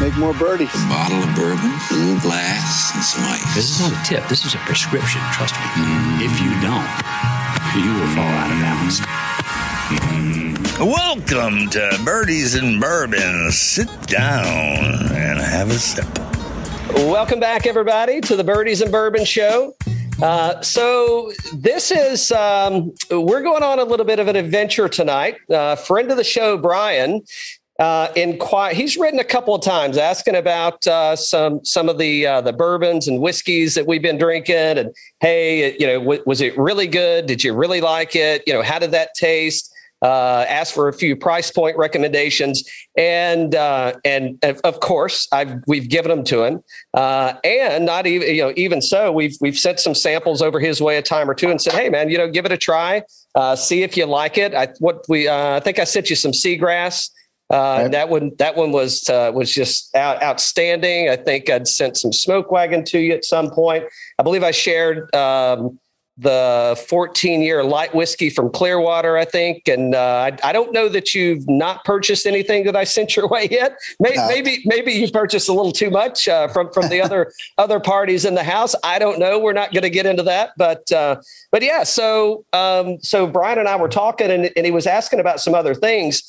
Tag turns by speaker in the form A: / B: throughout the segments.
A: make more birdies.
B: A bottle of bourbon, a little glass, and some ice.
C: This is not a tip. This is a prescription. Trust me. If you don't, you will fall out of balance.
D: Welcome to Birdies and Bourbon. Sit down and have a sip.
E: Welcome back, everybody, to the Birdies and Bourbon Show. Uh, so this is um, we're going on a little bit of an adventure tonight. Uh, friend of the show, Brian, uh, inquire. He's written a couple of times asking about uh, some some of the uh, the bourbons and whiskeys that we've been drinking, and hey, you know, w- was it really good? Did you really like it? You know, how did that taste? Uh, asked for a few price point recommendations, and uh, and of course, I've we've given them to him, uh, and not even you know even so, we've we've sent some samples over his way a time or two, and said, hey man, you know, give it a try, uh, see if you like it. I what we uh, I think I sent you some seagrass. Uh,
A: Right.
E: That one, that one was uh, was just out, outstanding. I think I'd sent some smoke wagon to you at some point. I believe I shared um, the 14 year light whiskey from Clearwater. I think, and uh, I, I don't know that you've not purchased anything that I sent your way yet. Maybe
A: No.
E: maybe, maybe you purchased a little too much uh, from from the other other parties in the house. I don't know. We're not going to get into that, but uh, but yeah. So um, so Brian and I were talking, and, and he was asking about some other things.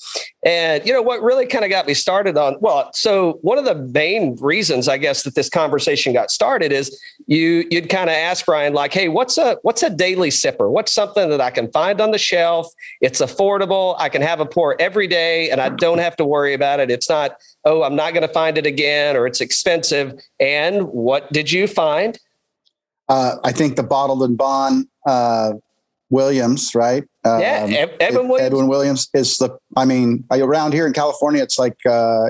E: And you know what really kind of got me started on well, so one of the main reasons I guess that this conversation got started is you you'd kind of ask Brian like, hey, what's a what's a daily sipper? What's something that I can find on the shelf? It's affordable. I can have a pour every day, and I don't have to worry about it. It's not oh, I'm not going to find it again, or it's expensive. And what did you find?
A: Uh, I think the bottled and bond uh, Williams, right? Um,
E: Yeah, Ed-
A: Evan
E: Williams.
A: Evan Williams is the. I mean, around here in California, it's like uh,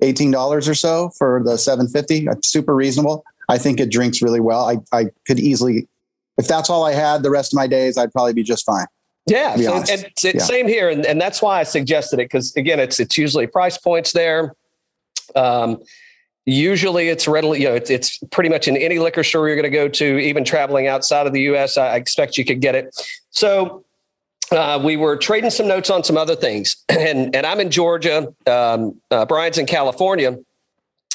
A: eighteen dollars or so for the seven fifty. Super reasonable. I think it drinks really well. I I could easily, if that's all I had the rest of my days, I'd probably be just fine.
E: Yeah, so, and it's-
A: Yeah.
E: same here, and, and that's why I suggested it because again, it's it's usually price points there. Um, usually, it's readily you know it's, it's pretty much in any liquor store you're going to go to, even traveling outside of the U.S. I, expect you could get it. So. Uh, we were trading some notes on some other things, and and I'm in Georgia. Um, uh, Brian's in California,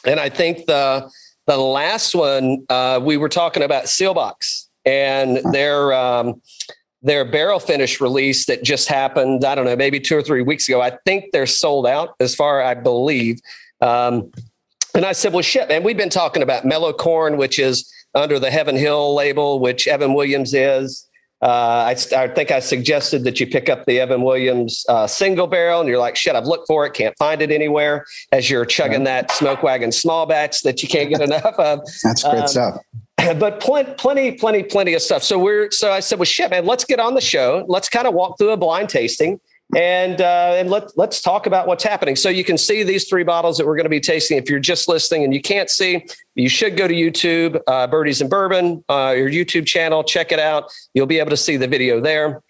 E: and I think the the last one uh, we were talking about Sealbox and their um, their barrel finish release that just happened. I don't know, maybe two or three weeks ago. I think they're sold out, as far I believe. Um, and I said, "Well, shit, man, we've been talking about Mellow Corn, which is under the Heaven Hill label, which Evan Williams is." Uh, I, I think I suggested that you pick up the Evan Williams uh, single barrel, and you're like, "Shit, I've looked for it, can't find it anywhere." As you're chugging that smoke wagon small batch that you can't get enough of,
A: That's great
E: Um,
A: stuff.
E: but plenty, plenty, plenty, plenty of stuff. So we're so I said, well, shit, man, let's get on the show. Let's kind of walk through a blind tasting and uh, and let let's talk about what's happening. So you can see these three bottles that we're going to be tasting. If you're just listening and you can't see, you should go to YouTube, uh, Birdies and Bourbon, uh, your YouTube channel. Check it out. You'll be able to see the video there.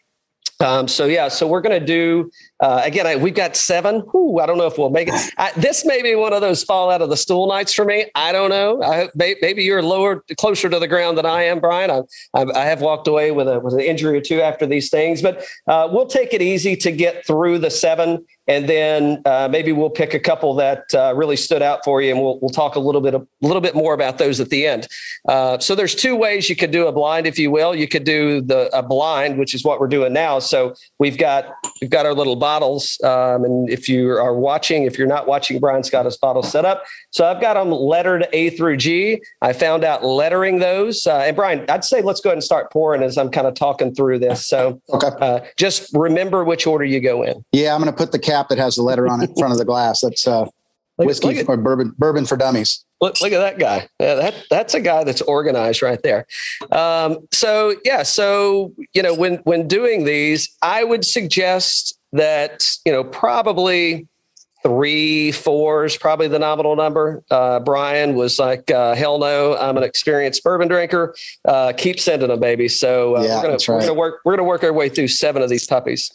E: Um, so yeah, so we're going to do uh, again. I, we've got seven. Whew, I don't know if we'll make it. I, this may be one of those fall out of the stool nights for me. I don't know. I, may, maybe you're lower, closer to the ground than I am, Brian. I, I, I have walked away with a with an injury or two after these things, but uh, we'll take it easy to get through the seven, and then uh, maybe we'll pick a couple that uh, really stood out for you, and we'll we'll talk a little bit a little bit more about those at the end. Uh, so there's two ways you could do a blind, if you will. You could do the a blind, which is what we're doing now. So we've got we've got our little bottles, um, and if you are watching, if you're not watching, Brian's got his bottles set up. So I've got them lettered A through G. I found out lettering those, uh, and Brian, I'd say let's go ahead and start pouring as I'm kind of talking through this. So
A: Okay.
E: uh, just remember which order you go in.
A: Yeah, I'm going to put the cap that has the letter on it in front of the glass. That's uh,
E: Look-
A: whiskey
E: look at-
A: or bourbon, bourbon for dummies.
E: Look, look at that guy. Yeah, that that's a guy that's organized right there. Um, so yeah, so you know, when when doing these, I would suggest that you know probably three, four is probably the nominal number. Uh, Brian was like, uh, "Hell no, I'm an experienced bourbon drinker. Uh, keep sending them, baby." So uh,
A: Yeah,
E: we're gonna we're
A: right.
E: gonna work we're gonna work our way through seven of these puppies.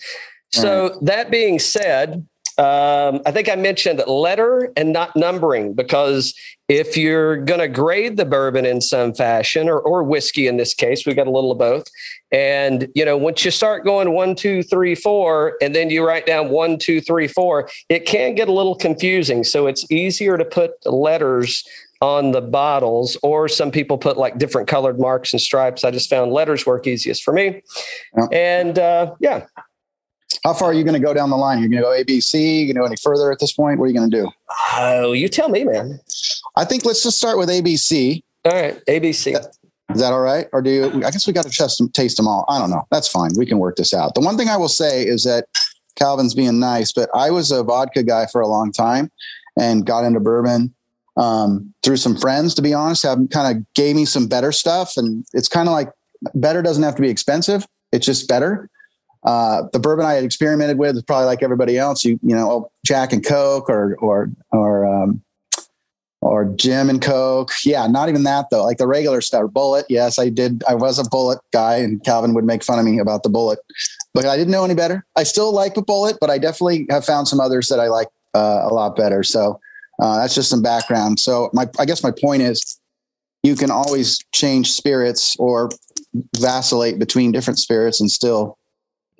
E: So that being said, Um, I think I mentioned letter and not numbering because if you're going to grade the bourbon in some fashion or, or whiskey in this case, we've got a little of both. And, you know, once you start going one, two, three, four, and then you write down one, two, three, four, it can get a little confusing. So it's easier to put letters on the bottles, or some people put like different colored marks and stripes. I just found letters work easiest for me.
A: Yeah.
E: And uh, yeah,
A: How far are you going to go down the line? You're going to go ABC? You going to go any further at this point? What are you going to do?
E: oh, you tell me, man.
A: I think let's just start with ABC.
E: All right, ABC.
A: Is that all right? Or do you? I guess we got to test them, taste them all. I don't know. That's fine. We can work this out. The one thing I will say is that Calvin's being nice, but I was a vodka guy for a long time and got into bourbon um, through some friends. To be honest, have kind of gave me some better stuff, and it's kind of like better doesn't have to be expensive. It's just better. Uh, the bourbon I had experimented with is probably like everybody else. You you know, Jack and Coke or or or um, or Jim and Coke. Yeah, not even that though. Like the regular stuff. Bulleit. Yes, I did. I was a Bulleit guy, and Calvin would make fun of me about the Bulleit, but I didn't know any better. I still like the Bulleit, but I definitely have found some others that I like uh, a lot better. So uh, that's just some background. So my, I guess my point is, you can always change spirits or vacillate between different spirits and still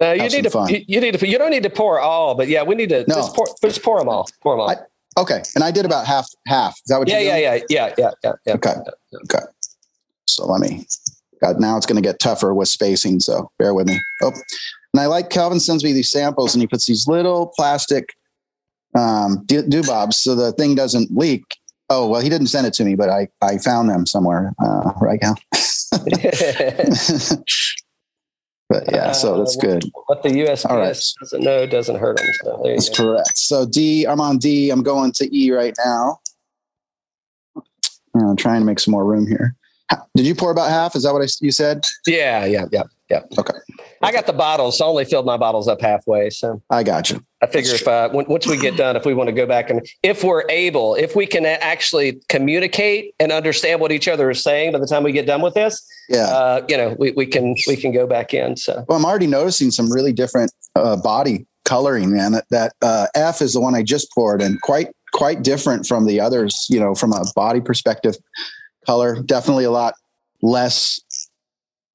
E: No, you need to.
A: fun.
E: You, need to. You don't need to pour all, but yeah, we need to
A: No.
E: just pour. Just pour them all. Pour them all.
A: I- okay. And I did about half half. Is that what?
E: yeah, yeah, yeah, yeah, yeah, yeah, yeah.
A: Okay. Okay. So let me. God, now it's going to get tougher with spacing. So bear with me. Oh, and I like Calvin sends me these samples, and he puts these little plastic um, do- doorbobs so the thing doesn't leak. Oh well, he didn't send it to me, but I I found them somewhere. Uh, right now. but yeah, so that's
E: Uh,
A: good.
E: what the USPS
A: right.
E: doesn't know doesn't hurt them. So
A: That's
E: go.
A: correct. So D, I'm on D. I'm going to E right now. I'm trying to make some more room here. Did you pour about half? Is that what I, you said?
E: Yeah, yeah, yeah, yeah.
A: Okay.
E: I got the bottles, so I only filled my bottles up halfway. So
A: I got you.
E: I figure if uh, once we get done, if we want to go back and if we're able, if we can actually communicate and understand what each other is saying by the time we get done with this,
A: Yeah.
E: uh, you know, we, we can we can go back in. So
A: Well, I'm already noticing some really different uh, body coloring, man. That, that uh, F is the one I just poured, and quite quite different from the others. You know, from a body perspective, color definitely a lot less.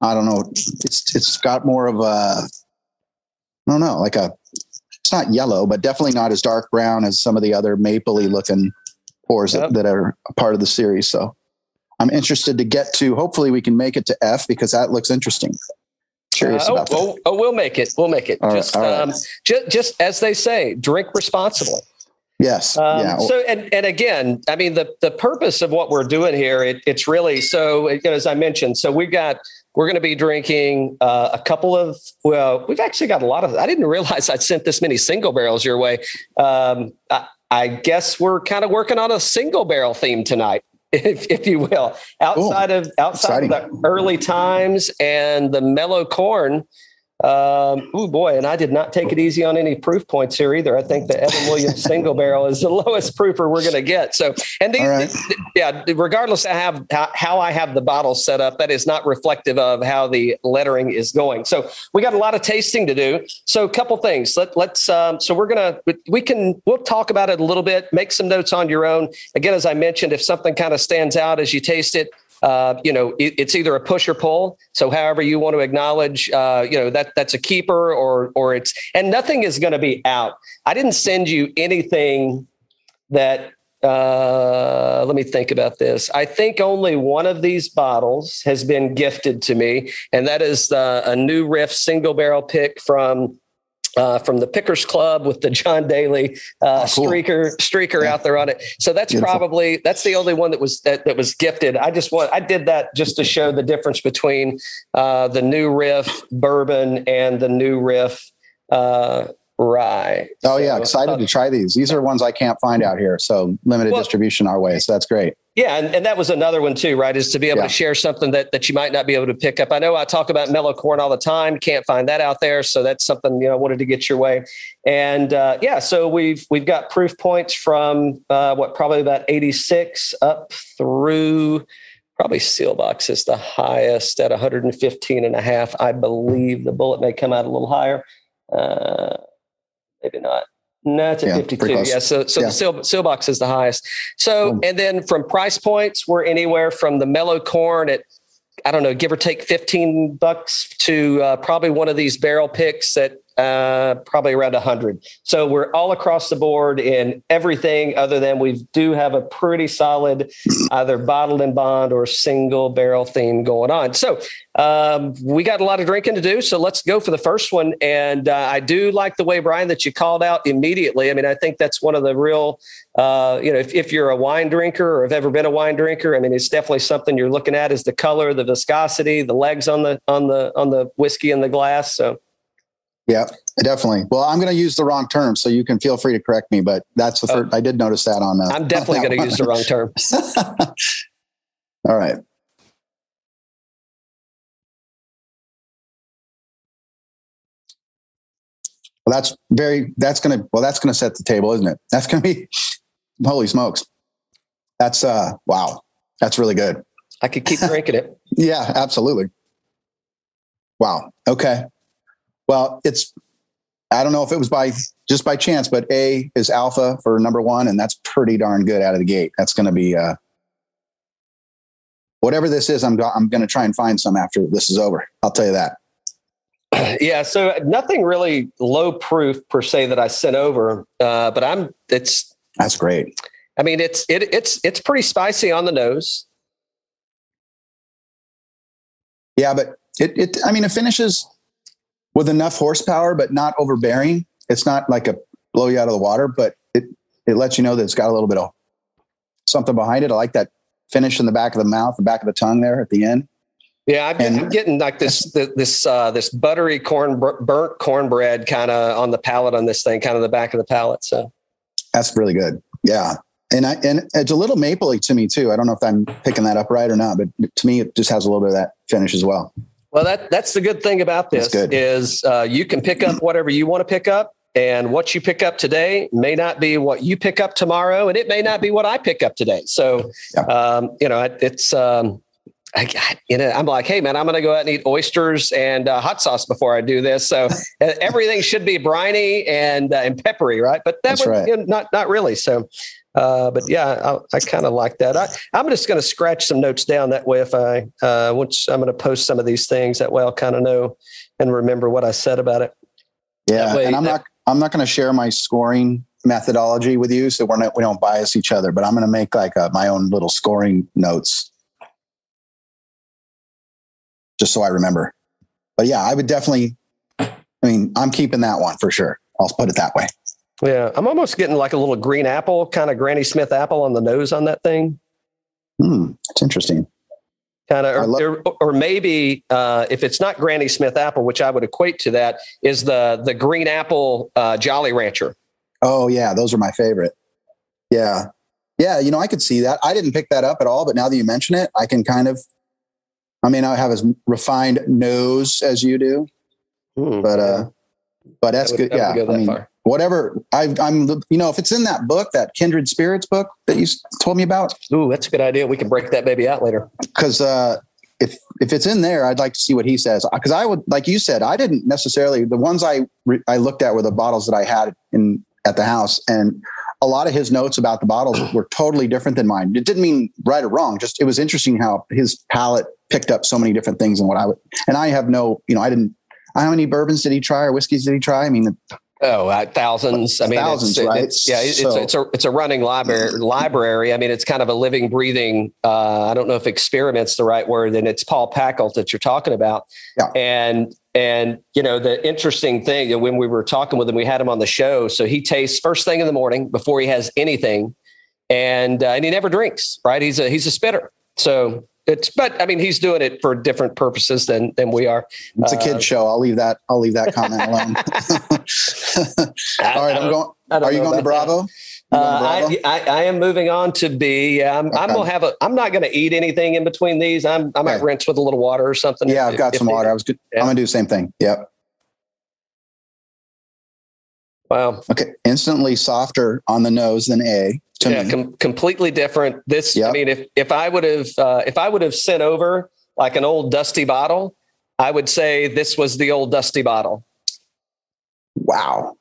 A: I don't know. It's it's got more of a I don't know, like a. It's not yellow, but definitely not as dark brown as some of the other mapley looking pours
E: Yep.
A: that, that are a part of the series. So I'm interested to get to. Hopefully, we can make it to F because that looks interesting. Curious
E: Uh,
A: about that.
E: oh, oh, oh, we'll make it. We'll make it.
A: All right,
E: just,
A: right.
E: um, just, just as they say, drink responsibly.
A: Yes.
E: Um,
A: yeah.
E: So, and, and again, I mean, the, the purpose of what we're doing here, it, it's really so, you know, as I mentioned, so we've got, we're going to be drinking uh, a couple of, well, we've actually got a lot of, I didn't realize I'd sent this many single barrels your way. Um, I, I guess we're kind of working on a single barrel theme tonight. If, if you will, outside of outside of the early times and the mellow corn, um, oh boy, and I did not take it easy on any proof points here either. I think the Evan Williams single barrel is the lowest proofer we're going to get. So, and these,
A: right.
E: yeah, regardless of how, how how I have the bottle set up, that is not reflective of how the lettering is going. So, we got a lot of tasting to do. So, a couple things. Let let's. Um, so, we're gonna we can we'll talk about it a little bit. Make some notes on your own. Again, as I mentioned, if something kind of stands out as you taste it, uh, you know, it, it's either a push or pull. So however you want to acknowledge, uh, you know, that that's a keeper or or it's and nothing is going to be out. I didn't send you anything that. Uh, let me think about this. I think only one of these bottles has been gifted to me, and that is uh, a new Riff single barrel pick from uh, from the Pickers Club with the John Daly uh,
A: Oh, cool.
E: streaker streaker
A: Yeah.
E: out there on it. So that's
A: Beautiful.
E: probably that's the only one that was that, that was gifted. I just want I did that just to show the difference between uh, the new Riff bourbon and the new Riff uh, rye.
A: Oh yeah, excited
E: uh,
A: to try these. These are ones I can't find out here, so limited
E: Well-
A: distribution our way. So that's great.
E: Yeah, and, and that was another one too, right? Is to be able
A: Yeah.
E: to share something that that you might not be able to pick up. I know I talk about mellow corn all the time. Can't find that out there, so that's something you know I wanted to get your way. And uh, yeah, so we've we've got proof points from uh, what probably about eighty six up through probably Sealbox is the highest at 115 and a half. I believe the Bulleit may come out a little higher. Uh, maybe not. No, it's at
A: Yeah,
E: 52.
A: pretty.
E: Yeah. So, so
A: Yeah.
E: the seal, seal box is the highest. So, and then from price points, we're anywhere from the mellow corn at, I don't know, give or take 15 bucks to uh, probably one of these barrel picks at uh, probably around 100. So we're all across the board in everything other than we do have a pretty solid either bottled and bond or single barrel theme going on. So um, we got a lot of drinking to do. So let's go for the first one. And uh, I do like the way, Brian, that you called out immediately. I mean, I think that's one of the real, uh, you know, if, if you're a wine drinker or have ever been a wine drinker, I mean, it's definitely something you're looking at is the color, the viscosity, the legs on the, on the, on the whiskey in the glass. So
A: Yeah, definitely. Well, I'm going to use the wrong term, so you can feel free to correct me. But that's the
E: Oh.
A: first. I did notice that on the.
E: I'm definitely going to use the wrong term.
A: All right. Well, that's very. That's going to. Well, that's going to set the table, isn't it? That's going to be. Holy smokes! That's uh. Wow. That's really good.
E: I could keep drinking it.
A: Yeah, absolutely. Wow. Okay. Well, it's I don't know if it was by just by chance, but A is alpha for number one, and that's pretty darn good out of the gate. That's going to be uh, whatever this is. I'm go- I'm going to try and find some after this is over. I'll tell you that.
E: Yeah, so nothing really low proof per se that I sent over, uh, but I'm it's
A: That's great.
E: I mean it's it it's it's pretty spicy on the nose.
A: Yeah, but it it I mean it finishes with enough horsepower, but not overbearing. It's not like a blow you out of the water, but it it lets you know that it's got a little bit of something behind it. I like that finish in the back of the mouth, the back of the tongue there at the end.
E: Yeah, I'm,
A: And-
E: I'm getting like this th- this uh, this buttery corn bur- burnt cornbread kind of on the palate on this thing, kind of the back of the palate. So
A: That's really good. Yeah. And I and it's a little mapley to me too. I don't know if I'm picking that up right or not, but to me it just has a little bit of that finish as well.
E: Well, that that's the good thing about this is uh, you can pick up whatever you want to pick up, and what you pick up today may not be what you pick up tomorrow, and it may not be what I pick up today. So,
A: Yeah.
E: um, you know, it, it's um, I, you know, I'm like, hey man, I'm going to go out and eat oysters and uh, hot sauce before I do this. So everything should be briny and uh, and peppery, right? But that
A: That's
E: would
A: right.
E: you know, not not really. So. Uh, but yeah, I, I kind of like that. I, I'm just going to scratch some notes down that way. If I uh, once I'm going to post some of these things, that way I'll kind of know and remember what I said about it.
A: Yeah.
E: way-
A: and I'm
E: that-
A: not I'm not going to share my scoring methodology with you, so we're not we don't bias each other. But I'm going to make like uh my own little scoring notes, just so I remember. But yeah, I would definitely. I mean, I'm keeping that one for sure. I'll put it that way.
E: Yeah, I'm almost getting like a little green apple, kind of Granny Smith apple on the nose on that thing.
A: Hmm, it's interesting.
E: Kind of,
A: love-
E: or, or, or maybe uh, if it's not Granny Smith apple, which I would equate to that, is the the green apple uh, Jolly Rancher.
A: Oh yeah, those are my favorite. Yeah. Yeah, you know, I could see that. I didn't pick that up at all, but now that you mention it, I can kind of I mean, I have as refined nose as you do,
E: Hmm.
A: but uh but that's
E: That would-
A: good.
E: that
A: Yeah.
E: go that
A: I mean,
E: far.
A: Whatever I I'm you know, if it's in that book, that Kindred Spirits book that you told me about,
E: Ooh, that's a good idea. We can break that baby out later.
A: cuz uh if if it's in there, I'd like to see what he says because I would like you said, I didn't necessarily the ones I re, I looked at were the bottles that I had in at the house and a lot of his notes about the bottles were totally different than mine. It didn't mean right or wrong. Just it was interesting how his palate picked up so many different things than what I would. And I have no, you know, I didn't. How many bourbons did he try or whiskeys did he try? I mean,
E: Oh, uh, thousands. I mean,
A: Thousands,
E: it's,
A: right?
E: It's, yeah, it's,
A: So-
E: it's a it's a running library. Library. I mean, it's kind of a living, breathing. Uh, I don't know if experiment's the right word, and it's Paul Pacult that you're talking about.
A: Yeah.
E: And and you know the interesting thing that when we were talking with him, we had him on the show. So he tastes first thing in the morning before he has anything, and uh, and he never drinks. Right? He's a he's a spitter. So it's but I mean he's doing it for different purposes than than we are.
A: it's a
E: Uh,
A: kid show. I'll leave that. I'll leave that comment alone. All right, I'm going. Are you going to
E: that.
A: Bravo? Going to
E: Uh,
A: Bravo?
E: I, I, I am moving on to B. Yeah, I'm, I'm gonna have a. I'm not gonna eat anything in between these. I'm. I might
A: Okay.
E: rinse with a little water or something.
A: yeah,
E: if-
A: I've got some water. I was good.
E: Yeah.
A: I'm gonna do the same thing. Yep.
E: Wow.
A: Okay. Instantly softer on the nose than A to
E: yeah,
A: me.
E: com- completely different. This. I mean, if if I would have uh, if I would have sent over like an old dusty bottle, I would say this was the old dusty bottle.
A: wow.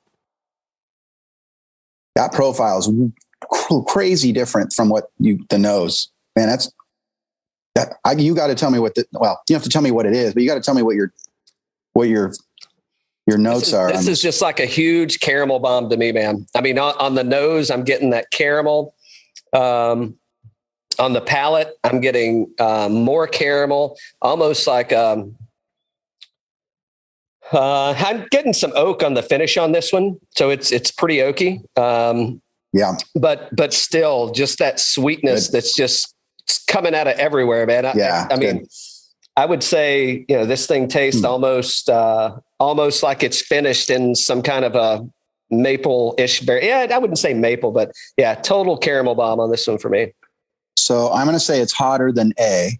A: that profile is cr- crazy different from what you the nose. Man, that's that. I, you got to tell me what the well. You have to tell me what it is, but you got to tell me what your what your your notes
E: this is,
A: are.
E: This is just like a huge caramel bomb to me, man. I mean, on, on the nose, I'm getting that caramel. Um, on the palate, I'm getting um, more caramel, almost like um, uh, I'm getting some oak on the finish on this one, so it's it's pretty oaky. Um,
A: yeah,
E: but but still, just that sweetness
A: Good.
E: that's just coming out of everywhere, man. I,
A: yeah.
E: I, I mean. I would say you know this thing tastes
A: Hmm.
E: almost uh, almost like it's finished in some kind of a maple ish berry. Yeah, I wouldn't say maple, but yeah, total caramel bomb on this one for me.
A: So I'm going to say it's hotter than A.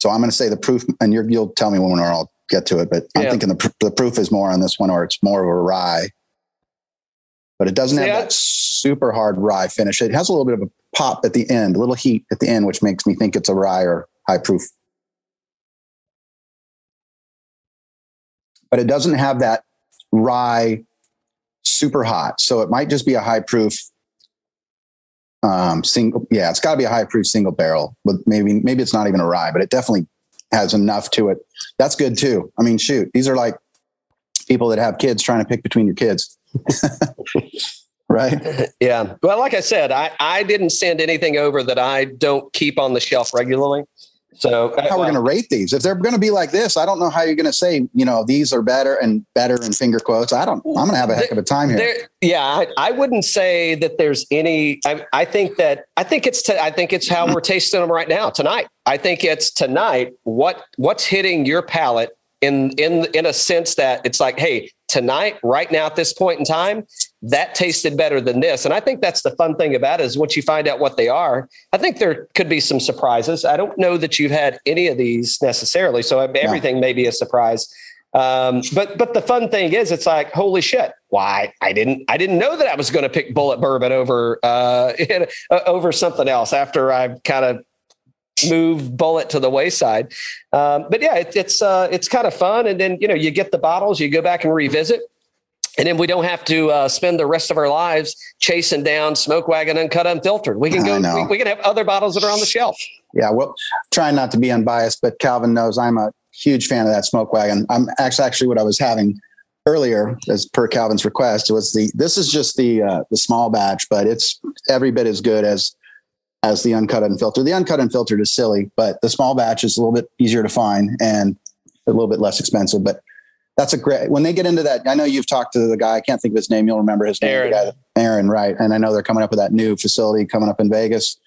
A: So I'm going to say the proof, and you're, you'll tell me when I'll get to it. But I'm
E: Yeah.
A: thinking the, the proof is more on this one, or it's more of a rye. But it doesn't have
E: Yeah.
A: that super hard rye finish. It has a little bit of a pop at the end, a little heat at the end, which makes me think it's a rye or high proof. But it doesn't have that rye super hot. So it might just be a high proof um single yeah it's got to be a high proof single barrel but maybe maybe it's not even a rye but it definitely has enough to it that's good too i mean shoot these are like people that have kids trying to pick between your kids right
E: Yeah. Well, like I said, I, I didn't send anything over that I don't keep on the shelf regularly. So uh,
A: how we're going to rate these if they're going to be like this i don't know how you're going to say you know these are better and better in finger quotes i don't i'm going to have a heck of a time here
E: There, yeah, I, I wouldn't say that there's any. I, I think that I think it's t- I think it's how we're tasting them right now tonight. I think it's tonight. What what's hitting your palate in in in a sense that it's like, hey, tonight, right now, at this point in time, that tasted better than this. And I think that's the fun thing about it is once you find out what they are. I think there could be some surprises. I don't know that you've had any of these necessarily, so everything may be a surprise. Um, but but the fun thing is, it's like holy shit! Why I didn't I didn't know that I was going to pick Bulleit Bourbon over uh, over something else after I've kind of moved Bulleit to the wayside. Um, but yeah, it, it's uh, it's kind of fun, and then you know you get the bottles, you go back and revisit. And then we don't have to uh, spend the rest of our lives chasing down Smoke Wagon Uncut Unfiltered. We can go. We, we can have other bottles that are on the shelf.
A: yeah well trying not to be unbiased but calvin knows i'm a huge fan of that smoke wagon i'm actually actually what i was having earlier as per calvin's request was the this is just the uh, the small batch but it's every bit as good as as the uncut unfiltered the uncut unfiltered is silly but the small batch is a little bit easier to find and a little bit less expensive but that's a great when they get into that i know you've talked to the guy i can't think of his name you'll remember his name
E: Aaron.
A: the guy that- aaron right and i know they're coming up with that new facility coming up in vegas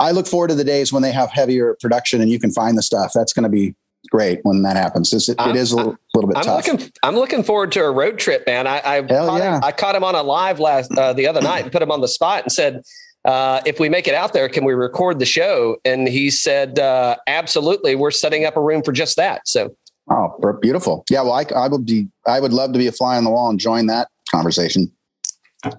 A: I look forward to the days when they have heavier production and you can find the stuff. That's going to be great when that happens. It's, it
E: I'm-
A: a little, little bit
E: I'm
A: tough.
E: looking. I'm looking forward to a road trip, man. I I caught,
A: yeah.
E: him, I caught him on a live last uh, the other night and put him on the spot and said, uh, "If we make it out there, can we record the show?" And he said, uh, "Absolutely. We're setting up a room for just that." So
A: oh, beautiful. Yeah. Well, I, I would be, I would love to be a fly on the wall and join that conversation.
E: Uh,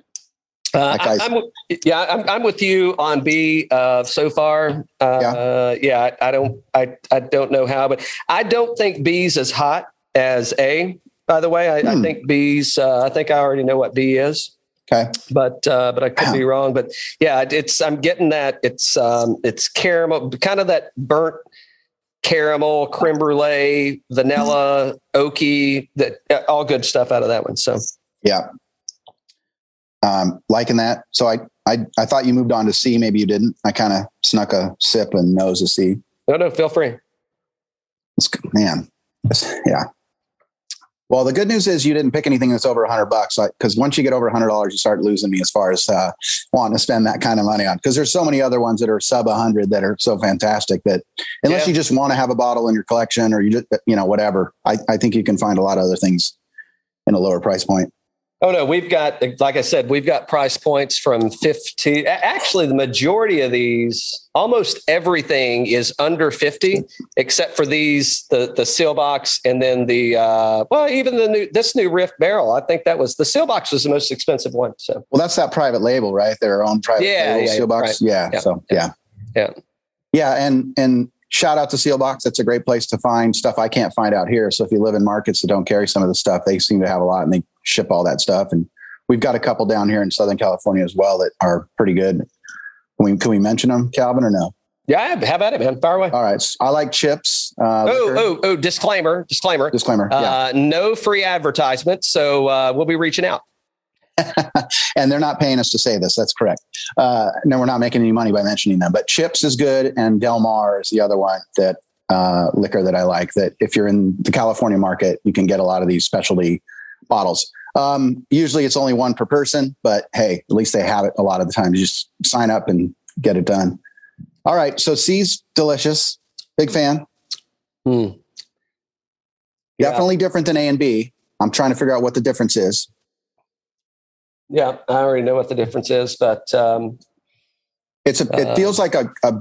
A: Like I-
E: I, am yeah, I'm, I'm with you on B uh, so far. Uh, yeah, I, I don't, I, I don't know how, but I don't think B's as hot as A. By the way, I, I
A: Hmm.
E: think B's. Uh, I think I already know what B is.
A: Okay.
E: but uh, but I could be wrong. But yeah, it's I'm getting that it's um, it's caramel, kind of that burnt caramel, creme brulee, vanilla, oaky, that uh, all good stuff out of that one. So
A: Yeah. Um, liking that. So I, I, I thought you moved on to C. Maybe you didn't. I kind of snuck a sip and nose a C.
E: no, no, feel free.
A: It's good. man. It's- yeah. Well, the good news is you didn't pick anything that's over a hundred bucks. Like, cause once you get over a hundred dollars, you start losing me as far as, uh, wanting to spend that kind of money on. Cause there's so many other ones that are sub a hundred that are so fantastic that unless
E: Yeah.
A: you just want to have a bottle in your collection or you just, you know, whatever, I, I think you can find a lot of other things in a lower price point.
E: Oh no, we've got like I said, we've got price points from 15. Actually, the majority of these, almost everything is under 50, except for these, the the seal box and then the uh well, even the new this new Riff barrel. I think that was the seal box was the most expensive one. So
A: Well, that's that private label, right? Their own private
E: Yeah,
A: label
E: yeah,
A: seal box.
E: right.
A: Yeah.
E: Yeah,
A: So yeah.
E: yeah.
A: Yeah. And and shout out to Sealbox. That's a great place to find stuff I can't find out here. So if you live in markets that don't carry some of the stuff, they seem to have a lot and they ship all that stuff. And we've got a couple down here in Southern California as well that are pretty good. Can we, can we mention them, Calvin, or no?
E: Yeah, how about it, man? Fire away.
A: All right. So I like chips. Uh,
E: Oh, oh, oh, disclaimer, disclaimer.
A: Disclaimer. yeah.
E: Uh, no free advertisement. So uh, we'll be reaching out.
A: and they're not paying us to say this. That's correct. Uh, no, we're not making any money by mentioning them. But Chips is good, and Del Mar is the other one that uh, liquor that I like. That if you're in the California market, you can get a lot of these specialty bottles. Um, usually, it's only one per person, but hey, at least they have it a lot of the time. You just sign up and get it done. All right. So C's delicious. Big fan.
E: Hmm. Yeah.
A: Definitely different than A and B. I'm trying to figure out what the difference is.
E: Yeah, I already know what the difference is, but um,
A: It's a. It
E: Uh,
A: feels like a, a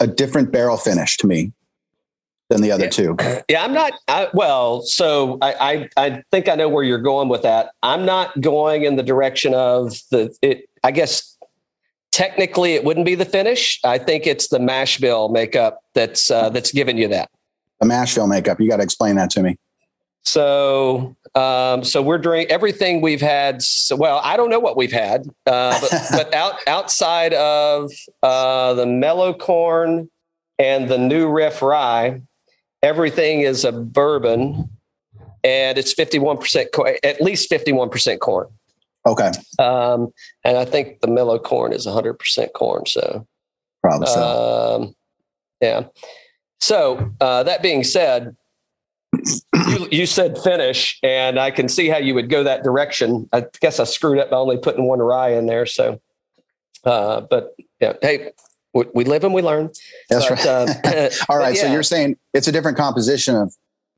A: a different barrel finish to me than the other
E: Yeah.
A: two.
E: yeah, I'm not. I, well, so I, I I think I know where you're going with that. I'm not going in the direction of the. It. I guess technically it wouldn't be the finish. I think it's the mash bill makeup that's uh, that's giving you that.
A: The mash bill makeup. You got to explain that to me.
E: So, um, so we're doing everything we've had. So, well, I don't know what we've had, uh, but, but out outside of uh, the mellow corn and the new riff rye, everything is a bourbon, and it's fifty one percent, at least fifty one percent corn.
A: Okay,
E: Um, and I think the mellow corn is hundred percent corn. So,
A: probably so.
E: um, yeah. So uh, that being said, you, you said finish, and I can see how you would go that direction. I guess I screwed up by only putting one rye in there. So, uh, but yeah, hey, we, we live and we learn.
A: That's
E: But,
A: right.
E: uh,
A: All right.
E: but
A: So
E: yeah.
A: you're saying it's a different composition of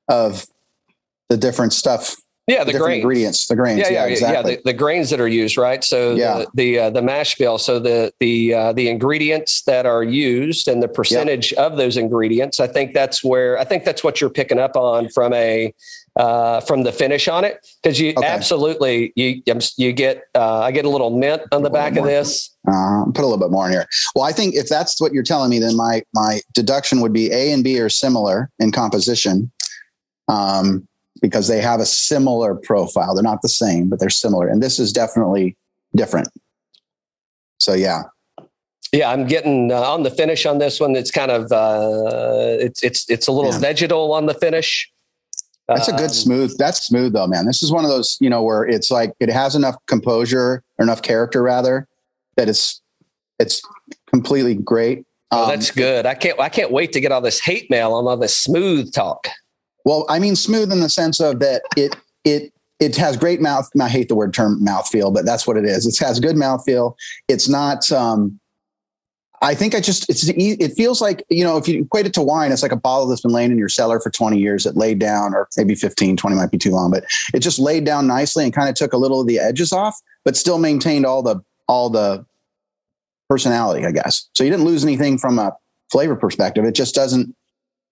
A: of the different stuff,
E: yeah, the
A: different
E: grains.
A: ingredients, the grains.
E: Yeah, yeah, yeah,
A: exactly.
E: yeah. The, the grains that are used, right? So
A: Yeah.
E: the the, uh, the mash bill. So the the uh, the ingredients that are used and the percentage of those ingredients. I think that's where I think that's what you're picking up on from a uh, from the finish on it because you
A: Okay.
E: absolutely you you get uh, I get a little mint on the back of this.
A: Uh, put a little bit more in here. Well, I think if that's what you're telling me, then my my deduction would be A and B are similar in composition, um, because they have a similar profile. They're not the same, but they're similar, and this is definitely different. So yeah,
E: Yeah, I'm getting uh, on the finish on this one. It's kind of uh, it's it's it's a little
A: Yeah.
E: vegetal on the finish.
A: That's a good
E: Um,
A: smooth. That's smooth though, man. This is one of those you know where it's like it has enough composure or enough character rather that it's it's completely great.
E: Oh,
A: Um,
E: that's good. I can't. I can't wait to get all this hate mail on all this smooth talk.
A: Well, I mean smooth in the sense of that it it it has great mouth. I hate the word term mouthfeel, but that's what it is. It has good mouthfeel. It's not. um I think I just it's it feels like you know if you equate it to wine, it's like a bottle that's been laying in your cellar for 20 years. It laid down, or maybe 15, 20 might be too long, but it just laid down nicely and kind of took a little of the edges off, but still maintained all the all the personality, I guess. So you didn't lose anything from a flavor perspective. It just doesn't,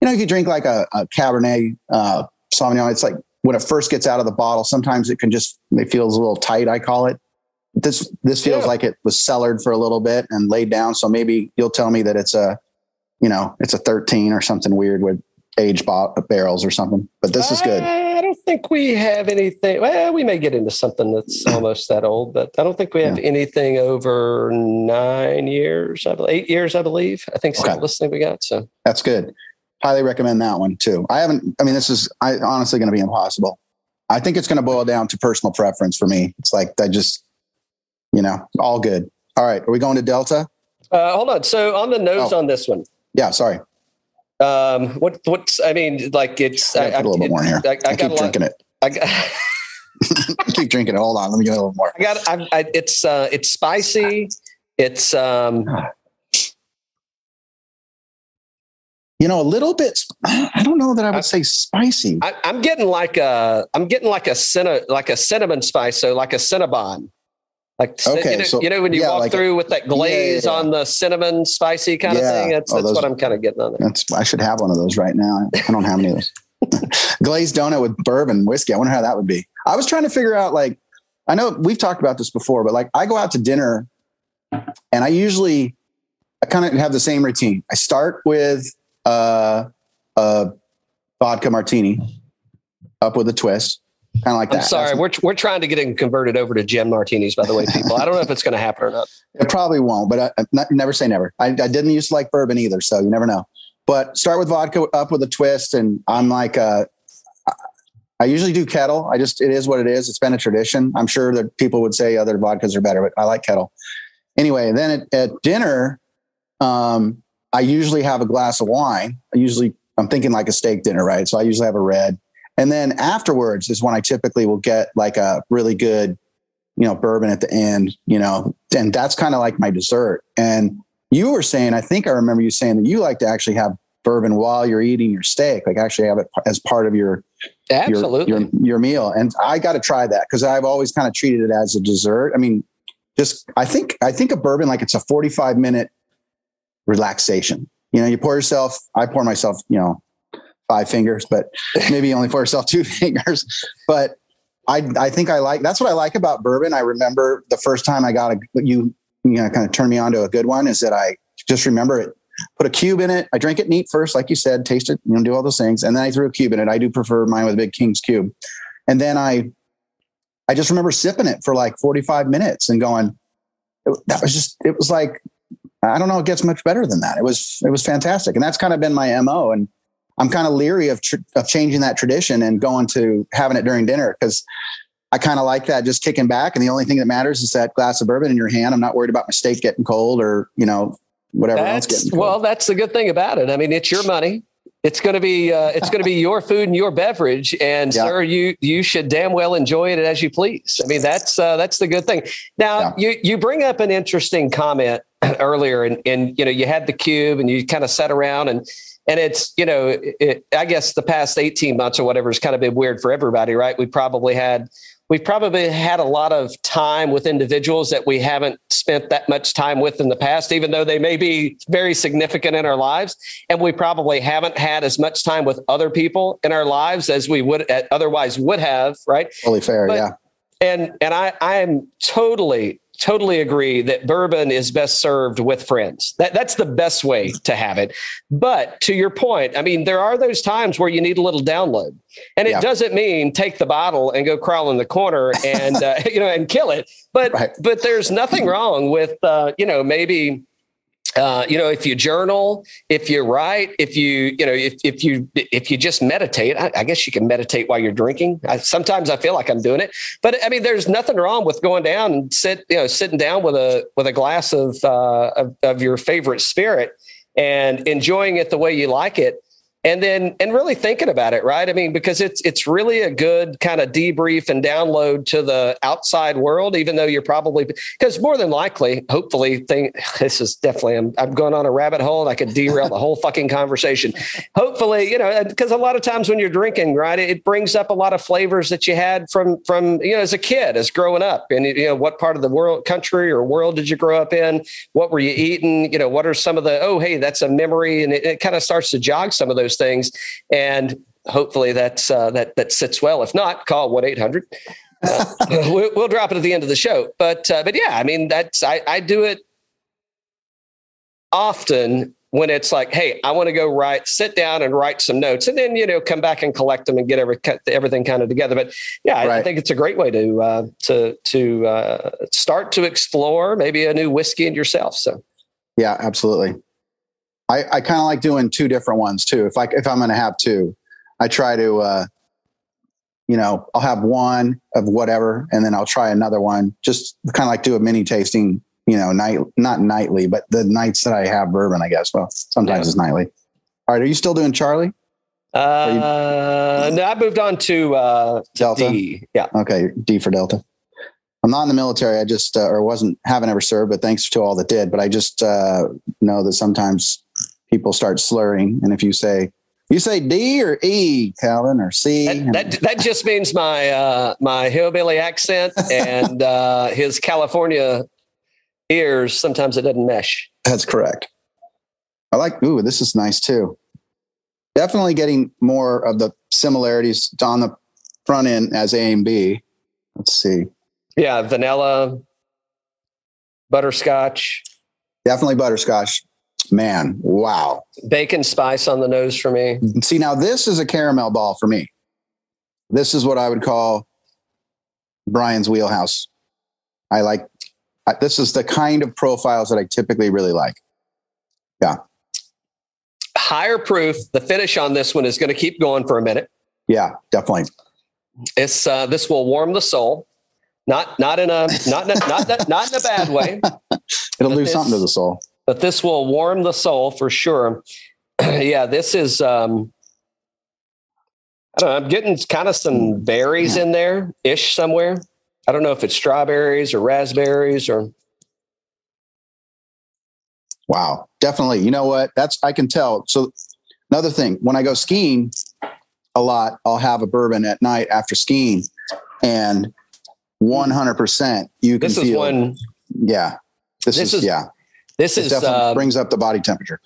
A: you know, if you drink like a, a Cabernet uh, Sauvignon, it's like when it first gets out of the bottle, sometimes it can just, it feels a little tight, I call it. This, this feels
E: Yeah.
A: like it was cellared for a little bit and laid down. So maybe you'll tell me that it's a, you know, it's a 13 or something weird with age bo- barrels or something, but this is good.
E: I don't think we have anything. Well, we may get into something that's almost that old, but I don't think we have anything over nine years. I believe eight years. I believe. I think so.
A: Okay.
E: Listening, we got so.
A: That's good. Highly recommend that one too. I haven't, I mean, this is I, honestly going to be impossible. I think it's going to boil down to personal preference for me. It's like, I just, you know, all good. All right. Are we going to Delta?
E: Uh, hold on. So on the nose
A: Oh.
E: on this one,
A: Yeah. Sorry.
E: um, what what's I mean, like it's
A: I gotta a little bit more in here.
E: I, I,
A: I, keep
E: lot.
A: drinking it.
E: I got.
A: Keep drinking it. Hold on. Let me get a little more.
E: I got. I, I, it's uh, it's spicy. It's um,
A: You know, a little bit, I don't know that I would say spicy.
E: I, I'm getting like a. I'm getting like a cinna, like a cinnamon spice. So like a cinnabon. Like
A: Okay,
E: you know,
A: so-
E: you know when you
A: yeah,
E: walk
A: like a-
E: through with that glaze
A: yeah.
E: on the cinnamon spicy kind
A: Yeah.
E: of thing. That's
A: Oh,
E: that's
A: those-
E: what I'm kind of getting on there.
A: That's, I should have one of those right now. I don't have any of those. Glazed donut with bourbon whiskey. I wonder how that would be. I was trying to figure out, like, I know we've talked about this before, but like, I go out to dinner and I usually, I kind of have the same routine. I start with uh, a vodka martini up with a twist. Kind of like.
E: I'm sorry,
A: That's-
E: we're we're trying to get it converted over to gin martinis. By the way, people, I don't know if it's going to happen or not.
A: It probably won't, but I, I not- never say never. I, I didn't used to like bourbon either, so you never know. But start with vodka up with a twist, and I'm like, uh, I usually do Ketel. I just it is what it is. It's been a tradition. I'm sure that people would say other vodkas are better, but I like Ketel. Anyway, then at, at dinner, um, I usually have a glass of wine. I usually I'm thinking like a steak dinner, right? So I usually have a red, and then afterwards is when I typically will get like a really good you know, bourbon at the end, you know, and that's kind of like my dessert. And you were saying, I think I remember you saying that you like to actually have bourbon while you're eating your steak, like actually have it as part of your your-
E: Absolutely.
A: your, your, meal. And I got to try that because I've always kind of treated it as a dessert. I mean, just I think I think a bourbon like it's a 45 minute relaxation. You know, you pour yourself, I pour myself, you know, five fingers, but maybe only pour yourself two fingers. But I I think I like that's what I like about bourbon. I remember the first time I got a you you know kind of turned me on to a good one is that I just remember it. Put a cube in it. I drank it neat first, like you said, taste it, you know, do all those things, and then I threw a cube in it. I do prefer mine with a big King's cube, and then I I just remember sipping it for like 45 minutes and going, that was just it was like I don't know, it gets much better than that. It was it was fantastic, and that's kind of been my mo. And I'm kind of leery of tr- of changing that tradition and going to having it during dinner because I kind of like that, just kicking back, and the only thing that matters is that glass of bourbon in your hand. I'm not worried about my steak getting cold or you know whatever else getting cold.
E: well, that's the good thing about it. I mean, it's your money. It's going to be uh, it's going to be your food and your beverage, and
A: Yeah.
E: sir, you you should damn well enjoy it as you please. I mean, that's uh, that's the good thing. Now, you you bring up an interesting comment earlier, and and you know you had the cube, and you kind of sat around and. And it's, you know, it, I guess the past 18 months or whatever has kind of been weird for everybody, right? We probably had we've probably had a lot of time with individuals that we haven't spent that much time with in the past, even though they may be very significant in our lives. And we probably haven't had as much time with other people in our lives as we would otherwise would have, right?
A: Totally fair,
E: But-
A: yeah.
E: And and I I am totally totally agree that bourbon is best served with friends. That that's the best way to have it. But to your point, I mean, there are those times where you need a little download, and it
A: Yeah.
E: doesn't mean take the bottle and go crawl in the corner and uh, you know and kill it. But
A: Right.
E: but there's nothing wrong with uh, you know maybe. Uh, you know, if you journal, if you write, if you, you know, if, if you, if you just meditate, I, I guess you can meditate while you're drinking. I, sometimes I feel like I'm doing it, but I mean, there's nothing wrong with going down and sit, you know, sitting down with a, with a glass of, uh, of, of your favorite spirit and enjoying it the way you like it. And then, and really thinking about it, right? I mean, because it's it's really a good kind of debrief and download to the outside world, even though you're probably because more than likely, hopefully, thing this is definitely I'm, I'm going on a rabbit hole and I could derail the whole fucking conversation. Hopefully, you know, because a lot of times when you're drinking, right, it brings up a lot of flavors that you had from from you know as a kid, as growing up, and you know what part of the world, country, or world did you grow up in? What were you eating? You know, what are some of the oh hey, that's a memory, and it, it kind of starts to jog some of those things, and hopefully that's uh, that that sits well. If not, call one eight hundred. Uh, we'll, drop it at the end of the show, but uh, but yeah, I mean that's I, I do it often when it's like, hey, I want to go write, sit down and write some notes, and then you know come back and collect them and get every everything kind of together. But yeah, I, I think it's a great way to uh, to to uh, start to explore maybe a new whiskey in yourself. So
A: Yeah, absolutely. I, I kind of like doing two different ones too. If I if I'm going to have two, I try to, uh, you know, I'll have one of whatever, and then I'll try another one. Just kind of like do a mini tasting, you know, night not nightly, but the nights that I have bourbon, I guess. Well, sometimes
E: Yeah.
A: it's nightly. All right, are you still doing Charlie
E: uh, no, I moved on to uh,
A: Delta?
E: D. Yeah,
A: Okay, D for Delta. I'm not in the military. I just uh, or wasn't haven't ever served, but thanks to all that did. But I just uh, know that sometimes people start slurring, and if you say you say D or E, Calvin, or C,
E: that, that that just means my uh, my hillbilly accent and uh, his California ears. Sometimes it doesn't mesh.
A: that's correct. I like. Ooh, this is nice too. Definitely getting more of the similarities on the front end as A and B. Let's see.
E: Yeah, vanilla, butterscotch,
A: Definitely butterscotch. Man, wow.
E: bacon spice on the nose for me.
A: See, now this is a caramel ball for me. This is what I would call Brian's wheelhouse. I like this is the kind of profiles that I typically really like. Yeah.
E: Higher proof. The finish on this one is going to keep going for a minute.
A: Yeah, definitely.
E: It's uh, this will warm the soul. Not not in a not in a, not a, not in a bad way,
A: It'll do something to the soul.
E: But this will warm the soul for sure. yeah, this is. Um, I don't know. I'm getting kind of some berries in there ish somewhere. I don't know if it's strawberries or raspberries or
A: Wow, definitely. You know what? That's I can tell. So another thing, when I go skiing a lot, I'll have a bourbon at night after skiing, and 100 percent you can
E: this is
A: feel.
E: one.
A: yeah, this,
E: this
A: is,
E: is-
A: yeah.
E: This
A: It
E: is
A: definitely
E: uh,
A: brings up the body temperature.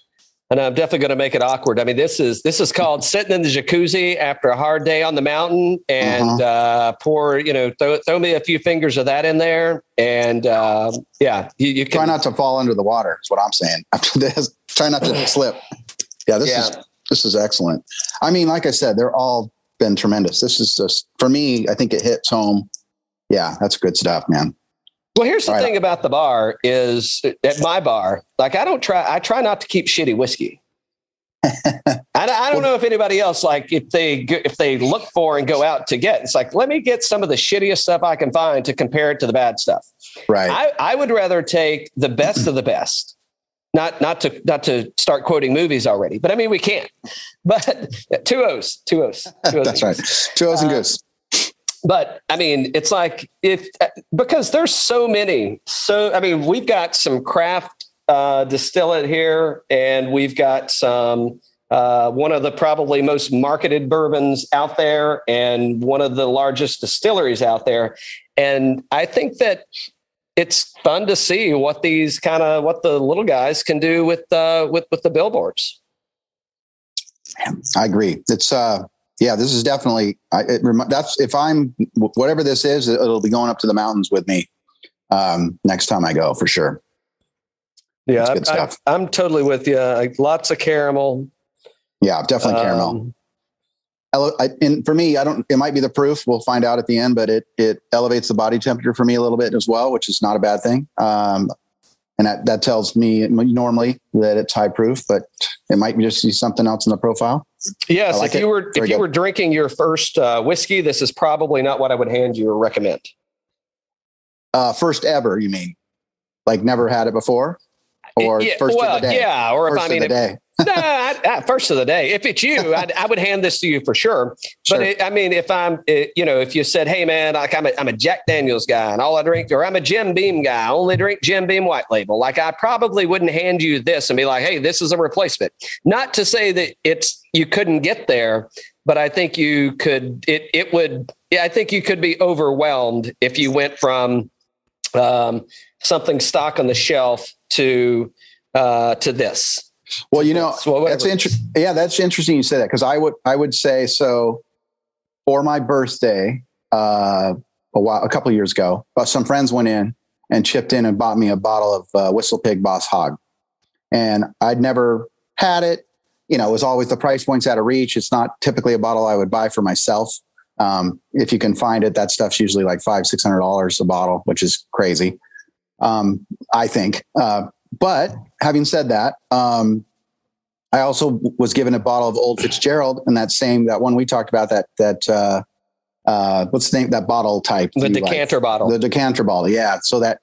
E: and I'm definitely going to make it awkward. I mean, this is this is called sitting in the jacuzzi after a hard day on the mountain, and
A: Uh-huh.
E: uh, pour you know throw, throw me a few fingers of that in there, and uh, yeah, you, you can
A: Try not to fall under the water. Is what I'm saying. After this, try not to slip. Yeah, this
E: Yeah.
A: is this is excellent. I mean, like I said, they're all been tremendous. This is just for me. I think it hits home. Yeah, that's good stuff, man.
E: Well, here's the
A: right.
E: thing about the bar is at my bar, like I don't try, I try not to keep shitty whiskey. I, I don't know if anybody else like if they if they look for and go out to get. It's like let me get some of the shittiest stuff I can find to compare it to the bad stuff.
A: Right.
E: I, I would rather take the best of the best. Not not to not to start quoting movies already, but I mean we can't. But two O's, two O's, two O's.
A: that's right. Two O's and
E: Uh,
A: goose.
E: But I mean, it's like if because there's so many. So I mean, we've got some craft uh, distillate here, and we've got some uh, one of the probably most marketed bourbons out there, and one of the largest distilleries out there. And I think that it's fun to see what these kind of what the little guys can do with uh, with with the billboards.
A: I agree. It's uh yeah, this is definitely I it remi- that's if I'm whatever this is, it'll be going up to the mountains with me um next time I go for sure.
E: Yeah,
A: That's good
E: I,
A: stuff.
E: am totally with you. Like, lots of caramel.
A: Yeah, definitely caramel.
E: Um,
A: I, and for me, I don't. It might be the proof. We'll find out at the end, but it it elevates the body temperature for me a little bit as well, which is not a bad thing. Um, and that that tells me normally that it's high proof, but it might be just see something else in the profile.
E: Yes,
A: like
E: if you were
A: Very
E: if you
A: good.
E: were drinking your first uh, whiskey, this is probably not what I would hand you or recommend.
A: Uh, first ever, you mean? Like never had it before, or
E: yeah,
A: first
E: well,
A: of the day?
E: yeah, or if I mean,
A: of the day.
E: No, I, I, first of the day. If it's you, I'd, I would hand this to you for sure.
A: Sure.
E: But it, I mean, if I'm, it, you know, if you said, "Hey, man, like I'm a, I'm a Jack Daniel's guy, and all I drink, or I'm a Jim Beam guy, I only drink Jim Beam White Label," like I probably wouldn't hand you this and be like, "Hey, this is a replacement." Not to say that it's you couldn't get there, but I think you could. It it would. Yeah, I think you could be overwhelmed if you went from um, something stock on the shelf to uh, to this.
A: Well, you know,
E: So
A: that's interesting. Yeah, that's interesting. You say that because I would I would say so. For my birthday, uh, a while a couple of years ago, uh, some friends went in and chipped in and bought me a bottle of uh, Whistle Pig Boss Hog, and I'd never had it. You know, it was always the price points out of reach. It's not typically a bottle I would buy for myself. Um, if you can find it, that stuff's usually like five six hundred dollars a bottle, which is crazy. Um, I think. Uh, but having said that, um, I also was given a bottle of Old Fitzgerald, and that same that one we talked about that that uh, uh, what's the name that bottle type?
E: The
A: you like?
E: decanter bottle.
A: the decanter bottle. Yeah, so that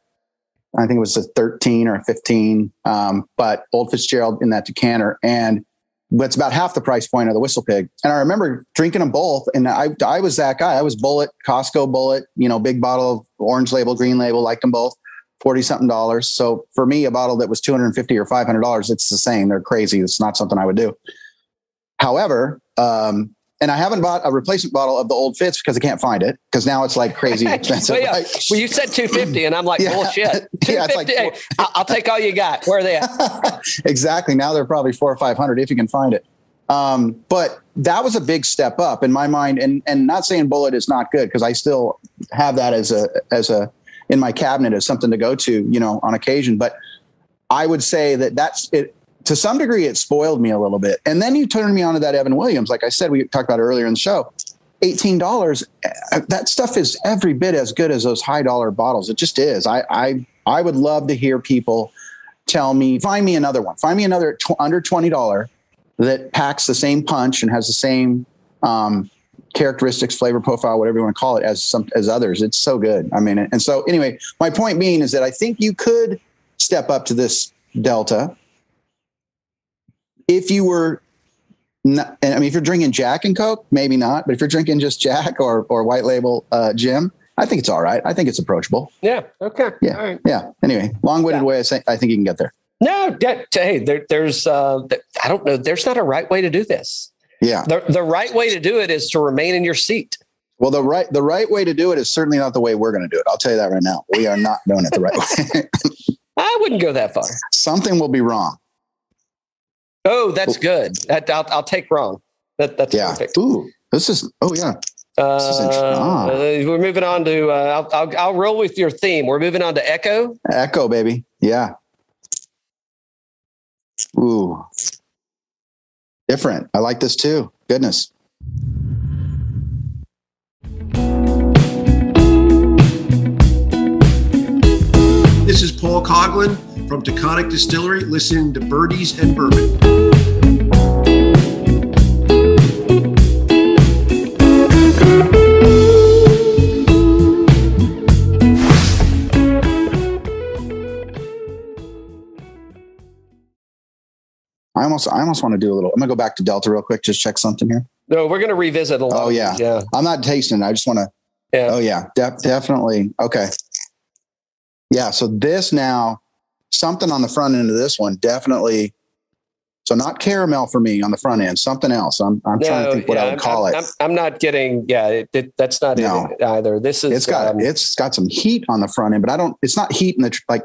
A: I think it was a thirteen or a fifteen, um, but Old Fitzgerald in that decanter, and it's about half the price point of the Whistle Pig. And I remember drinking them both, and I I was that guy. I was Bulleit Costco Bulleit, you know, big bottle of orange label, green label, liked them both. 40 something dollars. So for me, a bottle that was 250 or $500, it's the same. They're crazy. It's not something I would do. However, um, and I haven't bought a replacement bottle of the old Fitz because I can't find it because now it's like crazy expensive.
E: well, yeah. well, you said 250 and I'm like,
A: Yeah.
E: bullshit.
A: Yeah, it's like
E: 250. Hey, I'll, I'll take all you got. Where are they at?
A: exactly. Now they're probably four or 500 if you can find it. Um, but that was a big step up in my mind. And, and not saying Bulleit is not good because I still have that as a, as a, in my cabinet as something to go to, you know, on occasion. But I would say that that's it. To some degree, it spoiled me a little bit. And then you turned me on to that Evan Williams. Like I said, we talked about earlier in the show. eighteen dollars. uh, That stuff is every bit as good as those high dollar bottles. It just is. I I I would love to hear people tell me, find me another one, find me another tw- under twenty dollar that packs the same punch and has the same um, characteristics, flavor profile, whatever you want to call it, as some as others. It's so good. I mean, and so anyway, my point being is that I think you could step up to this Delta if you were. Not, I mean, if you're drinking Jack and Coke, maybe not. But if you're drinking just Jack or or white label uh, Jim, I think it's all right. I think it's approachable.
E: Yeah. Okay.
A: Yeah.
E: All right.
A: Yeah. Anyway, long-winded
E: Yeah.
A: way. I, say, I think you can get there.
E: No, that, hey, there, there's, uh, I don't know. There's not a right way to do this.
A: Yeah.
E: The, the right way to do it is to remain in your seat.
A: Well, the right the right way to do it is certainly not the way we're going to do it. I'll tell you that right now. We are not doing it the right way.
E: I wouldn't go that far.
A: Something will be wrong.
E: Oh, that's good. That, I'll, I'll take wrong. That, that's
A: Yeah.
E: perfect.
A: Ooh, this is. Oh yeah.
E: Uh,
A: Ah.
E: we're moving on to. Uh, I'll, I'll I'll roll with your theme. We're moving on to Echo.
A: Echo, baby. Yeah. Ooh. Different. I like this too. Goodness.
F: This is Paul Coughlin from Taconic Distillery, listening to Birdies and Bourbon.
A: I almost I almost want to do a little. I'm gonna go back to Delta real quick. Just check something here.
E: No, we're going to revisit a lot.
A: Oh, yeah.
E: yeah,
A: I'm not tasting. it. I just want to.
E: yeah.
A: Oh yeah, def- definitely. Okay. Yeah. So this now, something on the front end of this one definitely. So not caramel for me on the front end. Something else. I'm I'm trying to think what
E: yeah,
A: I would
E: I'm-
A: call
E: I'm,
A: it.
E: I'm, I'm not getting. Yeah, it, it, that's not
A: No.
E: it either. This is.
A: it's got
E: um,
A: it's got some heat on the front end, but I don't. It's not heat in the like.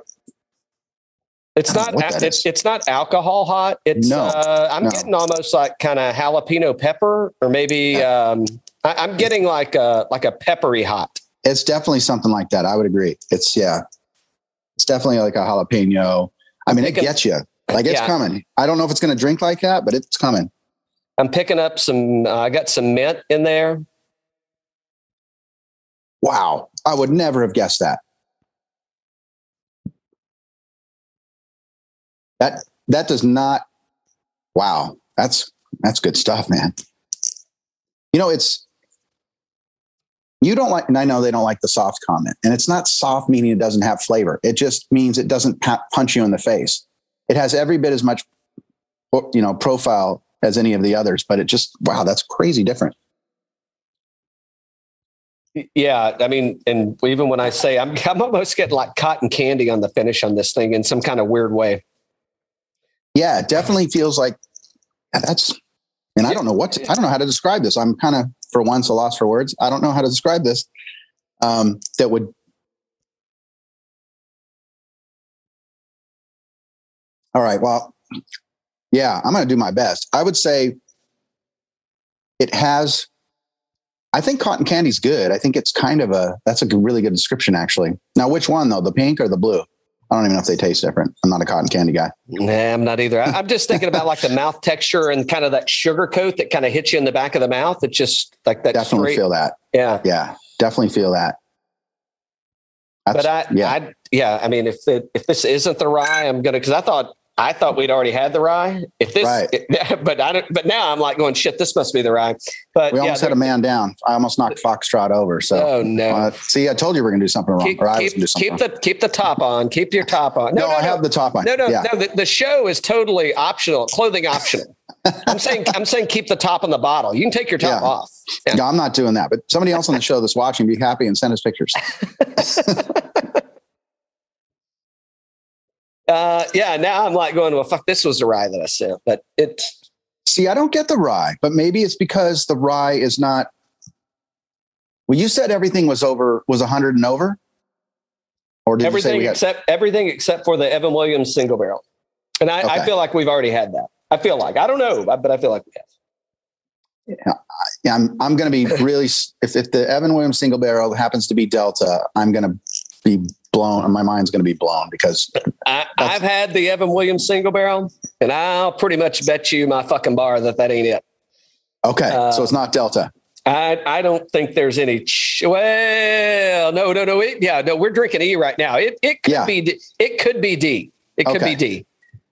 E: It's not.
A: know what that
E: It's, it's not alcohol hot. It's.
A: No,
E: uh, I'm
A: no.
E: getting almost like kind of jalapeno pepper, or maybe um, I, I'm getting like a like a peppery hot.
A: It's definitely something like that. I would agree. It's yeah. It's definitely like a jalapeno. I mean, it gets you. Like it's
E: Yeah.
A: coming. I don't know if it's going to drink like that, but it's coming.
E: I'm picking up some. Uh, I got some mint in there.
A: Wow. I would never have guessed that. That that does not wow. That's that's good stuff, man. You know, it's you don't like and I know they don't like the soft comment. And it's not soft meaning it doesn't have flavor. It just means it doesn't punch you in the face. It has every bit as much you know, profile as any of the others, but it just wow, that's crazy different.
E: Yeah, I mean, and even when I say I'm, I'm almost getting like cotton candy on the finish on this thing in some kind of weird way.
A: Yeah, it definitely feels like yeah, that's. And I don't know what to, I don't know how to describe this. I'm kind of for once a loss for words. I don't know how to describe this. Um, that would. All right. Well, yeah, I'm going to do my best. I would say it has. I think cotton candy's good. I think it's kind of a that's a really good description actually. Now, which one though, the pink or the blue? I don't even know if they taste different. I'm not a cotton candy guy.
E: Nah, I'm not either. I, I'm just thinking about like the mouth texture and kind of that sugar coat that kind of hits you in the back of the mouth. It's just like that.
A: Definitely
E: straight,
A: feel that.
E: yeah.
A: Yeah, definitely feel that. That's,
E: But I,
A: yeah,
E: I, yeah. I mean, if it, if this isn't the rye, I'm gonna because I thought I thought we'd already had the rye. If this,
A: Right.
E: but I don't. But now I'm like going, shit. This must be the rye. But
A: we
E: yeah,
A: almost had a man down. I almost knocked Foxtrot over. So,
E: oh no.
A: uh, see, I told you we are gonna do something wrong,
E: keep,
A: or I
E: keep,
A: something.
E: keep
A: wrong.
E: the keep the top on. Keep your top on.
A: no, I have the top on.
E: No, no,
A: yeah.
E: no. The, the show is totally optional, clothing optional. I'm saying, I'm saying, keep the top on the bottle. You can take your top
A: Yeah.
E: off. Yeah.
A: No, I'm not doing that. But somebody else on the show that's watching, be happy and send us pictures.
E: Uh, yeah. Now I'm like going, well, fuck. This was the rye that I sent, but it.
A: See, I don't get the rye, but maybe it's because the rye is not. Well, you said everything was over was 100 and over, or did you say
E: everything
A: we got?
E: except everything except for the Evan Williams single barrel, and I, I feel like we've already had that. I feel like I don't know, but I feel like we have.
A: Yeah, I'm. I'm going to be really. If if the Evan Williams single barrel happens to be Delta, I'm going to be blown. My mind's going to be blown because
E: I, I've had the Evan Williams single barrel, and I'll pretty much bet you my fucking bar that that ain't it.
A: okay,
E: Uh,
A: so it's not Delta.
E: I, I don't think there's any. Ch- well, no, no, no. It, yeah, no. We're drinking E right now. It it could
A: Yeah.
E: be D. it could be D. It could
A: Okay.
E: be D.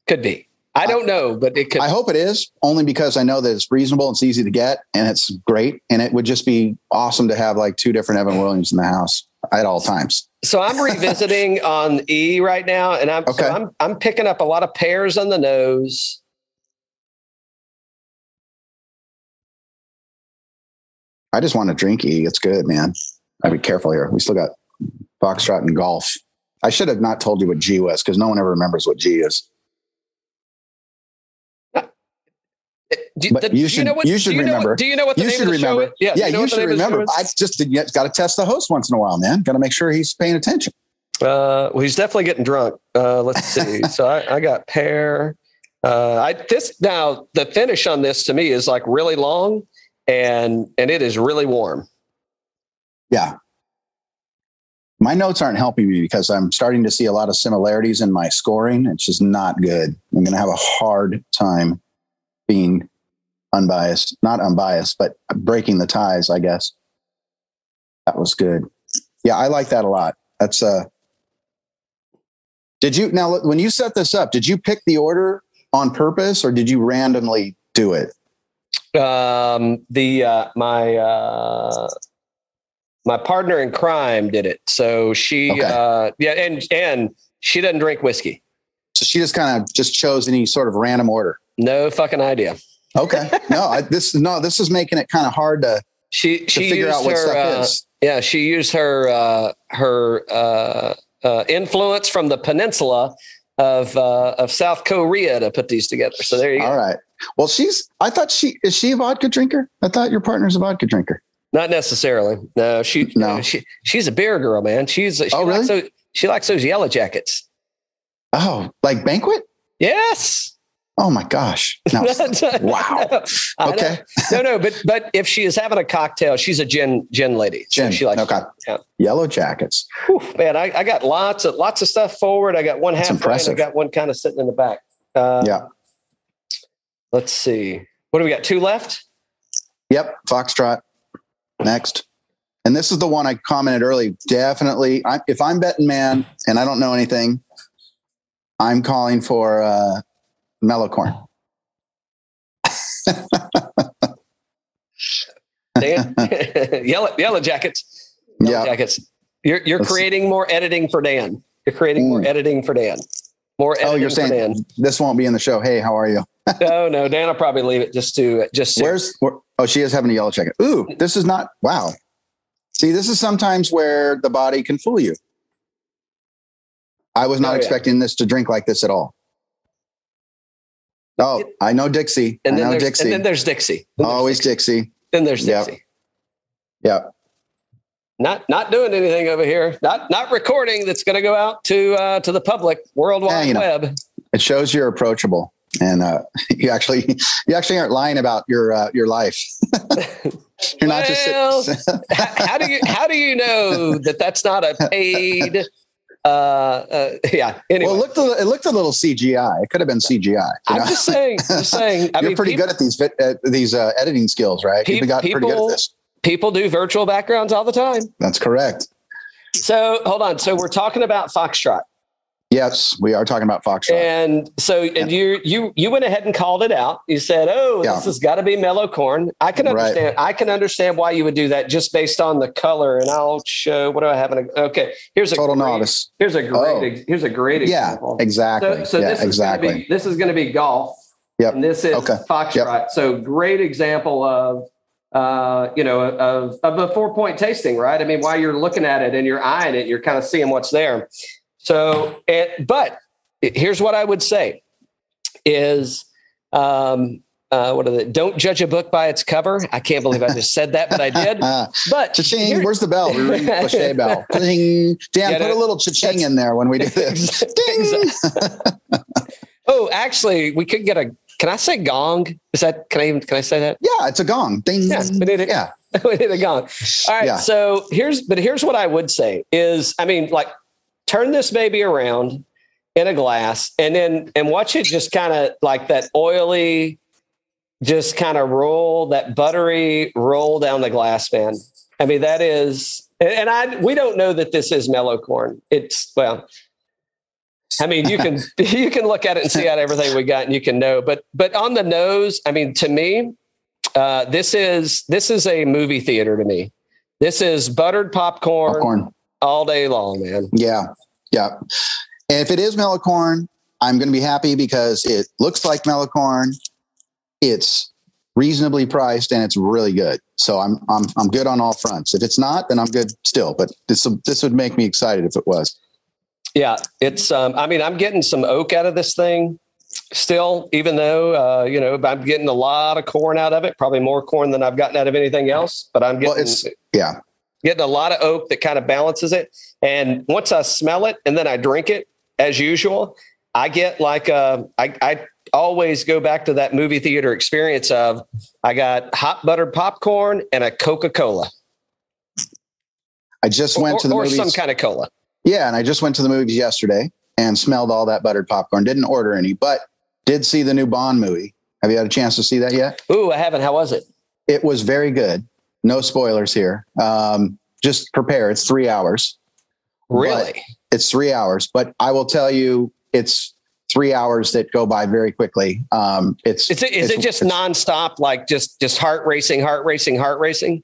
E: Could be. I don't know, but it could.
A: I hope it is only because I know that it's reasonable, it's easy to get, and it's great. And it would just be awesome to have like two different Evan Williams in the house at all times.
E: So I'm revisiting on E right now, and I'm
A: Okay.
E: so I'm I'm picking up a lot of pears on the nose.
A: I just want to drink E. It's good, man. I'd be careful here. We still got Foxtrot and golf. I should have not told you what G was because no one ever remembers what G is.
E: Do,
A: But
E: the-
A: you should-
E: know what,
A: you should
E: do you
A: remember.
E: What, do you know what the
A: You
E: name
A: should
E: of the
A: remember.
E: show is?
A: Yeah,
E: do know
A: you
E: the
A: should
E: name
A: remember. I just got to test the host once in a while, man. Got to make sure he's paying attention.
E: Uh, well, he's definitely getting drunk. Uh, let's see. so I, I got pear. Uh, I this now the finish on this to me is like really long, and and it is really warm.
A: Yeah. My notes aren't helping me because I'm starting to see a lot of similarities in my scoring. It's just not good. I'm going to have a hard time being unbiased, not unbiased, but breaking the ties, I guess. That was good. Yeah, I like that a lot. That's uh Did you now when you set this up, did you pick the order on purpose or did you randomly do it?
E: Um, the uh, my uh, my partner in crime did it. So she
A: Okay.
E: uh, yeah, and and she doesn't drink whiskey.
A: So she just kind of just chose any sort of random order.
E: No fucking idea.
A: Okay. No, I, this no, this is making it kind of hard to,
E: She
A: to
E: she
A: figure out what
E: her
A: stuff
E: uh,
A: is.
E: yeah she used her uh, her uh, uh, influence from the peninsula of uh, of South Korea to put these together. So there you go.
A: All right. Well, she's. I thought she is she a vodka drinker. I thought your partner's a vodka drinker.
E: Not necessarily. No, she
A: No.
E: she she's a beer girl, man. She's she
A: Oh,
E: likes
A: really?
E: those, she likes those yellow jackets.
A: Oh, like banquet.
E: Yes.
A: Oh my gosh. No. Wow. Okay.
E: No, no, but but if she is having a cocktail, she's a gin gin lady. So
A: Gin,
E: she likes
A: okay.
E: Yeah.
A: Yellow jackets.
E: Whew, man, I, I got lots of lots of stuff forward. I got one half.
A: Impressive.
E: I got one kind of sitting in the back. Uh,
A: Yeah.
E: Let's see. What do we got? Two left.
A: Yep. Foxtrot. Next. And this is the one I commented early. Definitely. I, if I'm betting man and I don't know anything, I'm calling for uh, Mellow Corn.
E: Dan, yellow yellow jackets. Yellow
A: Yeah.
E: jackets. You're you're
A: Let's see.
E: creating more editing for Dan. You're creating more
A: Mm.
E: editing for Dan. More editing
A: Oh, you're
E: for
A: saying
E: Dan.
A: this won't be in the show. Hey, how are you?
E: no, no, Dan will probably leave it just to just to-
A: Where's where, oh she is having a yellow jacket. Ooh, this is not wow. See, this is sometimes where the body can fool you. I was not
E: Oh, yeah.
A: expecting this to drink like this at all. Oh, I know Dixie.
E: and
A: I
E: then
A: know
E: there's
A: Dixie.
E: and then there's Dixie. Then there's
A: Always
E: Dixie.
A: Dixie.
E: Then there's
A: Yep.
E: Dixie.
A: Yeah.
E: Not not doing anything over here. Not not recording. That's going to go out to uh, to the public World Wide
A: Yeah, you know.
E: Web.
A: It shows you're approachable. And uh, you actually you actually aren't lying about your uh, your life. you're not just
E: how, how do you how do you know that that's not a paid? Uh, uh, yeah. Anyway,
A: well, it looked a, it looked a little CGI. It could have been CGI. you
E: I'm
A: know?
E: just saying. Just saying. I
A: You're
E: mean,
A: pretty
E: people,
A: good at these uh, these uh, editing skills, right? You've
E: Pe-
A: got pretty good at this.
E: people do virtual backgrounds all the time.
A: That's correct.
E: So hold on. So we're talking about Foxtrot.
A: Yes, we are talking about Foxtrot.
E: And so, and you you you went ahead and called it out. You said, "Oh,
A: Yeah.
E: this has got to be mellow corn." I can
A: Right.
E: understand. I can understand why you would do that just based on the color. And I'll show. What do I have? In a, okay, here's a
A: Total
E: great,
A: novice.
E: Here's a great.
A: Oh.
E: Here's a great example.
A: Yeah, exactly.
E: So, so
A: yeah,
E: this is
A: exactly.
E: Gonna be, this is going to be golf.
A: Yep.
E: And this is
A: Okay.
E: Foxtrot. So great example of. Uh, you know, of of a four point tasting, right? I mean, while you're looking at it and you're eyeing it, you're kind of seeing what's there. So, and, but here's what I would say is um uh what are the don't judge a book by its cover. I can't believe I just said that, but I did. But
A: cha-ching,
E: here-
A: where's the bell? We ring the cliche bell. Cha-ching. Dan,
E: Get
A: put
E: it?
A: a little cha-ching in there when we do this. Ding.
E: oh, actually, we could get a can I say gong? Is that can I even can I say that?
A: Yeah, it's a gong. Ding.
E: Yeah, we it.
A: Yeah.
E: we need a gong. All right.
A: Yeah.
E: So here's but here's what I would say is I mean, like turn this baby around in a glass and then and watch it just kind of like that oily just kind of roll that buttery roll down the glass, man. I mean, that is, and I we don't know that this is mellow corn. It's well, I mean, you can you can look at it and see out everything we got, and you can know. But but on the nose, I mean, to me, uh, this is this is a movie theater to me. This is buttered popcorn,
A: Popcorn.
E: All day long, man.
A: Yeah. Yeah. And if it is mellow corn, I'm going to be happy because it looks like mellow corn. It's reasonably priced and it's really good. So I'm I'm I'm good on all fronts. If it's not, then I'm good still. But this this would make me excited if it was.
E: Yeah, it's. Um, I mean, I'm getting some oak out of this thing still, even though uh, you know I'm getting a lot of corn out of it. Probably more corn than I've gotten out of anything else. But I'm
A: Well,
E: getting
A: it's yeah.
E: Getting a lot of oak that kind of balances it. And once I smell it and then I drink it, as usual, I get like uh, I, I always go back to that movie theater experience of I got hot buttered popcorn and a Coca Cola
A: I just
E: or,
A: went to the
E: or
A: movies.
E: some kind of cola.
A: Yeah, and I just went to the movies yesterday and smelled all that buttered popcorn. Didn't order any, but did see the new Bond movie. Have you had a chance to see that yet?
E: Ooh, I haven't. How was it?
A: It was very good. No spoilers here. Um, just prepare. It's three hours.
E: Really?
A: It's three hours, but I will tell you, it's three hours that go by very quickly. Um, it's
E: Is it, is
A: it's-
E: it just
A: it's-
E: nonstop, like just just heart racing, heart racing, heart racing?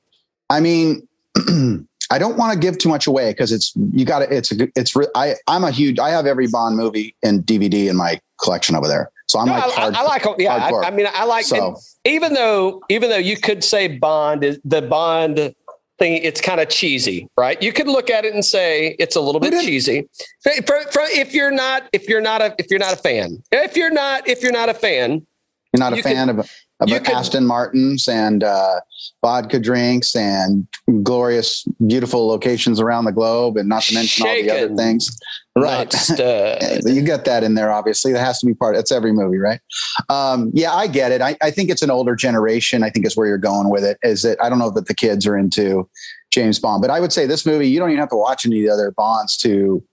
A: I mean, I don't want to give too much away because it's you got to. It's a. It's I. I'm a huge. I have every Bond movie and DVD in my collection over there. So I'm
E: No,
A: like, hard,
E: I, I like, yeah. I, I mean, I like,
A: So-
E: even though, even though you could say Bond is the Bond thing, it's kind of cheesy, right? You could look at it and say it's a little bit cheesy. For, for, if you're not, if you're not a, if you're not a fan, if you're not, if you're not a fan,
A: You're not a
E: you
A: fan of, of
E: you could-
A: Aston Martins and uh, vodka drinks and glorious, beautiful locations around the globe, and not to mention all the other things. Right. you get that in there, obviously. That has to be part. That's every movie, right? Um, yeah, I get it. I, I think it's an older generation. I think is where you're going with it. Is that I don't know that the kids are into James Bond, but I would say this movie you don't even have to watch any of the other Bonds to.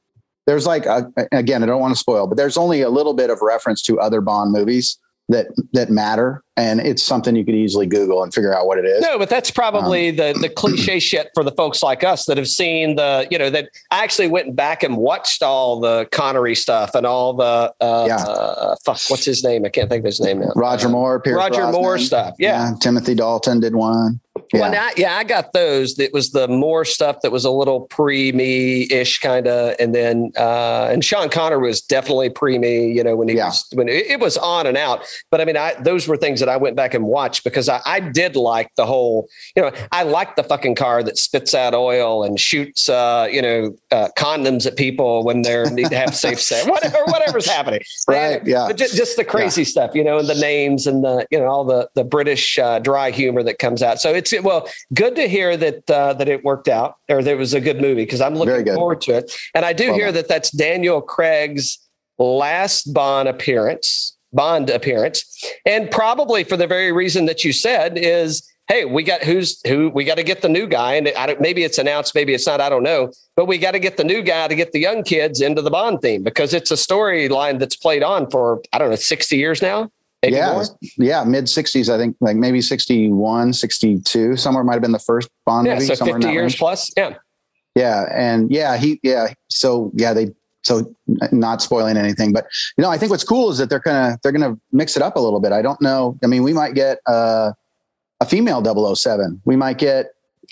A: There's like a, again, I don't want to spoil, but there's only a little bit of reference to other Bond movies that that matter, and it's something you could easily Google and figure out what it is.
E: No, but that's probably
A: Um,
E: the the cliche shit for the folks like us that have seen the, you know, that I actually went back and watched all the Connery stuff and all the, uh,
A: Yeah.
E: uh, fuck, what's his name? I can't think of his name now.
A: Roger Moore, Pierce
E: Roger
A: Brosnan.
E: Moore stuff. Yeah.
A: Timothy Dalton did one.
E: Well,
A: Yeah.
E: now, yeah, I got those. It was the more stuff that was a little pre me ish kind of, and then uh, and Sean Connery was definitely pre me. You know when he
A: Yeah.
E: was when it, it was on and out. But I mean, I those were things that I went back and watched because I, I did like the whole. You know, I like the fucking car that spits out oil and shoots. Uh, you know, uh, condoms at people when they need to have safe sex, whatever, whatever's happening.
A: Right, yeah.
E: But ju- just, the crazy stuff, you know, and the names and the you know all the the British uh, dry humor that comes out. So it's well good to hear that uh, that it worked out or there was a good movie because I'm looking forward to it. And I do
A: Well
E: hear that that's Daniel Craig's last Bond appearance, Bond appearance, and probably for the very reason that you said is. Hey, we got who's who? We got to get the new guy, and I don't, maybe it's announced, maybe it's not. I don't know, but we got to get the new guy to get the young kids into the Bond theme because it's a storyline that's played on for I don't know sixty years now. Maybe
A: yeah,
E: more?
A: yeah, mid 60s, I think, like maybe 61, 62, somewhere might have been the first Bond
E: yeah,
A: movie.
E: so
A: somewhere in
E: fifty
A: that
E: years
A: range.
E: plus. Yeah,
A: Yeah, and yeah, he, yeah, so yeah, they, so not spoiling anything, but you know, I think what's cool is that they're gonna they're gonna mix it up a little bit. I don't know. I mean, we might get uh, a female 007. We might get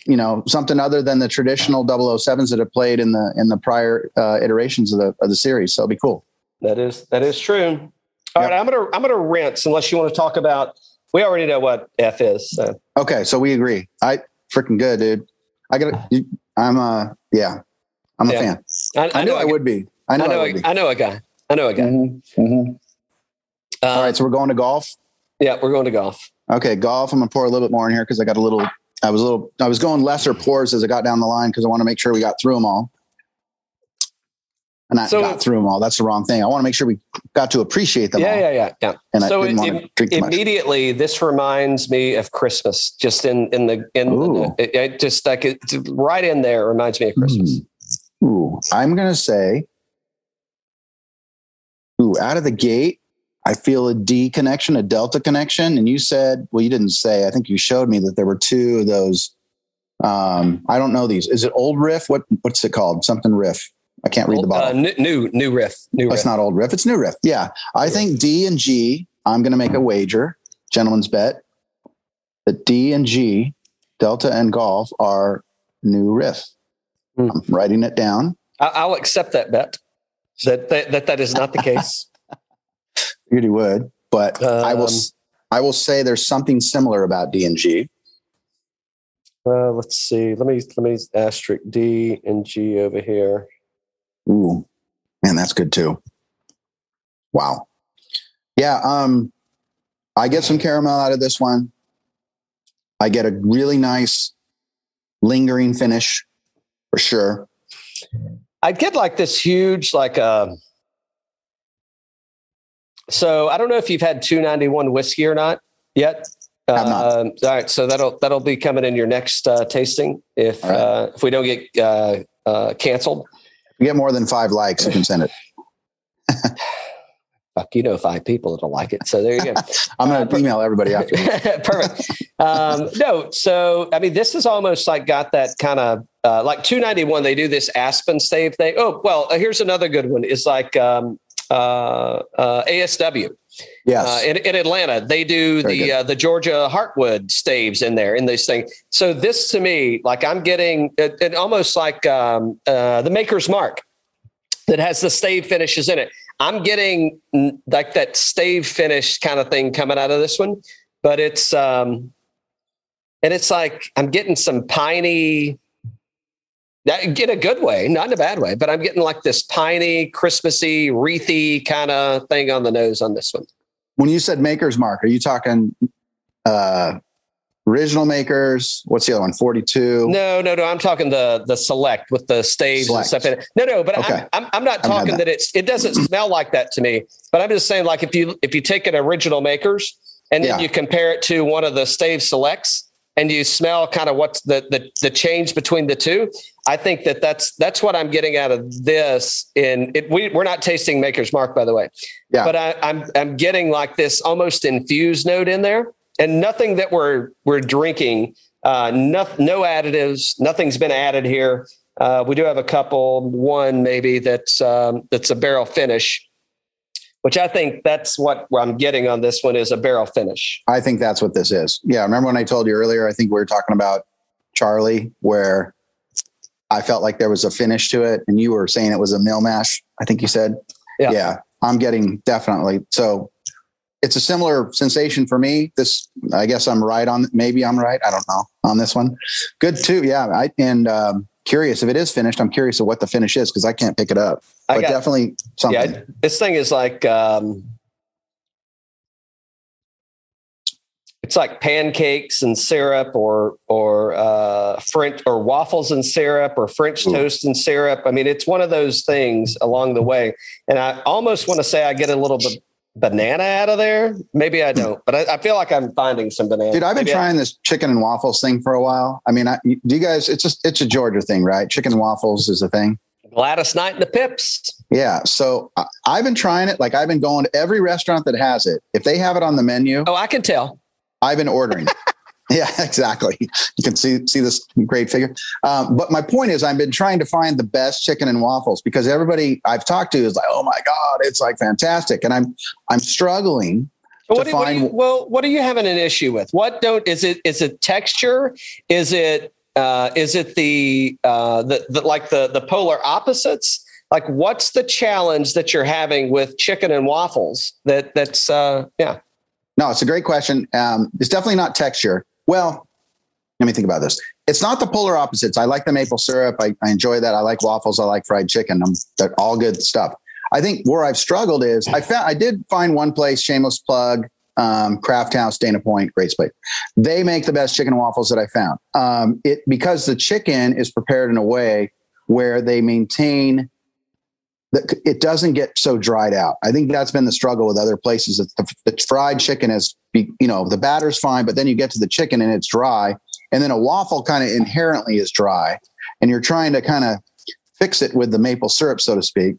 A: you know something other than the traditional 007s that have played in the in the prior uh, iterations of the of the series. So it'll be cool.
E: that is that is true. All
A: Yep.
E: right, I'm gonna I'm gonna rinse unless you want to talk about. We already know what F is. So.
A: Okay, so we agree. I freaking good, dude. I got. to I'm uh yeah, I'm a fan.
E: I,
A: I, knew
E: a
A: I would be. I
E: I
A: know I,
E: know. a-. I know a guy. I know a guy.
A: Mhm, mhm.
E: Uh,
A: All right, so we're going to golf.
E: Yeah, we're going to golf.
A: Okay, golf. I'm gonna pour a little bit more in here because I got a little. I was a little. I was going lesser pours as I got down the line because I want to make sure we got through them all. And not
E: So-
A: got through them all. That's the wrong thing. I want to make sure we got to appreciate them
E: Yeah,
A: all.
E: yeah, yeah, yeah.
A: And
E: so
A: I didn't
E: it-
A: want to drink
E: immediately, this reminds me of Christmas. Just in in the in the, it, it just like it's right in there. Reminds me of Christmas.
A: Ooh, I'm gonna say. Ooh, out of the gate, I feel a D connection, a delta connection. And you said, well, you didn't say, I think you showed me that there were two of those. Um, I don't know these. Is it old riff? What what's it called? Something riff. I can't read the
E: Uh, new, new new riff. New
A: That's
E: riff.
A: not old riff. It's new riff. Yeah. I think D and G, I'm going to make a wager, gentleman's bet, that D and G, Delta and Golf are new riff.
E: Hmm.
A: I'm writing it down.
E: I, I'll accept that bet. That that that, that is not the case.
A: Really would, but I will. I will say there's something similar about D and G.
E: Uh, let's see. Let me let me asterisk D and G over here.
A: Ooh, man, that's good too. Wow. Yeah. Um, I get some caramel out of this one. I get a really nice lingering finish for sure.
E: I'd get like this huge, like uh so I don't know if you've had 291 whiskey or not yet. Um, all right, so that'll that'll be coming in your next uh, tasting if
A: right.
E: uh, if we don't get uh, uh, canceled.
A: If you get more than five likes, you can send it.
E: Fuck, you know five people that'll like it. So there you go.
A: I'm going
E: Uh,
A: to email everybody after.
E: Perfect. Um, no, so I mean, this is almost like got that kind of uh, like 291. They do this Aspen stave thing. Oh, well, uh, here's another good one. Is like um, uh, uh, ASW
A: Yes.
E: uh, in, in Atlanta. They do
A: Very
E: the uh, the Georgia Heartwood staves in there in this thing. So this to me, like I'm getting it, it almost like um, uh, the Maker's Mark that has the stave finishes in it. I'm getting like that stave finish kind of thing coming out of this one, but it's um, and it's like I'm getting some piney. That, in a good way, not in a bad way, but I'm getting like this piney, Christmassy, wreathy kind of thing on the nose on this one.
A: when you said Maker's Mark, are you talking uh, original makers? What's the other one? 42.
E: No, no, no. I'm talking the the select with the staves
A: Select.
E: and stuff in it. No, no, but
A: Okay.
E: I'm, I'm I'm not talking
A: that.
E: that. it's it doesn't smell like that to me. But I'm just saying, like if you if you take an original makers and then
A: Yeah.
E: you compare it to one of the stave selects and you smell kind of what's the the the change between the two, I think that that's that's what I'm getting out of this. In it, we we're not tasting Maker's Mark, by the way.
A: Yeah.
E: But I, I'm I'm getting like this almost infused note in there, and nothing that we're we're drinking. Uh, no, no additives. Nothing's been added here. Uh, we do have a couple. One maybe that's um, that's a barrel finish, which I think that's what I'm getting on this one is a barrel finish.
A: I think that's what this is. Yeah. Remember when I told you earlier? I think we were talking about Charlie, where I felt like there was a finish to it, and you were saying it was a mill mash. I think you said.
E: Yeah.
A: I'm getting definitely. So it's a similar sensation for me. This, I guess I'm right on. Maybe I'm right. I don't know on this one. Good too. Yeah. I and um, curious if it is finished. I'm curious of what the finish is because I can't pick it up.
E: I
A: But
E: got
A: definitely something.
E: yeah. This thing is like um, it's like pancakes and syrup, or or uh, French or waffles and syrup, or French
A: Ooh.
E: toast and syrup. I mean, it's one of those things along the way, and I almost want to say I get a little bit banana out of there. Maybe I don't, but I, I feel like I'm finding some banana.
A: Dude, I've been
E: Maybe I-
A: trying this chicken and waffles thing for a while. I mean, I, do you guys? It's just it's a Georgia thing, right? Chicken and waffles is a thing.
E: Gladys Knight and the Pips.
A: Yeah. So I, I've been trying it. Like I've been going to every restaurant that has it. If they have it on the menu,
E: Oh, I can tell.
A: I've been ordering. yeah, exactly. You can see see this great figure. Um, but my point is, I've been trying to find the best chicken and waffles because everybody I've talked to is like, "Oh my god, it's like fantastic," and I'm I'm struggling. To
E: What, do- what do
A: find-
E: you, well, what are you having an issue with? What don't is it? Is it texture? Is it uh, is it the, uh, the the like the the polar opposites? Like, what's the challenge that you're having with chicken and waffles? That that's uh, yeah.
A: No, it's a great question. Um, it's definitely not texture. Well, let me think about this. It's not the polar opposites. I like the maple syrup. I, I enjoy that. I like waffles. I like fried chicken. I'm, they're all good stuff. I think where I've struggled is I found I did find one place, shameless plug, um, Craft House, Dana Point, great place. They make the best chicken waffles that I found. Um, it because the chicken is prepared in a way where they maintain that it doesn't get so dried out. I think that's been the struggle with other places. That the, the fried chicken is, be- you know, the batter's fine, but then you get to the chicken and it's dry, and then a waffle kind of inherently is dry, and you're trying to kind of fix it with the maple syrup, so to speak.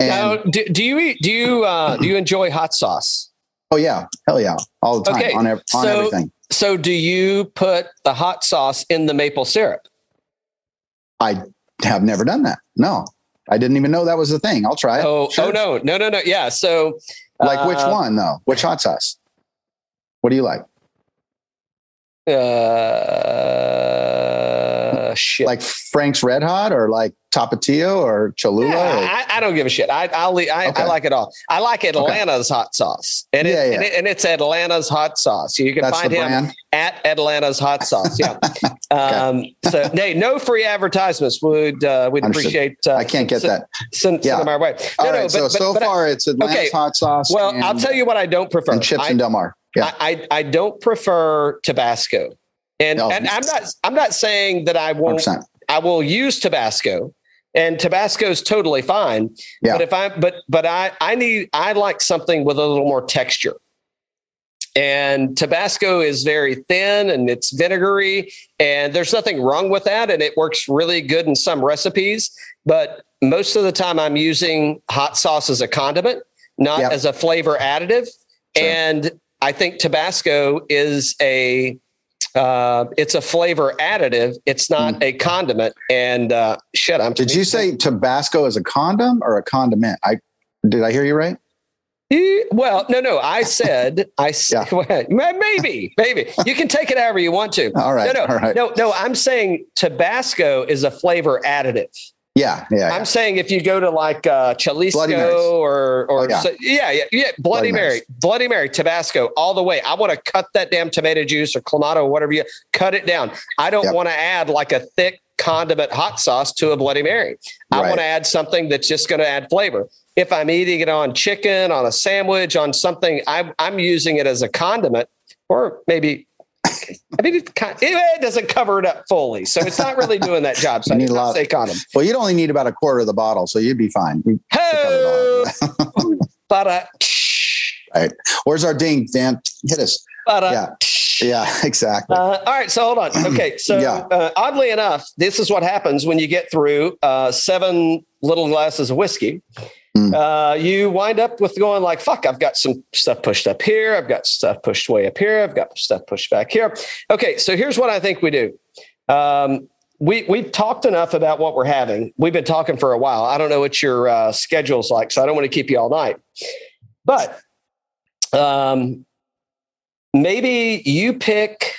A: And
E: now, do, do you eat? Do you uh, do you enjoy hot sauce?
A: oh yeah, hell yeah, all the time
E: Okay,
A: on, ev- on
E: so-
A: everything.
E: So, do you put the hot sauce in the maple syrup?
A: I have never done that. No, I didn't even know that was a thing. I'll try it.
E: Oh,
A: Sure.
E: oh no, no, no, no. Yeah. So,
A: Like which
E: uh,
A: one though? Which hot sauce? What do you like?
E: Uh, shit.
A: Like Frank's Red Hot or like Tapatio or Cholula?
E: Yeah,
A: or-
E: I, I don't give a shit. I I'll, I, I
A: Okay.
E: like it all. I like Atlanta's hot sauce, and, it,
A: Yeah, yeah.
E: And, it, and it's Atlanta's hot sauce. You can
A: That's
E: find him
A: brand.
E: at Atlanta's hot sauce. Yeah. um, so, hey, no free advertisements. Would uh, we'd
A: Understood.
E: appreciate? Uh,
A: I can't get that.
E: Send,
A: Yeah.
E: send them our way.
A: All
E: No,
A: right.
E: no,
A: so
E: but-
A: so
E: but- but I-
A: far it's Atlanta's
E: Okay.
A: hot sauce.
E: well,
A: and,
E: I'll tell you what I don't prefer.
A: and chips
E: I,
A: and Del Mar. Yeah.
E: I, I I don't prefer Tabasco, and and I'm not I'm not saying that I won't
A: 100%.
E: I will use Tabasco, and Tabasco is totally fine.
A: Yeah.
E: But if I but but I I need I like something with a little more texture. And Tabasco is very thin and it's vinegary, and there's nothing wrong with that. And it works really good in some recipes. But most of the time, I'm using hot sauce as a condiment, not
A: Yep.
E: as a flavor additive.
A: Sure.
E: And I think Tabasco is a uh, it's a flavor additive. It's not a condiment. And uh, shit, I'm.
A: Did you say Tabasco is a condom or a condiment? I did I hear you right?
E: Well, no, no. I said, I said, maybe, maybe you can take it however you want to.
A: All right.
E: No, no,
A: all right.
E: no, no. I'm saying Tabasco is a flavor additive.
A: Yeah, yeah. yeah.
E: I'm saying if you go to like uh, Chalisco or or
A: Oh, yeah.
E: so- yeah. yeah, yeah, Bloody,
A: Bloody
E: Mary,
A: Marys.
E: Bloody Mary, Tabasco, all the way. I want to cut that damn tomato juice or clamato or whatever you cut it down. I don't
A: Yep.
E: want to add like a thick condiment hot sauce to a Bloody Mary. I
A: Right.
E: want to add something that's just going to add flavor. If I'm eating it on chicken, on a sandwich, on something, I'm I'm using it as a condiment, or maybe. I mean, it, kind- it doesn't cover it up fully, so it's not really doing that job. So
A: You
E: I
A: need a lot-
E: say condom.
A: well, you'd only need about a quarter of the bottle, so you'd be fine. You-!
E: But uh,
A: Right. Where's our ding, Dan? Hit us.
E: but uh,
A: Yeah. Yeah, exactly.
E: Uh, all right, so hold on. Okay, so
A: Yeah.
E: uh, oddly enough, this is what happens when you get through uh, seven little glasses of whiskey.
A: Mm.
E: Uh, you wind up with going like, "Fuck! I've got some stuff pushed up here. I've got stuff pushed way up here. I've got stuff pushed back here." Okay, so here's what I think we do. Um, we we've talked enough about what we're having. We've been talking for a while. I don't know what your uh, schedule's like, so I don't want to keep you all night. But um, maybe you pick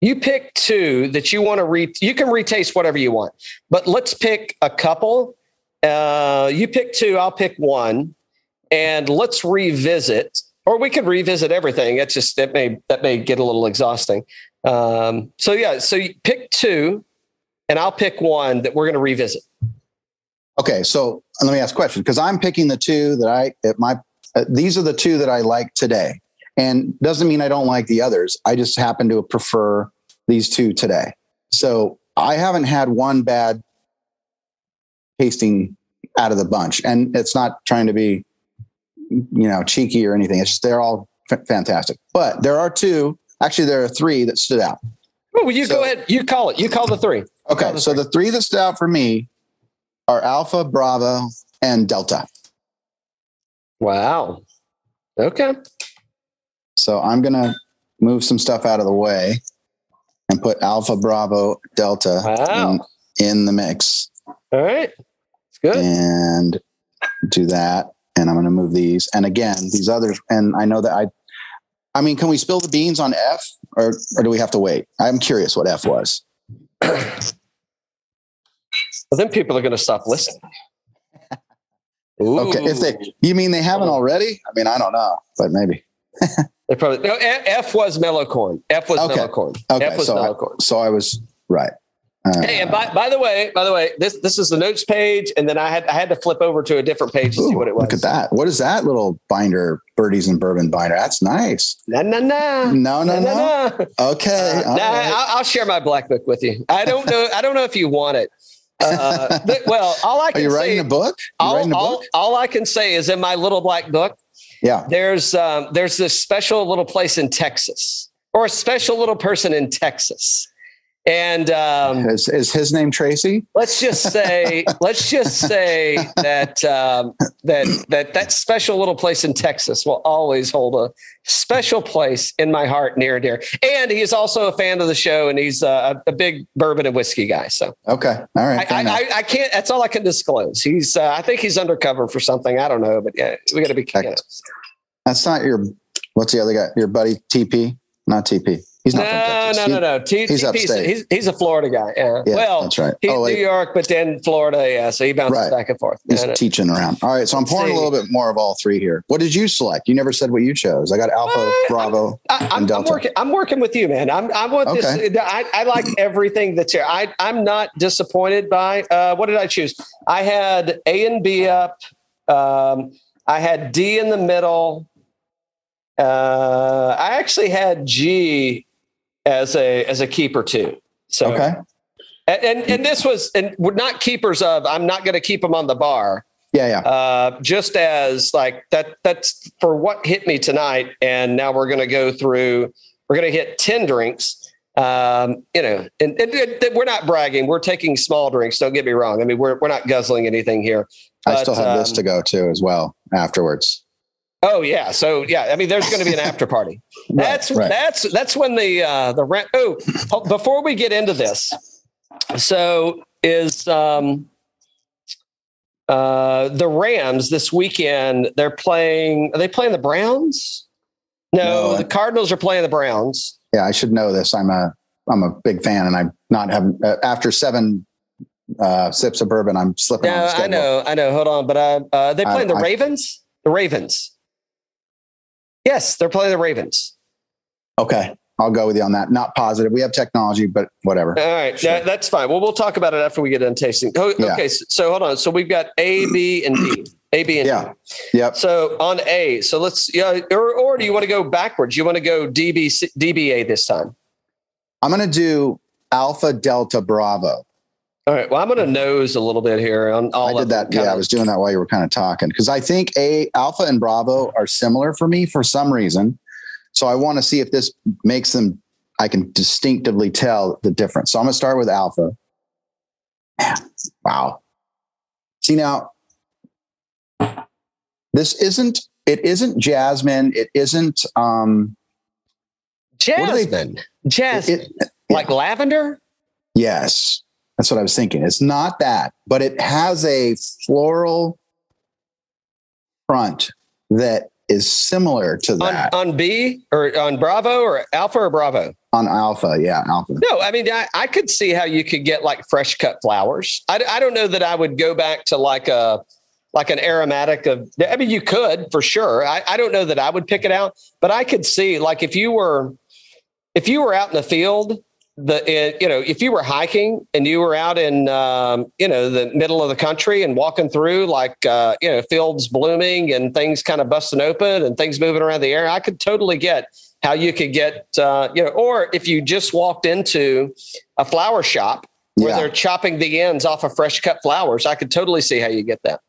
E: you pick two that you want to read you can retaste whatever you want but let's pick a couple uh, you pick two i'll pick one and let's revisit or we could revisit everything it's just that may that may get a little exhausting um, so yeah so you pick two and i'll pick one that we're going to revisit
A: Okay, so let me ask a question because I'm picking the two that I at my uh, these are the two that I like today, and doesn't mean I don't like the others. I just happen to prefer these two today. So I haven't had one bad tasting out of the bunch, and it's not trying to be you know cheeky or anything. It's just they're all f- fantastic. But there are two. Actually, there are three that stood out.
E: well, you
A: So-
E: go ahead you call it you call the three
A: Okay,
E: the
A: so
E: three.
A: the three that stood out for me are Alpha, Bravo, and Delta.
E: wow okay
A: So I'm going to move some stuff out of the way and put Alpha, Bravo, Delta
E: Wow.
A: in, in the mix
E: all right good
A: and do that. And I'm going to move these. And again, these others, and I know that I, I mean, can we spill the beans on F or, or do we have to wait? I'm curious what F was.
E: Well, then people are going to stop listening. Ooh.
A: Okay. If they, you mean they haven't oh. already? I mean, I don't know, but maybe.
E: They probably no. F was mellow corn. F was
A: Okay.
E: mellow corn.
A: Okay.
E: F was
A: so,
E: mellow
A: I, so I was right. Uh,
E: Hey, and by, by the way, by the way, this this is the notes page, and then I had I had to flip over to a different page to see what it was.
A: Look at that. What is that little binder, birdies and bourbon binder? That's nice.
E: Na na.
A: No, no, no.
E: na.
A: Okay.
E: Uh, nah,
A: right.
E: I'll, I'll share my black book with you. I don't know. I don't know if you want it. Uh, but- well, all I
A: Are
E: can
A: you
E: say,
A: writing a book?
E: All,
A: writing a
E: all,
A: book?
E: all I can say is in my little black book,
A: Yeah.
E: there's um, there's this special little place in Texas, or a special little person in Texas, And um,
A: Is, is his name Tracy?
E: let's just say, let's just say that um, that that that special little place in Texas will always hold a special place in my heart, near and dear. And he's also a fan of the show, and he's a, a big bourbon and whiskey guy. So
A: Okay. All right.
E: I. I, I can't. That's all I can disclose. He's. Uh, I think he's undercover for something. I don't know, but yeah, we got to be. You know.
A: That's not your. What's the other guy? Your buddy TP? Not TP. He's not
E: No, no, no, no. T-
A: he's upstate.
E: He's, he's a Florida guy. Yeah.
A: Yeah,
E: well,
A: that's right.
E: he's
A: Oh,
E: New. York, but then Florida. Yeah. So he bounces
A: Right.
E: back and forth.
A: He's
E: no.
A: teaching around. All right, so I'm
E: Let's
A: pouring a little bit more of all three here. What did you select? You never said what you chose. I got Alpha,
E: Well,
A: Bravo,
E: I, I'm,
A: and
E: I'm
A: Delta.
E: working. I'm working with you, man. I'm. I want
A: Okay.
E: this. I, I like everything that's here. I, I'm not disappointed by. Uh, what did I choose? I had A and B up. Um, I had D in the middle. Uh, I actually had G as a as a keeper too. So
A: Okay.
E: and and, and this was and we're not keepers of. I'm not going to keep them on the bar.
A: Yeah, yeah.
E: Uh, just as like that. That's for what hit me tonight. And now we're going to go through. We're going to hit ten drinks. Um, you know, and, and, and we're not bragging. We're taking small drinks. Don't get me wrong. I mean, we're we're not guzzling anything here.
A: I still have this
E: um,
A: to go to as well afterwards.
E: Oh yeah. So yeah, I mean, there's going to be an after party. That's
A: right.
E: that's that's when the uh, the rent. Oh, oh, before we get into this, so is um, uh, the Rams this weekend? They're playing. Are they playing the Browns? No,
A: No.
E: the Cardinals are playing the Browns.
A: Yeah, I should know this. I'm a I'm a big fan, and I'm not having uh, after seven uh, sips of bourbon. I'm slipping on
E: No,
A: the
E: I know, I know. Hold on, but uh, uh, they
A: I-
E: playing the
A: I-
E: Ravens. The Ravens. Yes, they're playing the Ravens.
A: Okay, I'll go with you on that. Not positive. We have technology, but whatever.
E: All right,
A: Sure.
E: that- that's fine. Well, we'll talk about it after we get done tasting. Oh,
A: Yeah.
E: Okay, so, so hold on. So we've got A, B, and D. A, B, and
A: Yeah.
E: D.
A: Yep.
E: So on A, so let's yeah, or, or do you want to go backwards? You want to go DB, DBA this time?
A: I'm going to do Alpha Delta Bravo.
E: All right. Well, I'm going to nose a little bit here on all
A: I did that. Yeah,
E: kinda-
A: I was doing that while you were kind of talking because I think a Alpha and Bravo are similar for me for some reason. So I want to see if this makes them. I can distinctively tell the difference. So I'm going to start with Alpha. Wow. See now, this isn't. It isn't Jasmine. It isn't. Um. what they-
E: Jasmine. Jasmine.
A: It,
E: like lavender.
A: Yes, that's what I was thinking. It's not that, but it has a floral front that is similar to
E: On,
A: that
E: on B or on Bravo or Alpha or Bravo?
A: on, Alpha. Yeah, Alpha.
E: No, I mean, I, I could see how you could get like fresh cut flowers. I, I don't know that I would go back to like a like an aromatic of. I mean, you could for sure. I, I don't know that I would pick it out, but I could see like if you were if you were out in the field, the uh, you know if you were hiking and you were out in um, you know the middle of the country and walking through like uh, you know fields blooming and things kind of busting open and things moving around the air, I could totally get how you could get uh, you know or if you just walked into a flower shop where
A: Yeah.
E: they're chopping the ends off of fresh cut flowers, I could totally see how you get that.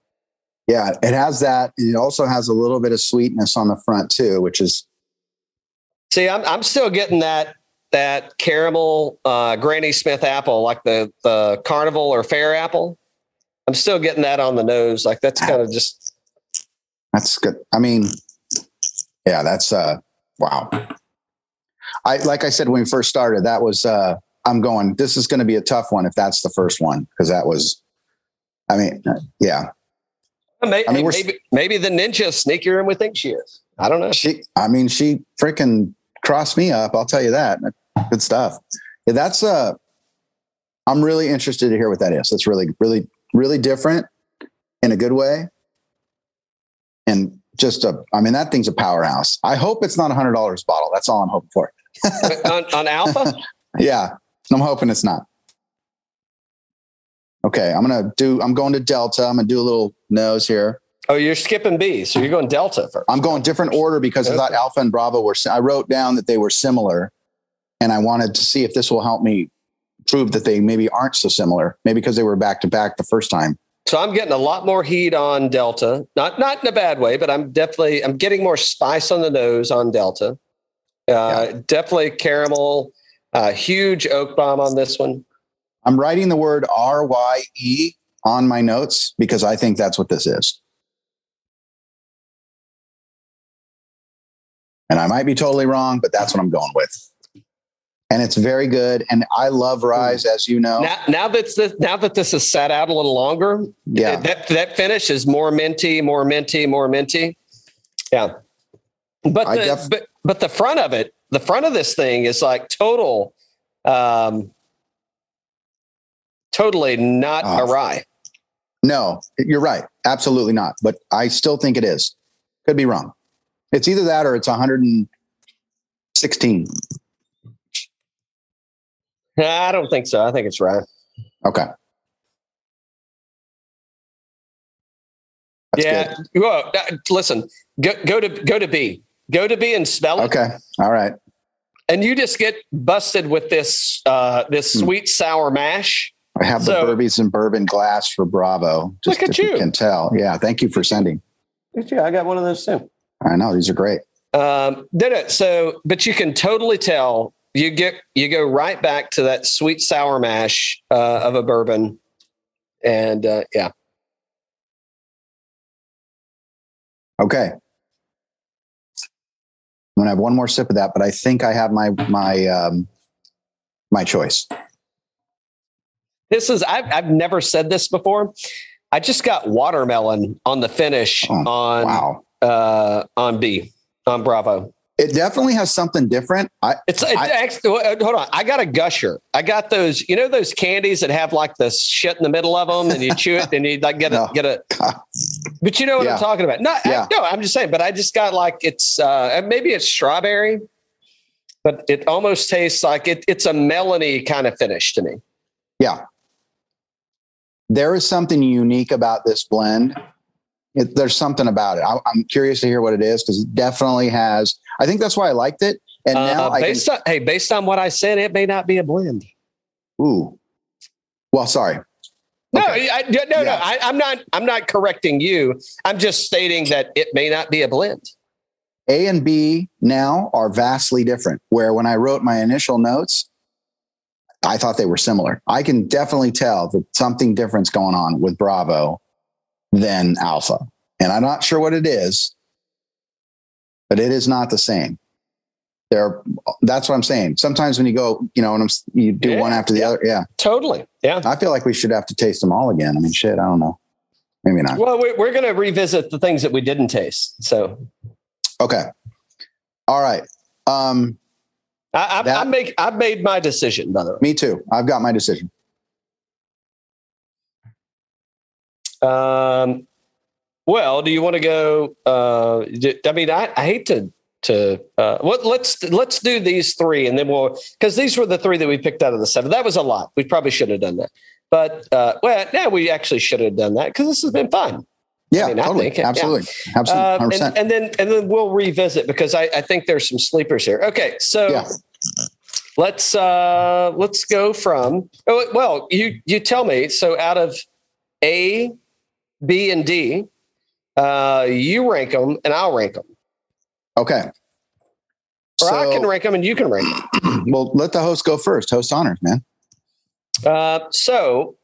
A: Yeah, it has that. It also has a little bit of sweetness on the front too, which is
E: See, I'm I'm still getting that that caramel uh, Granny Smith apple, like the the carnival or fair apple. I'm still getting that on the nose. Like that's kind of just
A: that's good. I mean, yeah, that's uh wow. I like I said when we first started, that was uh I'm going, this is going to be a tough one if that's the first one, because that was I mean, yeah.
E: maybe
A: I mean,
E: maybe, maybe the ninja sneakier than we think she is. I don't know.
A: She, I mean, she freaking crossed me up. I'll tell you that. Good stuff. Yeah, that's uh, I'm really interested to hear what that is. That's really, really, really different in a good way. And just a, I mean, that thing's a powerhouse. I hope it's not a hundred dollars bottle. That's all I'm hoping for.
E: on, on Alpha,
A: Yeah, I'm hoping it's not. Okay, I'm gonna do. I'm going to Delta. I'm gonna do a little nose here.
E: Oh, you're skipping B, so you're going Delta first.
A: I'm going different order because I thought Alpha and Bravo were. I wrote down that they were similar, and I wanted to see if this will help me prove that they maybe aren't so similar. Maybe because they were back to back the first time.
E: So I'm getting a lot more heat on Delta. Not not in a bad way, but I'm definitely I'm getting more spice on the nose on Delta. Uh, Definitely caramel. Uh, huge oak bomb on this one.
A: I'm writing the word R Y E on my notes because I think that's what this is. And I might be totally wrong, but that's what I'm going with. And it's very good. And I love Rise, as you know.
E: Now, now that this, now that this has sat out a little longer,
A: Yeah.
E: that that finish is more minty, more minty, more minty. Yeah, but the,
A: def-
E: but but the front of it, the front of this thing is like total, um, totally not
A: Oh.
E: a rye.
A: No, you're right. Absolutely not. But I still think it is. Could be wrong. It's either that or it's 116.
E: I don't think so. I think it's rye.
A: Okay. That's
E: yeah. Well, uh, listen, go go to go to B. Go to B and spell
A: good.
E: it.
A: Okay. All right.
E: and you just get busted with this uh, this
A: Hmm.
E: sweet sour mash.
A: I have
E: So-
A: the Birdies and Bourbon glass for Bravo. Just
E: Look at
A: if
E: you.
A: can tell. Yeah. Thank you for sending.
E: Yeah, I got one of those too.
A: I know these are great.
E: Um, did it so, but you can totally tell. You get you go right back to that sweet sour mash uh, of a bourbon, and uh, yeah,
A: Okay. I'm gonna have one more sip of that, but I think I have my my um my choice.
E: this is I've I've never said this before. I just got watermelon on the finish
A: Oh,
E: on
A: Wow.
E: Uh, on B on Bravo.
A: It definitely has something different. I
E: It's, it's
A: I-
E: actually hold on. I got a gusher. I got those. You know those candies that have like the shit in the middle of them, and you chew it, and you like get a
A: No.
E: get a. But you know what
A: Yeah.
E: I'm talking about? No,
A: Yeah.
E: I, no, I'm just saying. But I just got like it's uh maybe it's strawberry, but it almost tastes like it. It's a melony kind of finish to me.
A: yeah. There is something unique about this blend. It, there's something about it. I, I'm curious to hear what it is because it definitely has. I think that's why I liked it. And now
E: Uh,
A: I can,
E: on hey, based on what I said, it may not be a blend.
A: ooh. Well, sorry.
E: No,
A: Okay.
E: I, no, no, no. I, I'm not. I'm not correcting you. I'm just stating that it may not be a blend.
A: A and B now are vastly different. Where when I wrote my initial notes, I thought they were similar. I can definitely tell that something different's going on with Bravo than Alpha. And I'm not sure what it is, but it is not the same. There, that's what I'm saying. Sometimes when you go, you know, and I'm, you do
E: Yeah,
A: one after the
E: yeah.
A: other. Yeah.
E: Totally. Yeah.
A: I feel like we should have to taste them all again. I mean, shit, I don't know. Maybe not.
E: Well, we're, we're going to revisit the things that we didn't taste. So
A: Okay. All right. Um,
E: I, I,
A: That-
E: I make I've made my decision. By the way,
A: me too. I've got my decision.
E: Um, well, do you want to go? Uh, I mean, I, I hate to to uh, what let's let's do these three, and then we'll because these were the three that we picked out of the seven. That was a lot. We probably should have done that, but uh, well, yeah, we actually should have done that because this has been fun.
A: Yeah,
E: mean, I
A: totally.
E: think it- yeah.
A: Absolutely. Absolutely.
E: Uh, and, and then and then we'll revisit because I, I think there's some sleepers here. Okay, so
A: Yeah.
E: let's uh let's go from oh, well you you tell me so out of A, B, and D, uh, you rank them and I'll rank them,
A: okay.
E: or I can rank them and you can rank them.
A: well, let the host go first. Host honors, man.
E: Uh, so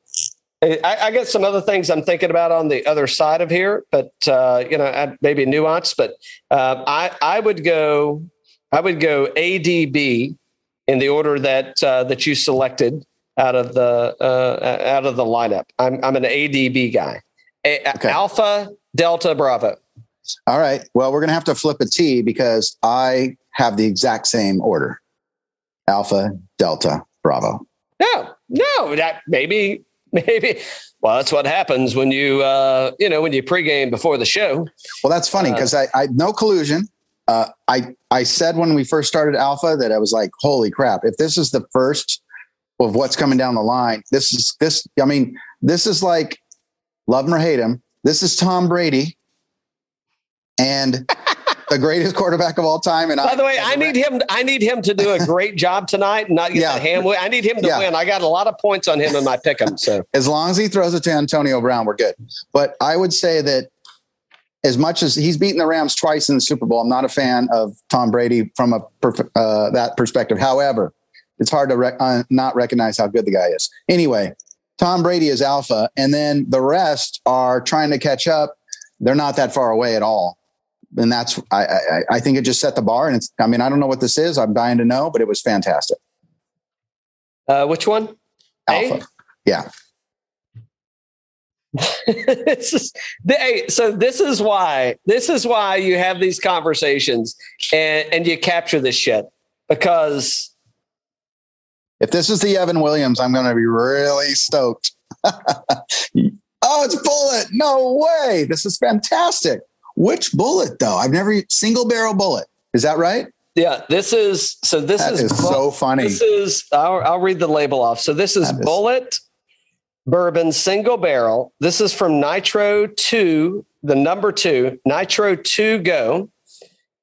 E: I, I got some other things I'm thinking about on the other side of here, but uh, you know, I- maybe nuance. But uh, I I would go I would go ADB in the order that uh, that you selected out of the uh, out of the lineup. I'm I'm an ADB guy. A-
A: Okay.
E: Alpha Delta Bravo.
A: All right. Well, we're going to have to flip a T because I have the exact same order Alpha, Delta, Bravo.
E: No, no, that maybe maybe. Well, that's what happens when you uh, you know when you pregame before the show.
A: Well, that's funny
E: Uh,
A: because I, I no collusion. Uh, I I said when we first started Alpha that I was like, holy crap! If this is the first of what's coming down the line, this is this. I mean, this is like love him or hate him. This is Tom Brady and the greatest quarterback of all time. And
E: By the way, I need him. I need him to do a great job tonight and not get
A: Yeah.
E: the ham. I need him to
A: Yeah.
E: win. I got a lot of points on him in my pick'em. So
A: as long as he throws it to Antonio Brown, we're good. But I would say that as much as he's beaten the Rams twice in the Super Bowl, I'm not a fan of Tom Brady from a perf- uh, that perspective. However, it's hard to rec- uh, not recognize how good the guy is. Anyway, Tom Brady is alpha, and then the rest are trying to catch up. They're not that far away at all, and that's I I, I think it just set the bar. And it's I mean I don't know what this is. I'm dying to know, but it was fantastic.
E: Uh, which one?
A: Alpha,
E: A?
A: yeah.
E: this is the, hey, so this is why this is why you have these conversations and and you capture this shit because
A: If this is the Evan Williams, I'm going to be really stoked. oh, it's Bulleit! No way! This is fantastic. Which Bulleit though? I've never single barrel Bulleit. Is that right?
E: yeah this is so this
A: That
E: is,
A: is so funny.
E: this is I'll, I'll read the label off so this is
A: is-
E: Bulleit bourbon single barrel this is from nitro 2 the number 2 nitro 2 go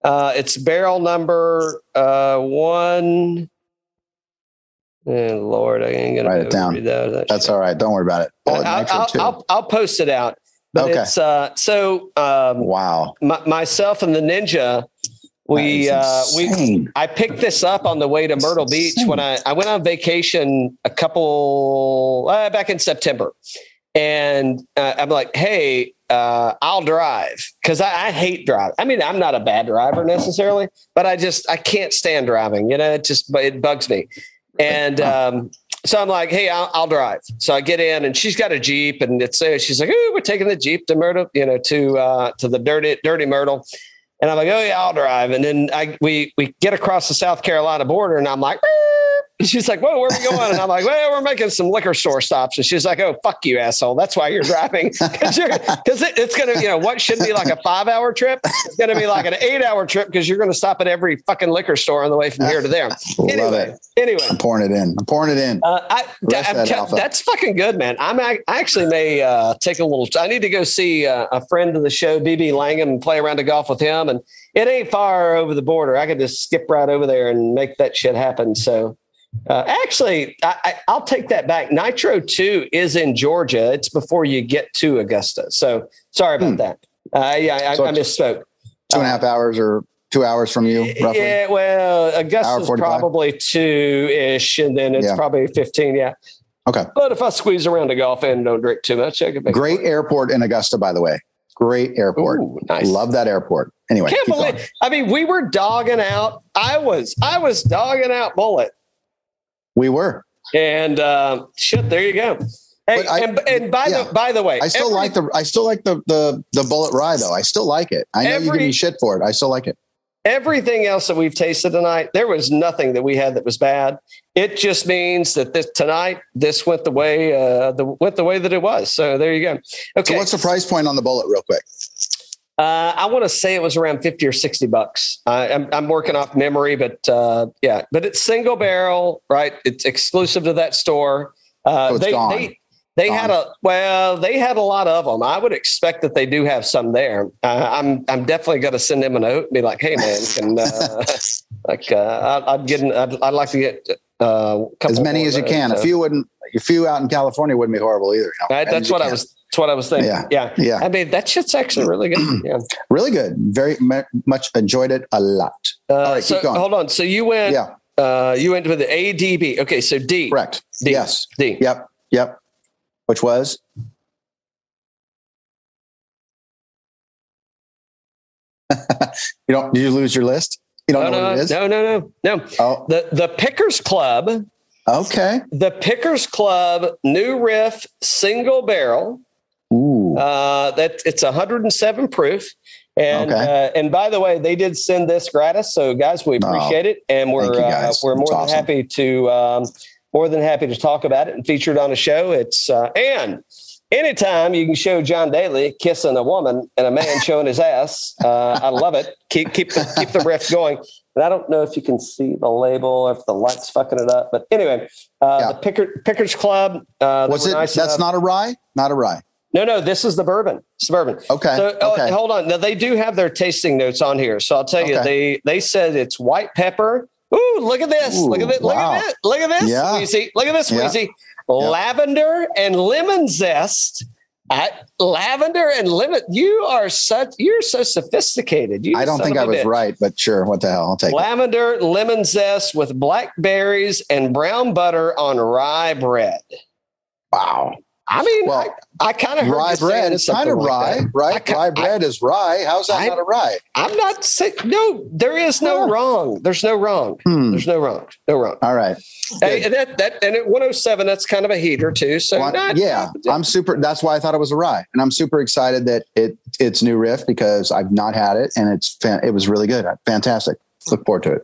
E: uh, it's barrel number uh, one Eh, Lord, I ain't gonna
A: Write it down.
E: that. That
A: That's
E: shit.
A: all right. Don't worry about it.
E: I'll, I'll. I'll, I'll post it out. But
A: Okay.
E: it's uh, so um,
A: wow.
E: my, myself and the ninja, we uh, we. I picked this up on the way to Myrtle Beach when I, I went on vacation a couple uh, back in September, and uh, I'm like, hey, uh, I'll drive because I, I hate driving. I mean, I'm not a bad driver necessarily, but I just I can't stand driving. You know, it just it bugs me, and. Um, so I'm like, hey, I'll, I'll drive. So I get in, and she's got a jeep, and it's uh, she's like, oh, we're taking the jeep to Myrtle, you know, to uh, to the dirty dirty Myrtle, and I'm like, oh yeah, I'll drive. And then I we we get across the South Carolina border, and I'm like, "Beep." And she's like, whoa, where are we going? And I'm like, well, we're making some liquor store stops. And she's like, oh, fuck you, asshole. That's why you're driving because it, it's gonna, you know, what should be like a five hour trip, it's gonna be like an eight hour trip because you're gonna stop at every fucking liquor store on the way from here to there.
A: Love
E: Anyway,
A: it.
E: anyway.
A: I'm pouring it in. I'm pouring it in.
E: Uh, I,
A: that alpha.
E: that's fucking good, man. I'm I actually may uh, take a little. I need to go see uh, a friend of the show, BB Langham, and play around to golf with him. And it ain't far over the border. I could just skip right over there and make that shit happen. So, uh, actually, I, I, I'll take that back. Nitro Two is in Georgia. It's before you get to Augusta. So sorry about
A: Hmm.
E: that. Uh, yeah, I,
A: So
E: I misspoke.
A: Two and a half hours or two hours from you, roughly.
E: Yeah, well, Augusta's probably two ish, and then it's
A: Yeah.
E: probably 15. Yeah.
A: Okay.
E: But if I squeeze around the golf and don't drink too much, I could make
A: Great airport in Augusta, by the way. Great airport.
E: Ooh, nice.
A: Love that airport. Anyway,
E: Can't believe.
A: going.
E: I mean, we were dogging out. I was. I was dogging out Bulleit,
A: we were.
E: and um, shit. There you go. Hey,
A: I-
E: and, and by
A: yeah.
E: the by the way,
A: I still
E: every-
A: like the I still like the the the Bulleit rye though. I still like it. I know you give
E: Every-
A: me shit for it. I still like it.
E: everything else that we've tasted tonight. There was nothing that we had that was bad. It just means that this tonight this went the way uh, the went the way that it was. So there you go. Okay,
A: So what's the price point on the Bulleit, real quick?
E: Uh, I want to say it was around 50 or 60 bucks. Uh, I'm, I'm working off memory, but uh, yeah, but it's single barrel, right? It's exclusive to that store. Uh,
A: So
E: they,
A: gone.
E: they, they
A: Gone.
E: had a, well, they had a lot of them. I would expect that they do have some there. Uh, I'm, I'm definitely going to send them a note and be like, Hey man, can, uh, like, uh, I, I'd get, I'd, I'd like to get, uh, couple
A: As many as you can. A few wouldn't. A few out in California wouldn't be horrible either. you know.
E: Right, that's what I was, that's what I was thinking.
A: Yeah.
E: Yeah.
A: Yeah,
E: I mean, that shit's actually really good. Yeah.
A: really good. Very mu- much enjoyed it a lot.
E: Uh,
A: All right,
E: so
A: keep going.
E: hold on. So you went,
A: Yeah,
E: uh, you went with the ADB. Okay, so D.
A: correct.
E: D.
A: Yes.
E: D.
A: Yep. Yep. Which was you don't. Did you lose your list? You don't
E: No,
A: know
E: no,
A: what it is.
E: no, no, no, no.
A: Oh,
E: The the Pickers Club,
A: okay.
E: the Pickers Club New Riff Single Barrel.
A: Ooh.
E: Uh, that it's 107 proof. And
A: Okay.
E: uh, and by the way, they did send this gratis, so guys, we
A: Oh,
E: appreciate it, and we're uh, we're more
A: That's
E: than
A: awesome.
E: happy to um, more than happy to talk about it and feature it on a show. It's uh, and anytime you can show John Daly kissing a woman and a man showing his ass, uh, I love it. Keep keep the, keep the riff going. And I don't know if you can see the label or if the light's fucking it up, but anyway, uh,
A: Yeah.
E: the Picker, Pickers Club. Uh,
A: was it?
E: nice
A: that's
E: enough-
A: not a rye. Not a rye.
E: No, no, this is the bourbon. It's the bourbon.
A: Okay.
E: So oh, hold on. Now they do have their tasting notes on here. So I'll tell you,
A: Okay.
E: they they said it's white pepper. Ooh, look at this. look at
A: Ooh,
E: it. Look
A: wow.
E: at it. Look at this.
A: Yeah.
E: Wheezy. Look at this,
A: Yeah.
E: Wheezy. Lavender and lemon zest, I, lavender and lemon. You are such. You're so sophisticated. You
A: I don't think I was
E: bitch.
A: right, but sure. What the hell? I'll take it.
E: Lavender lemon zest with blackberries and brown butter on rye bread.
A: Wow.
E: I mean,
A: Well,
E: I, I kind of heard
A: Rye bread is kind of
E: like
A: rye,
E: that.
A: Right?
E: ca-
A: Rye bread is rye. How's that
E: I-
A: not a rye?
E: I'm not saying no. There is no
A: Huh.
E: wrong. There's no wrong.
A: Hmm.
E: There's no wrong. No wrong.
A: All right.
E: Hey, and that that and at 107, that's kind of a heater too. So
A: Well,
E: not,
A: yeah, I'm super. That's why I thought it was a rye, and I'm super excited that it it's new riff because I've not had it, and it's fan, it was really good, fantastic. Look forward to it.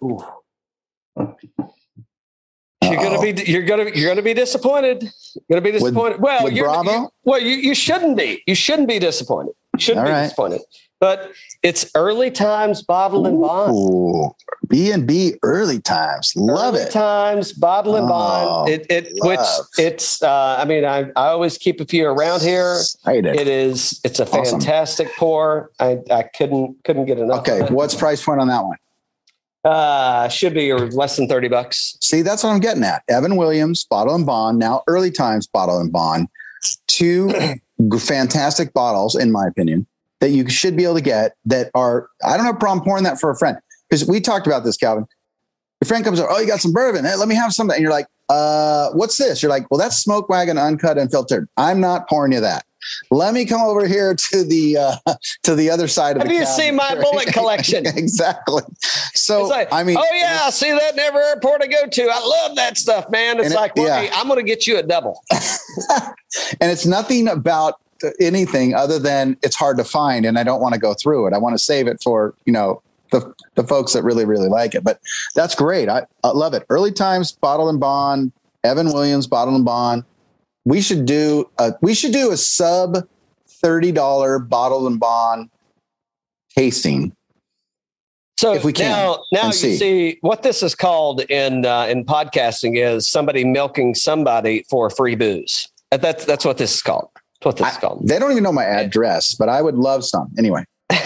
E: You're gonna be you're gonna you're gonna be disappointed. You're gonna be disappointed. well,
A: with
E: you're,
A: Bravo?
E: you- well, you, you shouldn't be. You shouldn't be disappointed. You shouldn't
A: All
E: be
A: right.
E: disappointed. But it's early times bottle and bond.
A: B and B early times, love
E: early
A: it.
E: times bottle and
A: Oh,
E: bond. It it which it's. Uh, I mean, I I always keep a few around here.
A: Hate it.
E: It is. It's a
A: Awesome.
E: fantastic pour. I I couldn't couldn't get enough.
A: Okay, what's price point on that one?
E: Uh, should be or less than thirty bucks.
A: See, that's what I'm getting at. Evan Williams, Bottle and Bond, now early times Bottle and Bond, two fantastic bottles, in my opinion, that you should be able to get that are, I don't have a problem pouring that for a friend. Because we talked about this, Calvin. Your friend comes over, oh, you got some bourbon. Hey, let me have some. And you're like, uh, what's this? You're like, well, that's Smoke Wagon Uncut and Filtered. I'm not pouring you that. Let me come over here to the uh, to the other side of
E: Have
A: the
E: Have
A: you
E: seen my Bulleit collection?
A: exactly. So
E: like,
A: I mean,
E: oh yeah, I see that in every airport I go to. I love that stuff, man. It's
A: And it-
E: like, well,
A: yeah.
E: hey, I'm going to get you a double.
A: and it's nothing about anything other than it's hard to find and I don't want to go through it. I want to save it for, you know, the, the folks that really, really like it. But that's great. I, I love it. Early times, bottle and bond, Evan Williams, bottle and bond. We should do a we should do a sub $30 bottle and bond tasting.
E: So
A: If we can,
E: now, now you
A: see.
E: see. what this is called in uh, in podcasting is somebody milking somebody for free booze. Uh, That's that's what this is called. That's what this is called.
A: They don't even know my address, but I would love some. Anyway.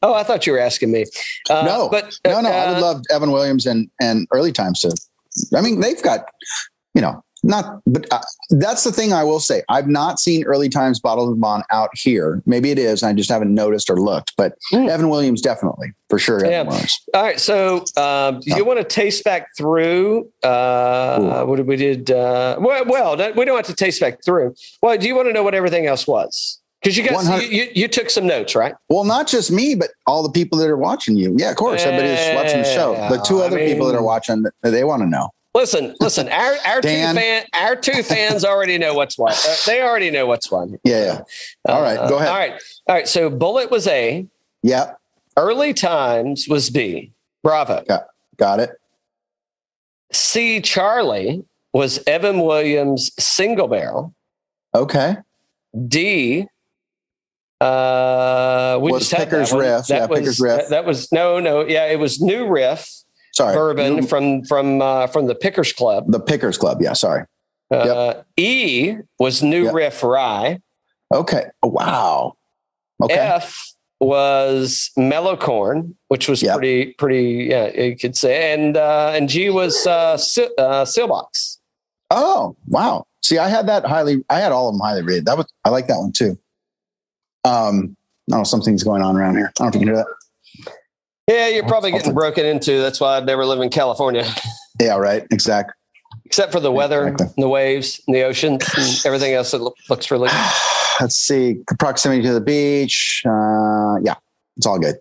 E: Oh, I thought you were asking me. Uh,
A: no,
E: but
A: no, no. I would
E: uh,
A: love Evan Williams and and early times to. I mean, they've got, you know, not. But uh, that's the thing I will say. I've not seen early times bottled and bond out here. Maybe it is. I just haven't noticed or looked. But
E: Mm.
A: Evan Williams definitely for sure.
E: Yeah. All right, so um, do you want to taste back through uh, what we did? Uh, well, well, that- we don't have to taste back through. Well, do you want to know what everything else was? Because you guys, you, you, you took some notes, right?
A: Well, not just me, but all the people that are watching you. Yeah, of course. everybody's watching the show. The two
E: Yeah, I
A: other people that are watching, they want to know.
E: Listen, listen. Our our
A: Dan.
E: two fan, our two fans already know what's what. Uh, they already know what's what.
A: Yeah, yeah. All right, go ahead.
E: All right, all right. So Bulleit was A.
A: Yeah,
E: Early Times was B. Bravo. Yeah.
A: Got it.
E: C. Charlie was Evan Williams single barrel.
A: Okay.
E: D. Uh, we
A: Was
E: just
A: Picker's. Riff.
E: That
A: Yeah,
E: was,
A: Picker's Riff.
E: That, that was no, no. Yeah, it was New Riff
A: Sorry.
E: bourbon from from uh, from the Pickers Club.
A: The Pickers Club. Yeah, sorry.
E: Uh, E was New
A: Yep.
E: Riff Rye.
A: Okay. Oh, Wow. Okay.
E: F was Mellow Corn, which was
A: Yep.
E: pretty pretty. Yeah, you could say. And uh, and G was uh, Sil- uh, Seelbach's.
A: Oh, wow. See, I had that highly, I had all of them highly rated. That was, I like that one too. Um, no, something's going on around here. I don't know if you can hear that.
E: Yeah, you're probably getting broken into. That's why I'd never live in California,
A: Yeah, right. Exactly.
E: except for the weather,
A: Exactly.
E: and the waves, and the ocean, and everything else that looks really. good.
A: Let's see. Proximity to the beach. Uh, yeah, it's all good.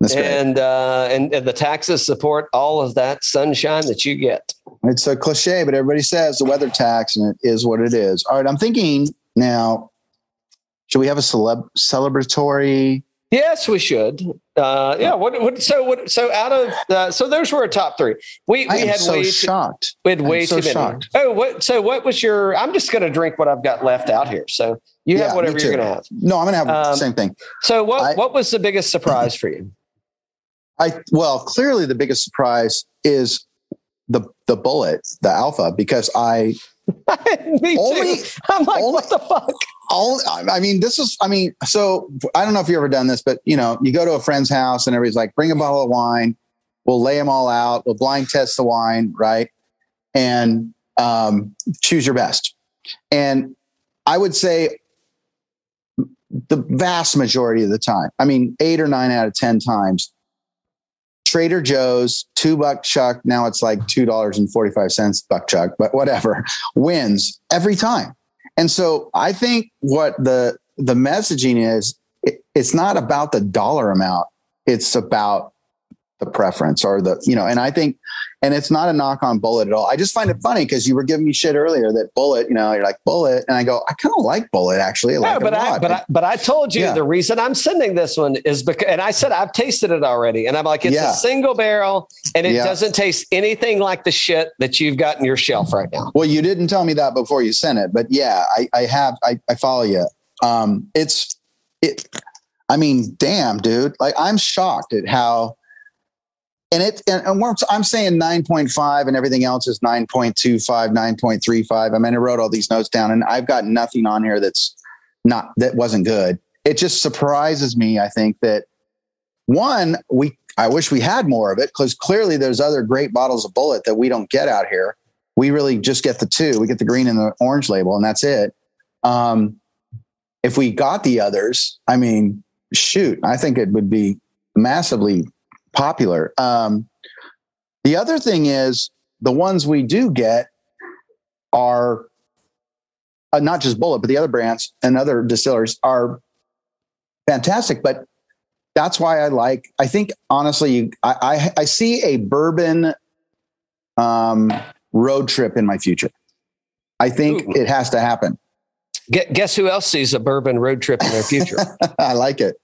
A: That's great.
E: and, uh, and and the taxes support all of that sunshine that you get.
A: It's a cliche, but everybody says the weather tax, and it is what it is. All right, I'm thinking now. Should we have a celeb celebratory?
E: Yes, we should. Uh, yeah. What, what? So what? So out of uh, so those were our top three. We
A: I
E: we had
A: so
E: way too,
A: shocked.
E: we had way
A: so
E: too many.
A: shocked.
E: Oh, what? So what was your? I'm just going to drink what I've got left out here. So you
A: Yeah,
E: have whatever you're going to have.
A: No, I'm gonna have the
E: Um,
A: same thing.
E: So what?
A: I-
E: what was the biggest surprise for you?
A: I well, clearly the biggest surprise is the the Bulleit, the alpha, because I
E: Me
A: Only-
E: too. I'm like,
A: only-
E: what the fuck?
A: All I mean, this is I mean, so I don't know if you've ever done this, but you know, you go to a friend's house and everybody's like, bring a bottle of wine, we'll lay them all out, we'll blind test the wine, right? And um, choose your best. And I would say the vast majority of the time, I mean, eight or nine out of 10 times, Trader Joe's two buck chuck, now it's like $2.45 buck chuck, but whatever, wins every time. And so I think what the the messaging is it, it's not about the dollar amount, it's about the preference or the, you know, and I think and it's not a knock on Bulleit at all. I just find it funny because you were giving me shit earlier that Bulleit you know, you're like Bulleit and I go, I kind of like Bulleit actually. I like
E: yeah, but I, but I, but I told you
A: Yeah.
E: the reason I'm sending this one is because, and I said I've tasted it already, and I'm like, it's
A: Yeah.
E: a single barrel, and it doesn't taste anything like the shit that you've got in your shelf right now.
A: Well, you didn't tell me that before you sent it, but yeah, I, I have. I, I follow you. Um, it's it. I mean, damn, dude. Like, I'm shocked at how. And it and, and I'm saying 9.5 and everything else is 9.25, 9.35. I mean, I wrote all these notes down, and I've got nothing on here that's not that wasn't good. It just surprises me. I think that one, we I wish we had more of it because clearly there's other great bottles of Bulleit that we don't get out here we really just get the two. We get the green and the orange label, and that's it. Um, if we got the others, I mean, shoot, I think it would be massively popular. Um, the other thing is the ones we do get are uh, not just Bulleit, but the other brands and other distillers are fantastic. But that's why I like. I think honestly, you, I, I I see a bourbon um, road trip in my future. I think
E: Ooh.
A: it has to happen.
E: Guess who else sees a bourbon road trip in their future?
A: I like it.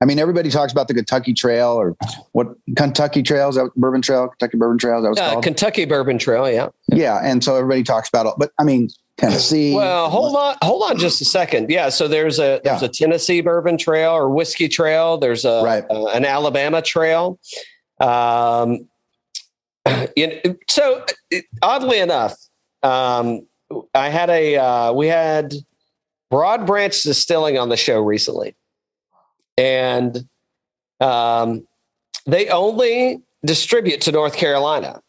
A: I mean, everybody talks about the Kentucky Trail or what Kentucky Trails, that Bourbon Trail, Kentucky Bourbon Trail. That it's
E: uh,
A: called?
E: Kentucky Bourbon Trail, yeah.
A: yeah, and so everybody talks about it. But I mean, Tennessee.
E: Well, hold on, hold on just a second. Yeah, so there's a there's
A: Yeah.
E: a Tennessee Bourbon Trail or Whiskey Trail. There's a
A: Right.
E: uh, an Alabama Trail. Um, so oddly enough, um, I had a uh, we had Broad Branch Distilling on the show recently, and um, they only distribute to North Carolina.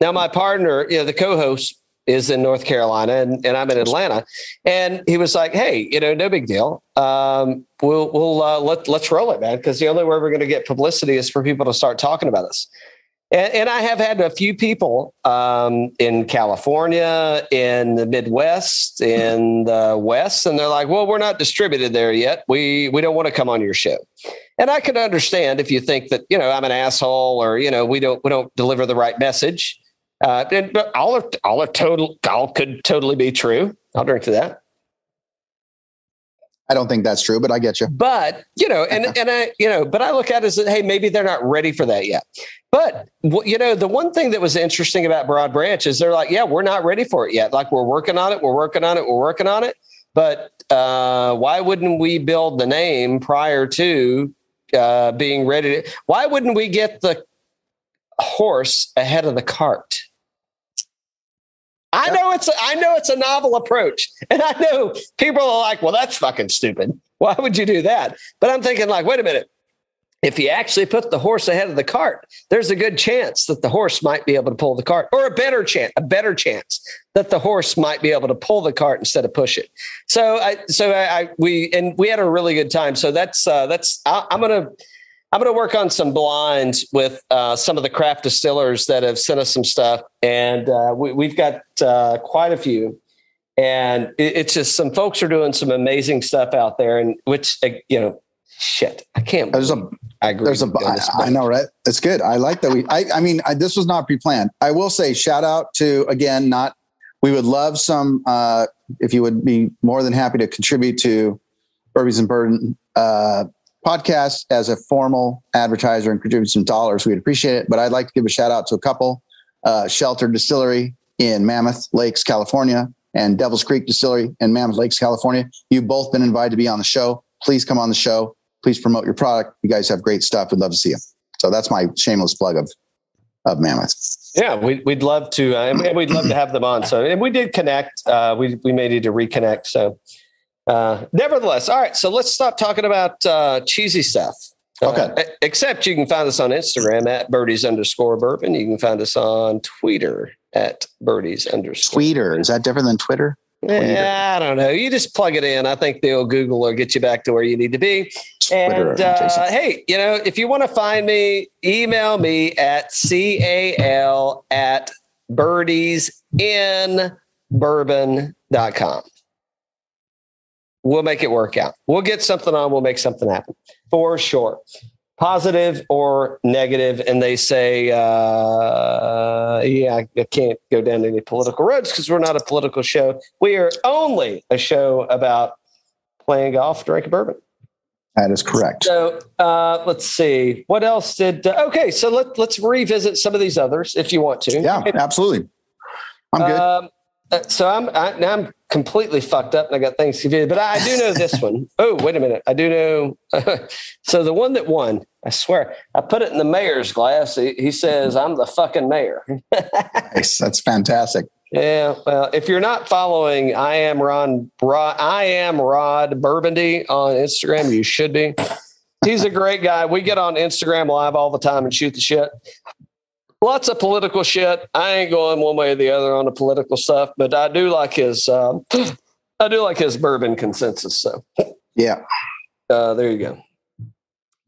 E: Now, my partner, you know, the co-host is in North Carolina and, and I'm in Atlanta. And he was like, Hey, you know, no big deal. Um, we'll, we'll, uh, let, let's roll it, man. Cause the only way we're going to get publicity is for people to start talking about us. And, and I have had a few people um, in California, in the Midwest, in the West, and they're like, "Well, we're not distributed there yet. We we don't want to come on your show." And I can understand if you think that you know I'm an asshole or you know we don't we don't deliver the right message. Uh, and, but all are all are total all could totally be true. I'll drink to that.
A: I don't think that's true, but I get you.
E: But you know, and and I you know, but I look at it as hey, maybe they're not ready for that yet. But you know, the one thing that was interesting about Broad Branch is they're like, yeah, we're not ready for it yet. Like we're working on it, we're working on it, we're working on it. But uh, why wouldn't we build the name prior to uh, being ready? To, why wouldn't we get the horse ahead of the cart? I know it's a, I know it's a novel approach, and I know people are like, "Well, that's fucking stupid. Why would you do that?" But I'm thinking, like, wait a minute. If you actually put the horse ahead of the cart, there's a good chance that the horse might be able to pull the cart, or a better chance, a better chance that the horse might be able to pull the cart instead of push it. So, I, so I, I we and we had a really good time. So that's uh, that's I, I'm gonna I'm going to work on some blinds with uh, some of the craft distillers that have sent us some stuff, and uh, we, we've got uh, quite a few. And it, it's just some folks are doing some amazing stuff out there, and which uh, you know, shit, I can't.
A: There's a
E: I agree.
A: There's a,
E: with you on this,
A: I, I know, right? It's good. I like that. We, I, I mean, I, this was not pre-planned. I will say, shout out to again, not. We would love some. Uh, if you would be more than happy to contribute to Birdies and Bourbon uh, podcast as a formal advertiser and contribute some dollars, we'd appreciate it. But I'd like to give a shout out to a couple: uh, Shelter Distillery in Mammoth Lakes, California, and Devil's Creek Distillery in Mammoth Lakes, California. You've both been invited to be on the show. Please come on the show please promote your product. You guys have great stuff. We'd love to see you. So that's my shameless plug of of Mammoth.
E: Yeah, we, we'd love to, uh, and we'd love to have them on. So, and we did connect. Uh, we we may need to reconnect. So, uh, nevertheless, all right. So let's stop talking about uh, cheesy stuff
A: Okay.
E: Uh, except you can find us on Instagram at birdies underscore bourbon. You can find us on Twitter at birdies underscore.
A: Twitter is that different than Twitter?
E: Yeah, I don't know. You just plug it in. I think the old Google will get you back to where you need to be.
A: Twitter,
E: And uh, hey, you know, if you want to find me, email me at cal at birdiesinbourbon.com. We'll make it work out. We'll get something on. We'll make something happen for sure. Positive or negative, and they say, uh, "Yeah, I can't go down any political roads because we're not a political show. We are only a show about playing golf, drinking bourbon."
A: That is correct.
E: So uh, let's see what else did. Uh, okay, so let let's revisit some of these others if you want to.
A: Yeah, absolutely. I'm good.
E: Um, uh, so I'm I, now I'm completely fucked up and I got things confused, but I do know this one. Oh, wait a minute, I do know. so the one that won, I swear, I put it in the mayor's glass. He, he says I'm the fucking mayor.
A: nice. That's fantastic.
E: Yeah, well, if you're not following, I am Ron. Rod, I am Rod Burgundy on Instagram. You should be. He's a great guy. We get on Instagram live all the time and shoot the shit. Lots of political shit. I ain't going one way or the other on the political stuff, but I do like his. Um, I do like his bourbon consensus. So
A: Yeah.
E: uh, there you go.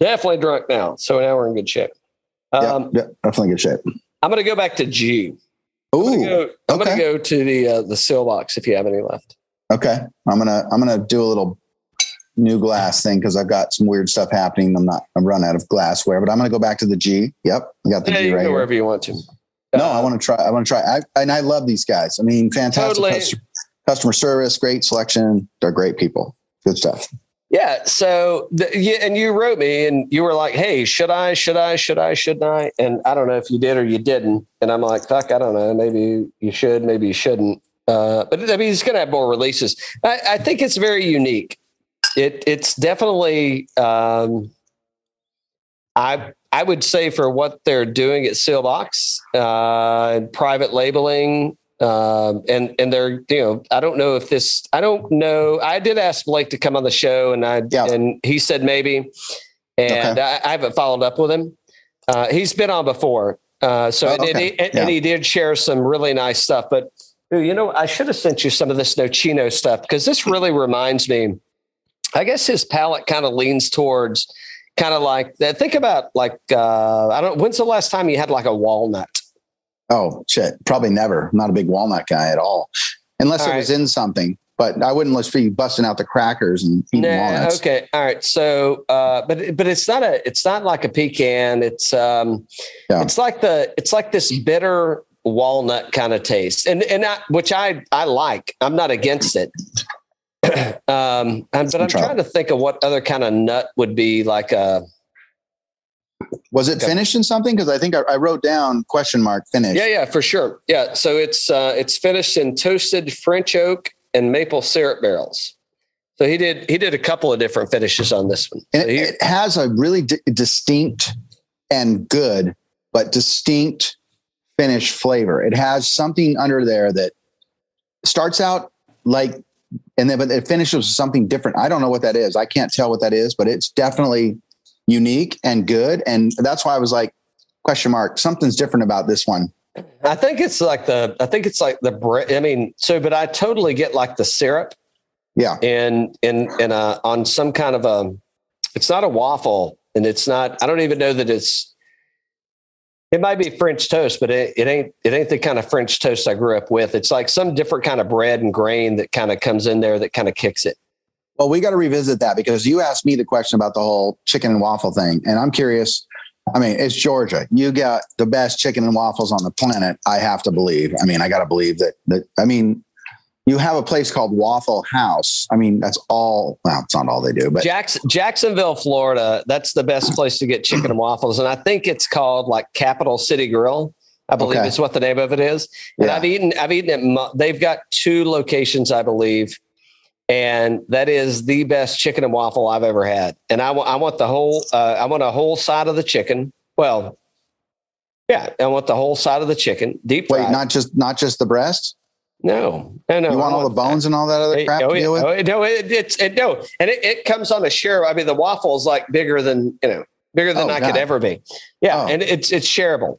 E: Definitely drunk now, so now we're in good shape. Um,
A: yeah, definitely good shape.
E: I'm going to go back to G. I'm
A: Ooh.
E: going to go, I'm gonna
A: okay.
E: go to the uh, the Seelbach's if you have any left.
A: Okay. I'm gonna I'm gonna do a little new glass thing because I've got some weird stuff happening. I'm not I'm running out of glassware, but I'm gonna go back to the G. Yep. I got the
E: Yeah,
A: G
E: you can
A: right
E: wherever you want to.
A: No,
E: Uh,
A: I want to try. I want to try. I, and I love these guys. I mean, fantastic
E: Totally.
A: customer, customer service, great selection. They're great people. Good stuff.
E: Yeah. So, the, yeah, and you wrote me and you were like, hey, should I, should I, should I, shouldn't I? And I don't know if you did or you didn't. And I'm like, fuck, I don't know. Maybe you should, maybe you shouldn't. Uh, but I mean, he's going to have more releases. I, I think it's very unique. It, it's definitely, um, I, I would say for what they're doing at Seelbach's uh, and private labeling, um, and and they're you know I don't know if this I don't know I did ask Blake to come on the show and I
A: Yeah.
E: and he said maybe and I, I haven't followed up with him. Uh, he's been on before, uh, so
A: Oh,
E: and,
A: okay.
E: he, and
A: Yeah.
E: he did share some really nice stuff. But you know I should have sent you some of this Nocino stuff because this really reminds me. I guess his palate kind of leans towards kind of like that. Think about like uh, I don't. When's the last time you had like a walnut?
A: Oh shit. Probably never. I'm not a big walnut guy at all, unless
E: All
A: it was in something. But I wouldn't let's be busting out the crackers and eating
E: Nah,
A: walnuts.
E: okay, all right. So, uh, but but it's not a it's not like a pecan. It's um,
A: Yeah.
E: it's like the it's like this bitter walnut kind of taste, and and I, which I I like. I'm not against it. um, and, but I'm
A: Try
E: trying to think of what other kind of nut would be like a
A: Was it finished in something? Because I think I, I wrote down question mark finish.
E: yeah yeah for sure yeah. So it's uh, it's finished in toasted French oak and maple syrup barrels. So he did he did a couple of different finishes on this one. So
A: it,
E: he-
A: it has a really di- distinct and good, but distinct finish flavor. It has something under there that starts out like, and then but it finishes with something different. I don't know what that is. I can't tell what that is, but it's definitely unique and good. And that's why I was like, question mark, something's different about this one.
E: I think it's like the I think it's like the bread. I mean, so but I totally get like the syrup
A: Yeah.
E: And in in a on some kind of a. It's not a waffle, and it's not. I don't even know that it's. It might be French toast, but it, it ain't it ain't the kind of French toast I grew up with. It's like some different kind of bread and grain that kind of comes in there that kind of kicks it.
A: Well, we got to revisit that because you asked me the question about the whole chicken and waffle thing. And I'm curious. I mean, it's Georgia. You got the best chicken and waffles on the planet. I have to believe. I mean, I got to believe that, that, I mean, you have a place called Waffle House. I mean, that's all, well, it's not all they do, but
E: Jackson, Jacksonville, Florida. That's the best place to get chicken and waffles, and I think it's called like Capital City Grill. I believe
A: Okay.
E: is what the name of it is. And
A: Yeah.
E: I've eaten, I've eaten it. They've got two locations, I believe, and that is the best chicken and waffle I've ever had. And I want, I want the whole, uh, I want a whole side of the chicken. Well, yeah, I want the whole side of the chicken, deep
A: wait,
E: fried.
A: not just, not just the breast.
E: No, no, no.
A: you want all the bones and all that other crap
E: oh,
A: to deal with?
E: oh, no, it, it's it, no, and it, it comes on a share. I mean, the waffle is like bigger than you know. bigger than
A: Oh,
E: I could ever be. Yeah,
A: Oh.
E: and it's it's shareable.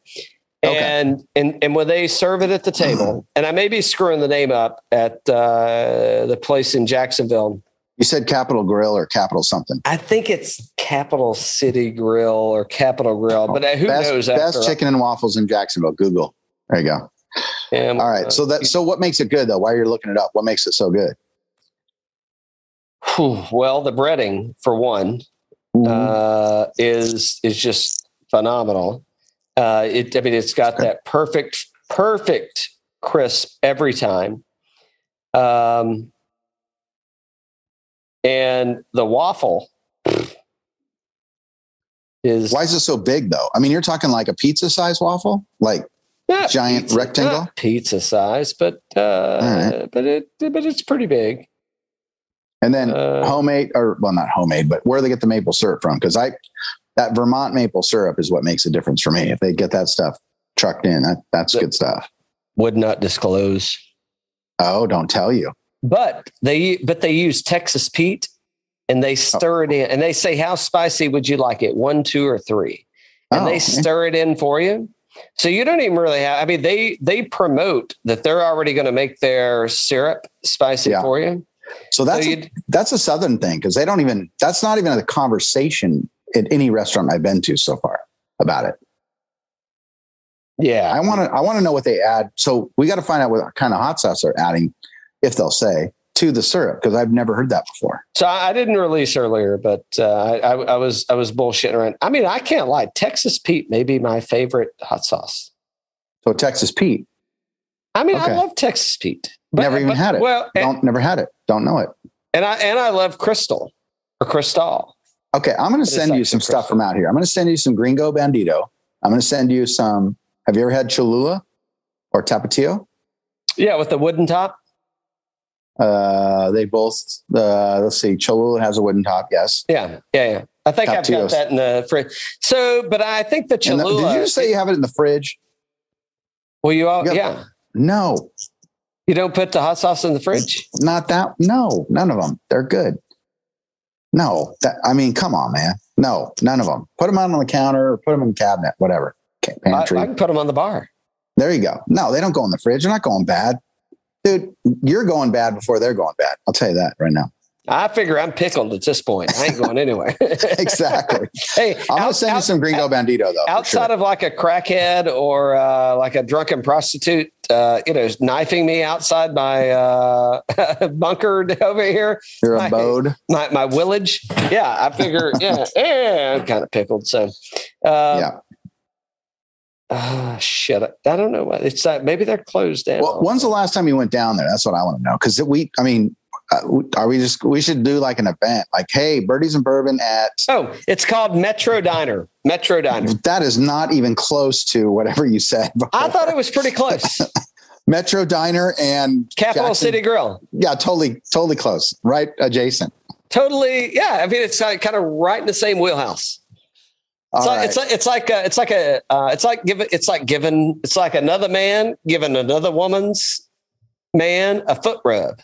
A: Okay.
E: And and and when they serve it at the table, and I may be screwing the name up at uh, the place in Jacksonville.
A: You said Capital Grill or Capital something.
E: I think it's Capital City Grill or Capital Grill, but uh, who
A: best,
E: knows?
A: Best chicken and waffles in Jacksonville. Google. There you go.
E: Yeah,
A: All right.
E: uh,
A: So that so what makes it good though? While you're looking it up, what makes it so good?
E: Well, the breading for one uh, is is just phenomenal. Uh, it, I mean, it's got that perfect, perfect crisp every time. Um, and the waffle is
A: Why is it so big though? I mean, you're talking like a pizza size waffle, like
E: not
A: giant
E: pizza-
A: rectangle?
E: not pizza size, but uh,
A: right.
E: but it but it's pretty big.
A: and then
E: Uh,
A: homemade or well, not homemade, but where do they get the maple syrup from? Because I that Vermont maple syrup is what makes a difference for me. If they get that stuff trucked in, that, that's good stuff.
E: Would not disclose.
A: Oh, don't tell you.
E: but they but they use Texas Pete and they stir it in and they say how spicy would you like it one two or three and
A: Oh,
E: they stir it in for you so you don't even really have I mean they they promote that they're already going to make their syrup spicy
A: Yeah.
E: for you
A: So that's
E: so
A: a, that's a southern thing because they don't even that's not even a conversation at any restaurant I've been to so far about it.
E: yeah
A: I want to I want to know what they add. So we got to find out what kind of hot sauce they're adding, if they'll say to the syrup because I've never heard that before.
E: so I, didn't release earlier but uh, I, I was I was bullshitting around I mean I can't lie Texas Pete may be my favorite hot sauce
A: So Texas Pete,
E: I mean
A: Okay.
E: I love Texas Pete but,
A: never even
E: but-
A: had it.
E: well and,
A: don't never had it. Don't know it.
E: and I and I love Crystal or Cristal
A: Okay, I'm going to send you some stuff from out here. I'm going to send you some Gringo Bandito. I'm going to send you some. Have you ever had Cholula or Tapatio?
E: Yeah, with the wooden top.
A: Uh, they both. Uh, let's see. Cholula has a wooden top. Yes.
E: Yeah, yeah, yeah. I think I've got that in the fridge. So, but I think the
A: And the-
E: Cholula.
A: did you say you have it in the fridge?
E: Well, you all,
A: Yep.
E: yeah.
A: No,
E: You don't put the hot sauce in the fridge.
A: not that. No, none of them. They're good. No, that, I mean, come on, man. No, none of them. Put them out on the counter or put them in the cabinet, whatever. Ca-
E: I, I can put them on the bar.
A: there you go. No, they don't go in the fridge. They're not going bad. Dude, you're going bad before they're going bad. I'll tell you that right now.
E: I figure I'm pickled at this point. I ain't going anywhere.
A: Exactly.
E: hey,
A: I'm gonna send you
E: out-
A: some Gringo Bandito, though.
E: outside
A: sure.
E: of like a crackhead or uh, like a drunken prostitute, uh, you know, knifing me outside my uh, bunker over here,
A: your
E: my-
A: abode.
E: my my village. Yeah, I figure. Yeah, yeah, I'm kind of pickled. So, uh,
A: yeah.
E: Ah, shit. I don't know what it's. Uh, maybe they're closed down.
A: Well, when's the last time you went down there? That's what I want to know. Because we, I mean, uh, are we just, we should do like an event like, hey, Birdies and Bourbon at,
E: oh, it's called Metro Diner. Metro Diner.
A: that is not even close to whatever you said.
E: I thought it was pretty close.
A: Metro Diner and
E: Capital
A: Jackson-
E: City Grill.
A: Yeah, totally, totally close. Right adjacent.
E: Totally. Yeah. I mean, it's kind of right in the same wheelhouse. It's like,
A: right.
E: it's like it's like a, it's like a uh, it's like giving it's like giving it's like another man giving another woman's man a foot rub.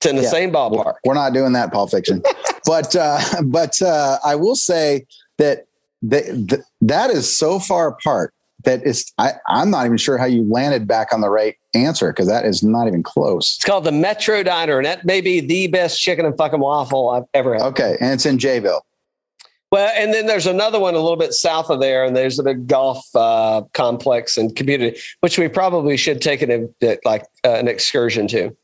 E: It's in the
A: Yeah.
E: same ballpark.
A: We're not doing that, Pulp Fiction. but uh, but uh, I will say that that that- that is so far apart that it's I, I'm not even sure how you landed back on the right answer because that is not even close.
E: It's called the Metro Diner, and that may be the best chicken and fucking waffle I've ever had.
A: Okay, and it's in Jayville.
E: Well, and then there's another one a little bit south of there, and there's a big golf uh, complex and community, which we probably should take an like uh, an excursion to,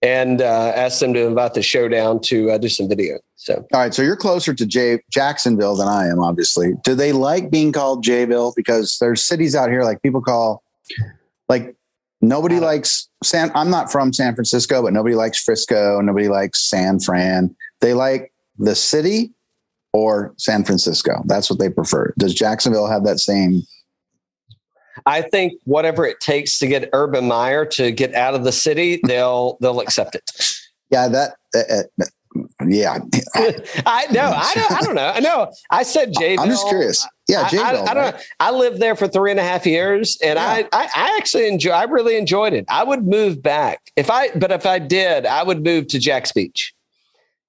E: and uh, ask them to invite the show down to uh, do some video. So
A: All right, so you're closer to Jay Jacksonville than I am, obviously. Do they like being called Jayville? Because there's cities out here like people call, like nobody likes San. I'm not from San Francisco, but nobody likes Frisco. Nobody likes San Fran. They like the city or San Francisco. That's what they prefer. Does Jacksonville have that same?
E: I think whatever it takes to get Urban Meyer to get out of the city, they'll they'll accept it.
A: Yeah, that. Uh, uh, yeah,
E: I know. I don't. I don't know. I know. I said Jayville.
A: I'm just curious. Yeah,
E: I-
A: Jayville.
E: I, I, don't. I lived there for three and a half years, and I, I, I actually enjoy. I really enjoyed it. I would move back if I, but if I did, I would move to Jax Beach.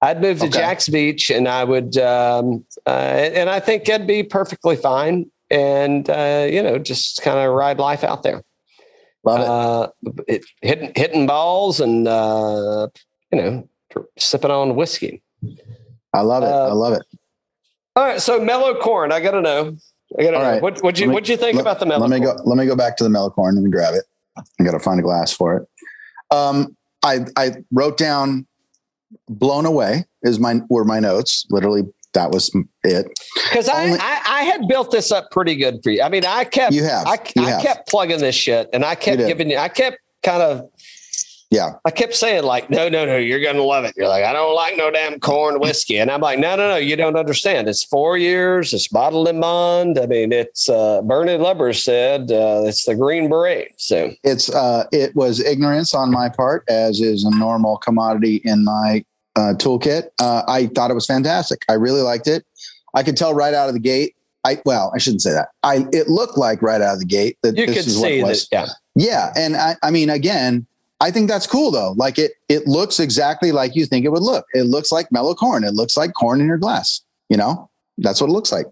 E: I'd move to
A: Okay.
E: Jax Beach, and I would, um, uh, and I think that'd be perfectly fine. And uh, you know, just kind of ride life out there,
A: Love it.
E: uh, it, hitting hitting balls, and uh, you know, sipping on whiskey.
A: I love it.
E: uh,
A: I love it.
E: All right, so mellow corn. I gotta know. I gotta
A: All
E: know.
A: right.
E: What would you What'd you think
A: let-
E: about the mellow?
A: Let me
E: corn?
A: go. Let me go back to the mellow corn. Me grab it. I got to find a glass for it. Um, I I wrote down "blown away" is my were my notes. Literally, that was it.
E: Because I, I I had built this up pretty good for you. I mean, I kept
A: You have.
E: I,
A: You
E: I
A: have.
E: kept plugging this shit, and I kept giving you. I kept kind of.
A: Yeah.
E: I kept saying like, no, no, no, you're gonna love it. You're like, I don't like no damn corn whiskey, and I'm like, no, no, no, you don't understand. It's four years. It's bottled in bond. I mean, it's uh, Bernie Lubbers said uh, it's the Green Beret. So
A: It's uh, it was ignorance on my part, as is a normal commodity in my uh, toolkit. Uh, I thought it was fantastic. I really liked it. I could tell right out of the gate. I well, I shouldn't say that. I it looked like right out of the gate that
E: you
A: this
E: could
A: is what
E: see
A: it
E: that.
A: was.
E: Yeah.
A: Yeah, and I, I mean, again, I think that's cool though. Like it, it looks exactly like you think it would look. It looks like mellow corn. It looks like corn in your glass. You know, that's what it looks like.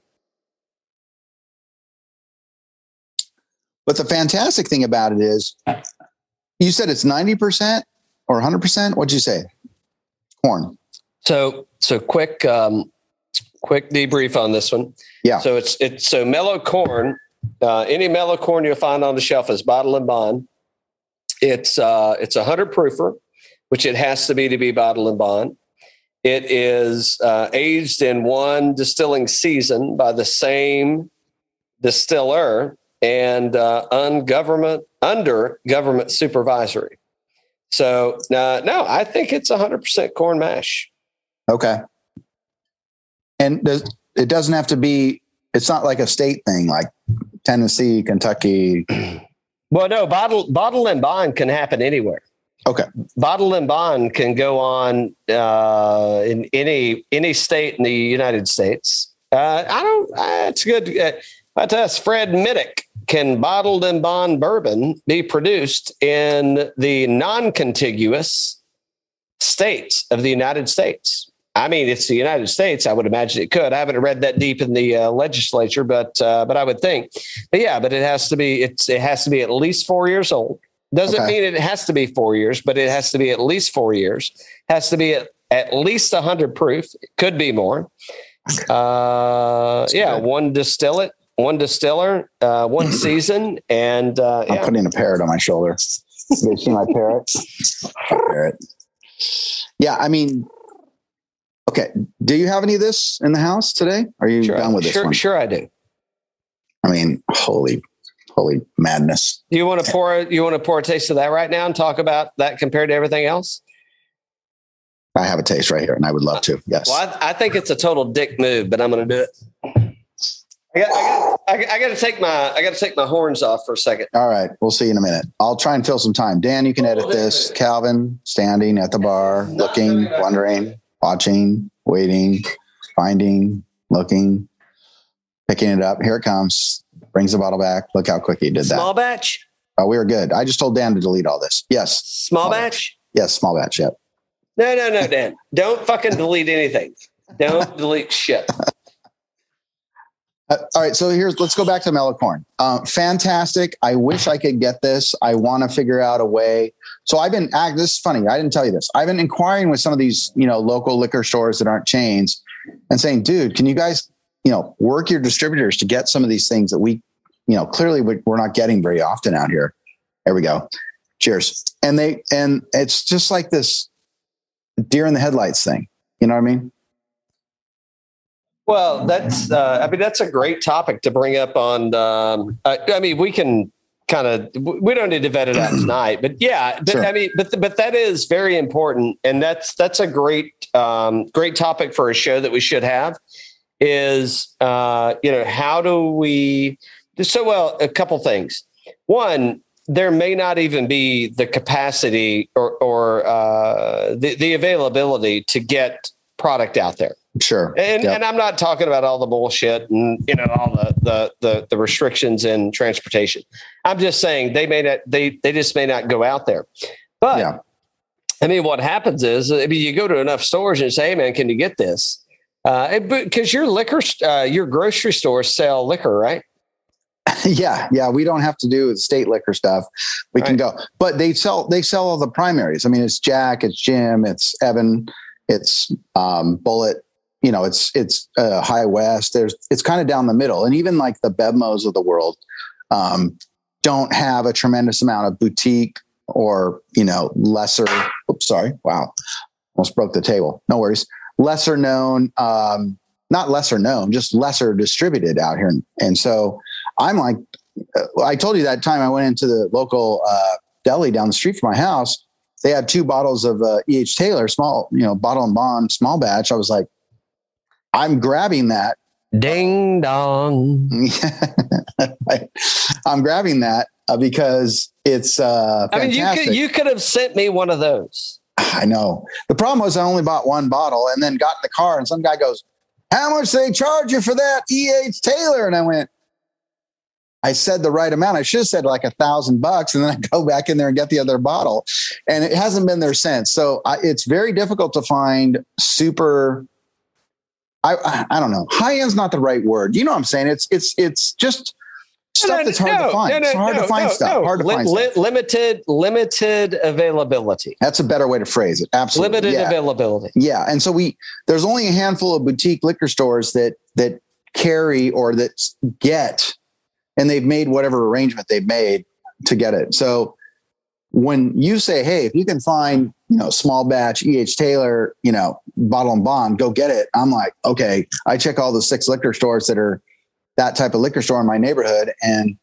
A: But the fantastic thing about it is, you said it's ninety percent or hundred percent. What'd you say? Corn.
E: So so quick um, quick debrief on this one.
A: Yeah.
E: So it's it's so mellow corn. Uh, any mellow corn you'll find on the shelf is bottle and bond. It's uh, it's a hundred proofer, which it has to be to be bottle and bond. It is uh, aged in one distilling season by the same distiller and uh, ungovernment under government supervisory. So uh, no, I think it's hundred percent corn mash.
A: Okay. And does it doesn't have to be? It's not like a state thing, like Tennessee, Kentucky.
E: Well, no, bottle bottle and bond can happen anywhere.
A: Okay.
E: Bottle and bond can go on uh, in any any state in the United States. Uh, I don't. Uh, it's good. Uh, I us, Fred Minnick can bottled and bond bourbon be produced in the non-contiguous states of the United States? I mean, it's the United States. I would imagine it could. I haven't read that deep in the uh, legislature, but uh, but I would think. But yeah, but it has to be. It's it has to be at least four years old. Doesn't
A: Okay.
E: mean it has to be four years, but it has to be at least four years. Has to be at, at least hundred proof. It could be more. Uh, yeah,
A: good.
E: one distillate, one distiller, uh, one season, and uh,
A: I'm
E: yeah.
A: putting a parrot on my shoulder. You see my parrot? parrot. Yeah, I mean, okay. Do you have any of this in the house today? Are you
E: Sure,
A: done with this
E: sure,
A: one?
E: sure, I do.
A: I mean, holy, holy madness.
E: You want to pour? You want to pour a taste of that right now and talk about that compared to everything else?
A: I have a taste right here, and I would love to. Yes.
E: Well, I, I think it's a total dick move, but I'm going to do it. I got, I got, I got, I got to take my, I got to take my horns off for a second.
A: All right. We'll see you in a minute. I'll try and fill some time. Dan, you can edit this. Calvin, standing at the bar, looking, wondering, watching, waiting, finding, looking, picking it up. Here it comes. Brings the bottle back. Look how quick he did that.
E: Small batch,
A: Oh, we were good. I just told Dan to delete all this. Yes.
E: small
A: Small
E: batch.
A: Yes. Small batch. Yep.
E: No, no, no, Dan. Don't fucking delete anything. Don't delete shit.
A: Uh, all right, so here's let's go back to Melicorn. corn. Um, fantastic. I wish I could get this. I want to figure out a way. So I've been. act- This is funny. I didn't tell you this. I've been inquiring with some of these, you know, local liquor stores that aren't chains, and saying, "Dude, can you guys, you know, work your distributors to get some of these things that we, you know, clearly we- we're not getting very often out here." There we go. Cheers. And they and it's just like this deer in the headlights thing. You know what I mean?
E: Well, that's, uh, I mean, that's a great topic to bring up on. Um, uh, I mean, we can kind of, we don't need to vet it out tonight, but yeah, but,
A: Sure.
E: I mean, but, but that is very important. And that's, that's a great, um, great topic for a show that we should have is, uh, you know, how do we so well? A couple things. One, there may not even be the capacity or, or uh, the, the availability to get product out there.
A: Sure.
E: And,
A: Yep.
E: and I'm not talking about all the bullshit and you know all the, the the the restrictions in transportation. I'm just saying they may not they they just may not go out there. But
A: Yeah.
E: I mean, what happens is, I mean, you go to enough stores and say, "Hey, man, can you get this?" Uh, because your liquor, uh, your grocery stores sell liquor, right?
A: yeah, yeah. We don't have to do state liquor stuff. We right. can go, but they sell they sell all the primaries. I mean, it's Jack, it's Jim, it's Evan, it's um, Bulleit. You know, it's it's uh, High West. There's it's kind of down the middle, and even like the Bevmos of the world um, don't have a tremendous amount of boutique or you know lesser. Oops, sorry. Wow, almost broke the table. No worries. Lesser known, um, not lesser known, just lesser distributed out here, and so I'm like, uh, I told you that time I went into the local uh, deli down the street from my house. They had two bottles of uh, E.H. Taylor, small, you know, bottle and bond, small batch. I was like, I'm grabbing that.
E: Ding dong.
A: I'm grabbing that uh, because it's. Uh,
E: I mean, you could you could have sent me one of those.
A: I know. The problem was I only bought one bottle and then got in the car and some guy goes, "How much they charge you for that E.H. Taylor?" And I went, I said the right amount. I should have said like a thousand bucks, and then I go back in there and get the other bottle, and it hasn't been there since. So I, it's very difficult to find super. I I don't know. High end's not the right word. You know what I'm saying? It's it's it's just stuff no, that's hard no, to find. No, it's hard to find stuff. Hard to find li-
E: stuff. Limited limited availability.
A: That's a better way to phrase it. Absolutely.
E: Limited yeah. availability.
A: Yeah, and so we there's only a handful of boutique liquor stores that that carry or that get and they've made whatever arrangement they've made to get it. So when you say, "Hey, if you can find you know small batch EH Taylor, you know bottle and bond, go get it," I'm like, okay. I check all the six liquor stores that are that type of liquor store in my neighborhood, and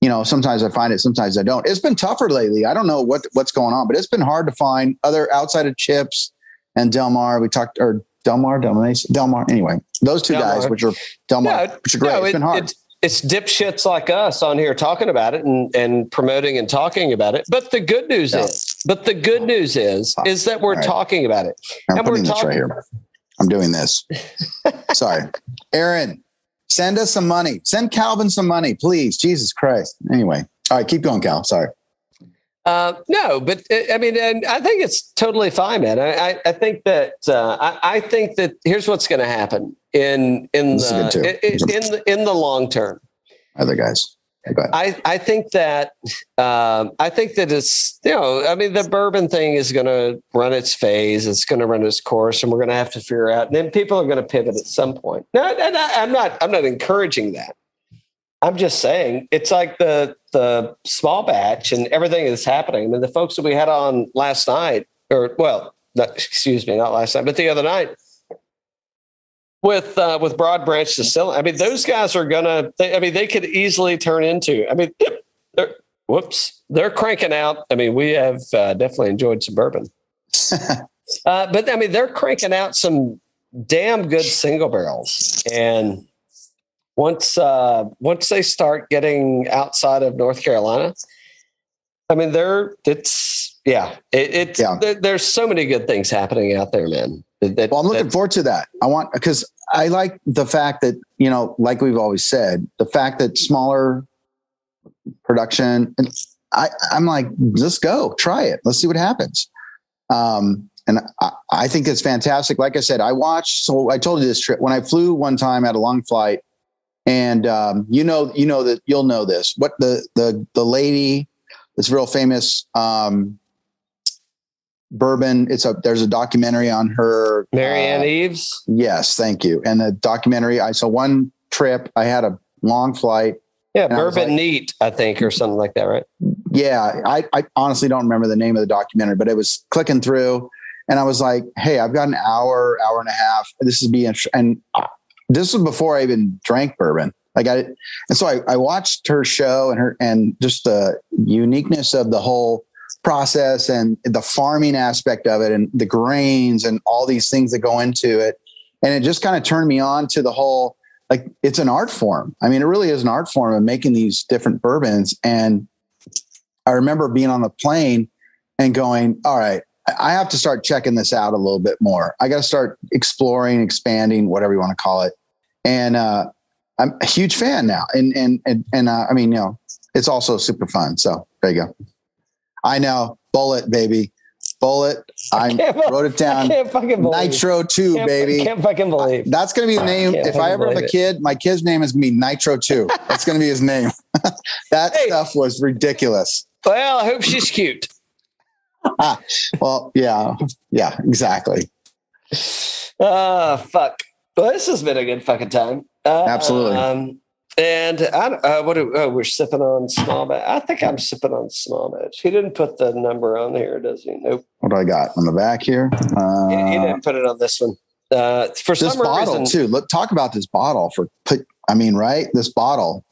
A: you know sometimes I find it, sometimes I don't. It's been tougher lately. I don't know what what's going on, but it's been hard to find other outside of Chips and Delmar. We talked or Delmar, Delmar, Delmar. Anyway, those two Delmar. guys, which are Delmar, no, which are great. No, it, it's been hard
E: it's dipshits like us on here talking about it and, and promoting and talking about it. But the good news yeah. is, but the good news is, is that we're right. talking about it.
A: I'm and we're talking right here. I'm doing this. Sorry, Aaron, send us some money. Send Calvin some money, please. Jesus Christ. Anyway, all right, keep going, Cal. Sorry.
E: Uh, no, but uh, I mean, and I think it's totally fine, man. I, I think that uh, I, I, think that here's what's going to happen in in the, in, in the in the long term.
A: Other guys.
E: I, I think that um, I think that it's you know I mean the bourbon thing is going to run its phase. It's going to run its course, and we're going to have to figure out. And then people are going to pivot at some point. No, I'm not. I'm not encouraging that. I'm just saying it's like the the small batch and everything that's happening. I mean, the folks that we had on last night, or well, not, excuse me, not last night, but the other night with uh, with Broad Branch Distilling. I mean, those guys are gonna. They, I mean, they could easily turn into. I mean, they're whoops, they're cranking out. I mean, we have uh, definitely enjoyed Suburban, uh, but I mean, they're cranking out some damn good single barrels and once uh, once they start getting outside of North Carolina, I mean, they're it's yeah, it, it's yeah. There, there's so many good things happening out there, man.
A: That, well, I'm looking forward to that. I want because I like the fact that you know, like we've always said, the fact that smaller production. And I, I'm like, let's go, try it, let's see what happens. Um, and I, I think it's fantastic. Like I said, I watched. So I told you this trip when I flew one time at a long flight and um, you know, you know that you'll know this. What the the the lady, this real famous um, bourbon. It's a there's a documentary on her.
E: Marianne uh, Eaves.
A: Yes, thank you. And the documentary. I saw one trip. I had a long flight.
E: Yeah, bourbon like, neat, I think, or something like that, right?
A: Yeah, I, I honestly don't remember the name of the documentary, but it was clicking through, and I was like, "Hey, I've got an hour, hour and a half. This is being and this was before I even drank bourbon. Like I, and so I, I watched her show and her, and just the uniqueness of the whole process and the farming aspect of it and the grains and all these things that go into it. And it just kind of turned me on to the whole, like it's an art form. I mean, it really is an art form of making these different bourbons. And I remember being on the plane and going, all right, I have to start checking this out a little bit more. I got to start exploring, expanding, whatever you want to call it. And uh, I'm a huge fan now. And and and, and uh, I mean, you know, it's also super fun. So there you go. I know, Bullet, baby. Bullet. I wrote it
E: I
A: down.
E: can't fucking believe.
A: Nitro Two,
E: can't,
A: baby.
E: Can't fucking believe.
A: That's gonna be the name.
E: can't
A: If I ever have a
E: believe it.
A: kid, my kid's name is gonna be Nitro Two. That's gonna be his name. that
E: Hey.
A: stuff was ridiculous.
E: Well, I hope she's cute.
A: Well, yeah, yeah, exactly.
E: Ah, fuck. Well, this has been a good fucking time. Uh,
A: Absolutely.
E: Um, and I, uh, what? Do, oh, we're sipping on small batch. I think I'm sipping on small batch. He didn't put the number on here, does he? Nope.
A: What do I got on the back here? Uh,
E: He, he didn't put it on this one. Uh, for
A: this
E: some
A: bottle
E: reason,
A: too. Let talk about this bottle for put. I mean, right? This bottle.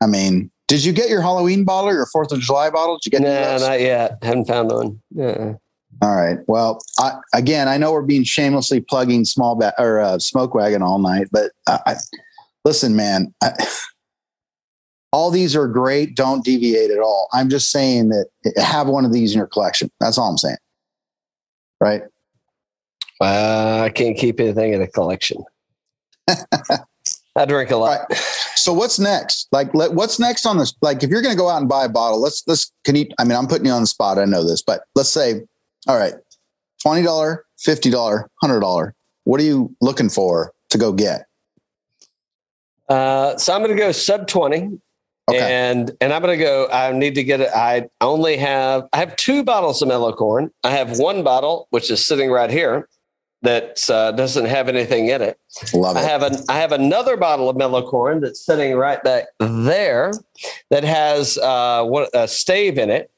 A: I mean, did you get your Halloween bottle or your Fourth of July bottle? Did you get those?
E: not yet. Haven't found one. Yeah.
A: All right. Well, I, again, I know we're being shamelessly plugging small ba- or uh, smoke wagon all night, but I, I, listen, man, I, all these are great. Don't deviate at all. I'm just saying that have one of these in your collection. That's all I'm saying. Right.
E: Uh, I can't keep anything in a collection. I drink a lot.
A: Right. So what's next? Like, let, what's next on this? Like, if you're going to go out and buy a bottle, let's let's. Can you? I mean, I'm putting you on the spot. I know this, but let's say, all right, twenty dollar, fifty dollar, hundred dollar. What are you looking for to go get?
E: Uh, so I'm going to go sub 20.
A: Okay.
E: And and I'm gonna go. I need to get it. I only have I have two bottles of mellow corn. I have one bottle which is sitting right here that uh, doesn't have anything in it.
A: Love it.
E: I have an I have another bottle of mellow corn that's sitting right back there that has uh, what a stave in it.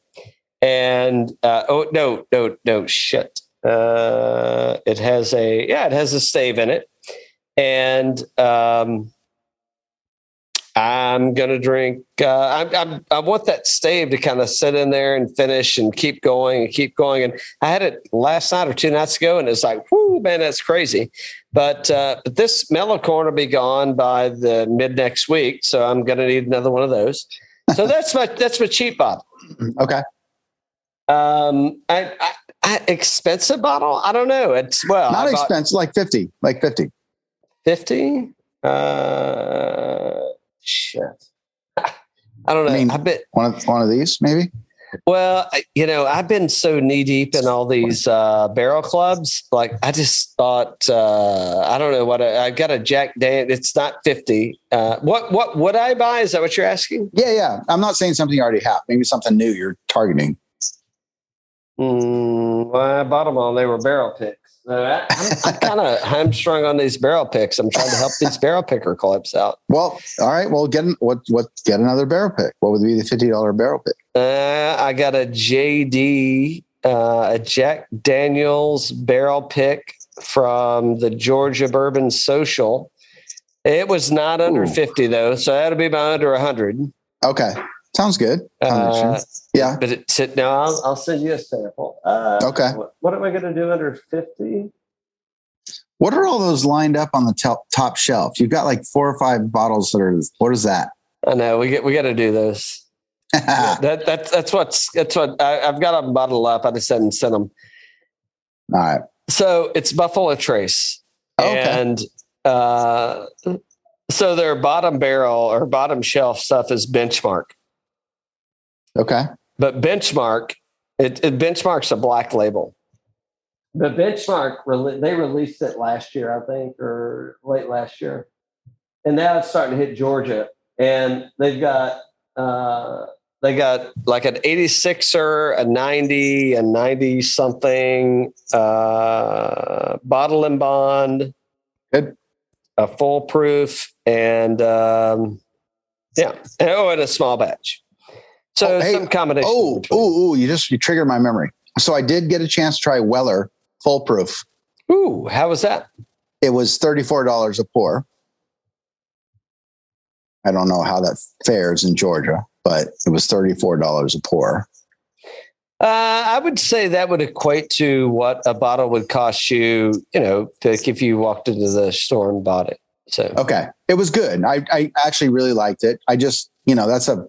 E: And uh, oh no no no shit. Uh, it has a yeah it has a stave in it, and um, I'm gonna drink. Uh, I, I I want that stave to kind of sit in there and finish and keep going and keep going. And I had it last night or two nights ago, and it's like, whoo, man, that's crazy. But uh, but this mellow corn will be gone by the mid next week, so I'm gonna need another one of those. So that's my that's my cheap bottle.
A: Okay.
E: Um, I, I, I expensive bottle. I don't know. It's well,
A: Not expensive, like 50, like 50.
E: fifty. Uh, shit. I don't know.
A: I
E: I
A: mean-
E: have been
A: One of, one of these, maybe?
E: well. I- You know, I've been so knee deep in all these uh, barrel clubs. Like, I just thought uh, I don't know what I, I got a Jack Dan. It's not fifty. Uh, what what would I buy? Is that what you're asking?
A: Yeah, yeah. I'm not saying something you already have. Maybe something new you're targeting.
E: Mm, well, I bought them all. They were barrel picks. So I, I'm, I'm kind of hamstrung on these barrel picks. I'm trying to help these barrel picker clubs out.
A: Well, all right. Well, get an, what what get another barrel pick. What would be the fifty dollar barrel pick?
E: Uh, I got a JD, uh, a Jack Daniels barrel pick from the Georgia Bourbon Social. It was not under
A: Ooh.
E: 50 though, so that'll be about under 100.
A: Okay, sounds good.
E: Uh,
A: yeah.
E: but it, no, I'll, I'll send you a sample. Uh,
A: Okay.
E: What, what am I going to do under 50?
A: What are all those lined up on the top top shelf? You've got like four or five bottles that are. What is that?
E: I know we get we got to do those.
A: all
E: That that's that's what's that's what I, I've got them bottled up. I just hadn't sent them.
A: right.
E: So it's Buffalo Trace.
A: Okay.
E: And uh, so their bottom barrel or bottom shelf stuff is benchmark.
A: Okay.
E: But benchmark, it, it benchmarks a black label. The benchmark, they released it last year, I think, or late last year. And now it's starting to hit Georgia. And they've got, uh, they got like an 86er, a 90, a 90 something, uh, bottle and bond,
A: Good.
E: a foolproof, and um, yeah, oh, and a small batch. So
A: Oh, hey,
E: some combination.
A: Oh, oh! You just you triggered my memory. So I did get a chance to try Weller Full Proof.
E: Ooh, how was that?
A: It was thirty four dollars a pour. I don't know how that fares in Georgia, but it was thirty four dollars a pour.
E: Uh, I would say that would equate to what a bottle would cost you, you know, like if you walked into the store and bought it. So
A: Okay, it was good. I I actually really liked it. I just you know that's a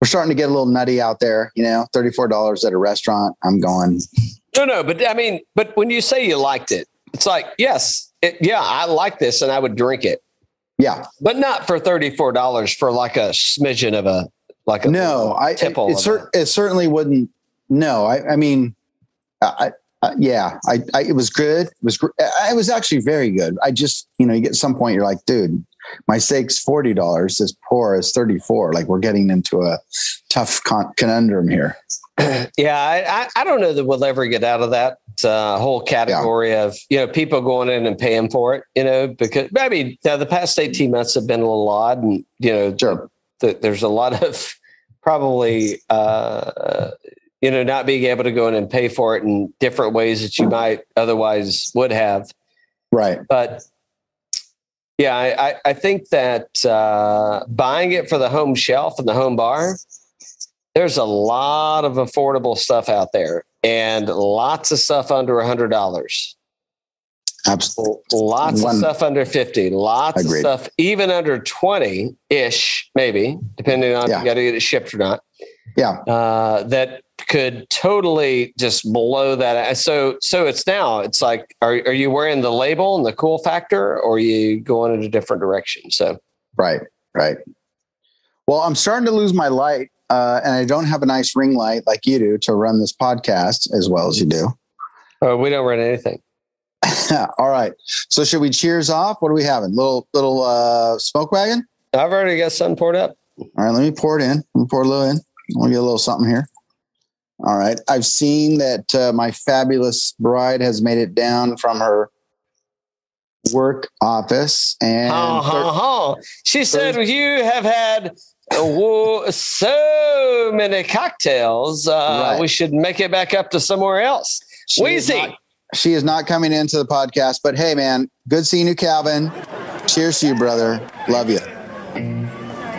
A: we're starting to get a little nutty out there. You know, thirty four dollars at a restaurant. I'm going.
E: no, no, but I mean, but when you say you liked it, it's like yes, it, yeah, I like this and I would drink it,
A: Yeah,
E: but not for thirty four dollars for like a smidgen of a like a
A: no, I it,
E: tipple.
A: it, cer- it certainly wouldn't. No, I I mean, I, uh, yeah, I, I, it was good. It was, it was actually very good. I just, you know, you get some point, you're like, dude, my steak's forty dollars. This poor is thirty four. Like we're getting into a tough con- conundrum here.
E: Yeah, I, I, don't know that we'll ever get out of that uh, whole category of you know people going in and paying for it. You know, because I mean, now the past eighteen months have been a little odd, and you know,
A: Sure.
E: th- there's a lot of probably uh, you know not being able to go in and pay for it in different ways that you might otherwise would have.
A: Right.
E: But yeah, I, I, I think that uh, buying it for the home shelf and the home bar, there's a lot of affordable stuff out there and lots of stuff under a hundred dollars.
A: Absolutely.
E: Lots
A: One-
E: of stuff under 50, lots
A: Agreed.
E: of stuff, even under 20 ish, maybe, depending on if you got to get it shipped or not
A: Yeah.
E: uh, that could totally just blow that. So, so it's now. It's like, are are you wearing the label and the cool factor, or are you going in a different direction? So,
A: Right. Right. Well, I'm starting to lose my light, uh, and I don't have a nice ring light like you do to run this podcast as well as you do.
E: uh, we don't run anything.
A: All right. So should we cheers off? What are we having? Little little uh, smoke wagon.
E: I've already got sun poured up.
A: All right. Let me pour it in. Let me pour a little in. I'll get a little something here. All right. I've seen that uh, my fabulous bride has made it down from her work office, and
E: Ha ha ha! She said you have had. uh, so many cocktails. Uh,
A: Right.
E: We should make it back up to somewhere else.
A: she is
E: Wheezy.
A: not- she is not coming into the podcast. But hey, man, good seeing you, Calvin. Cheers to you, brother. Love you.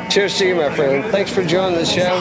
E: Cheers to you, my friend. Thanks for joining the show.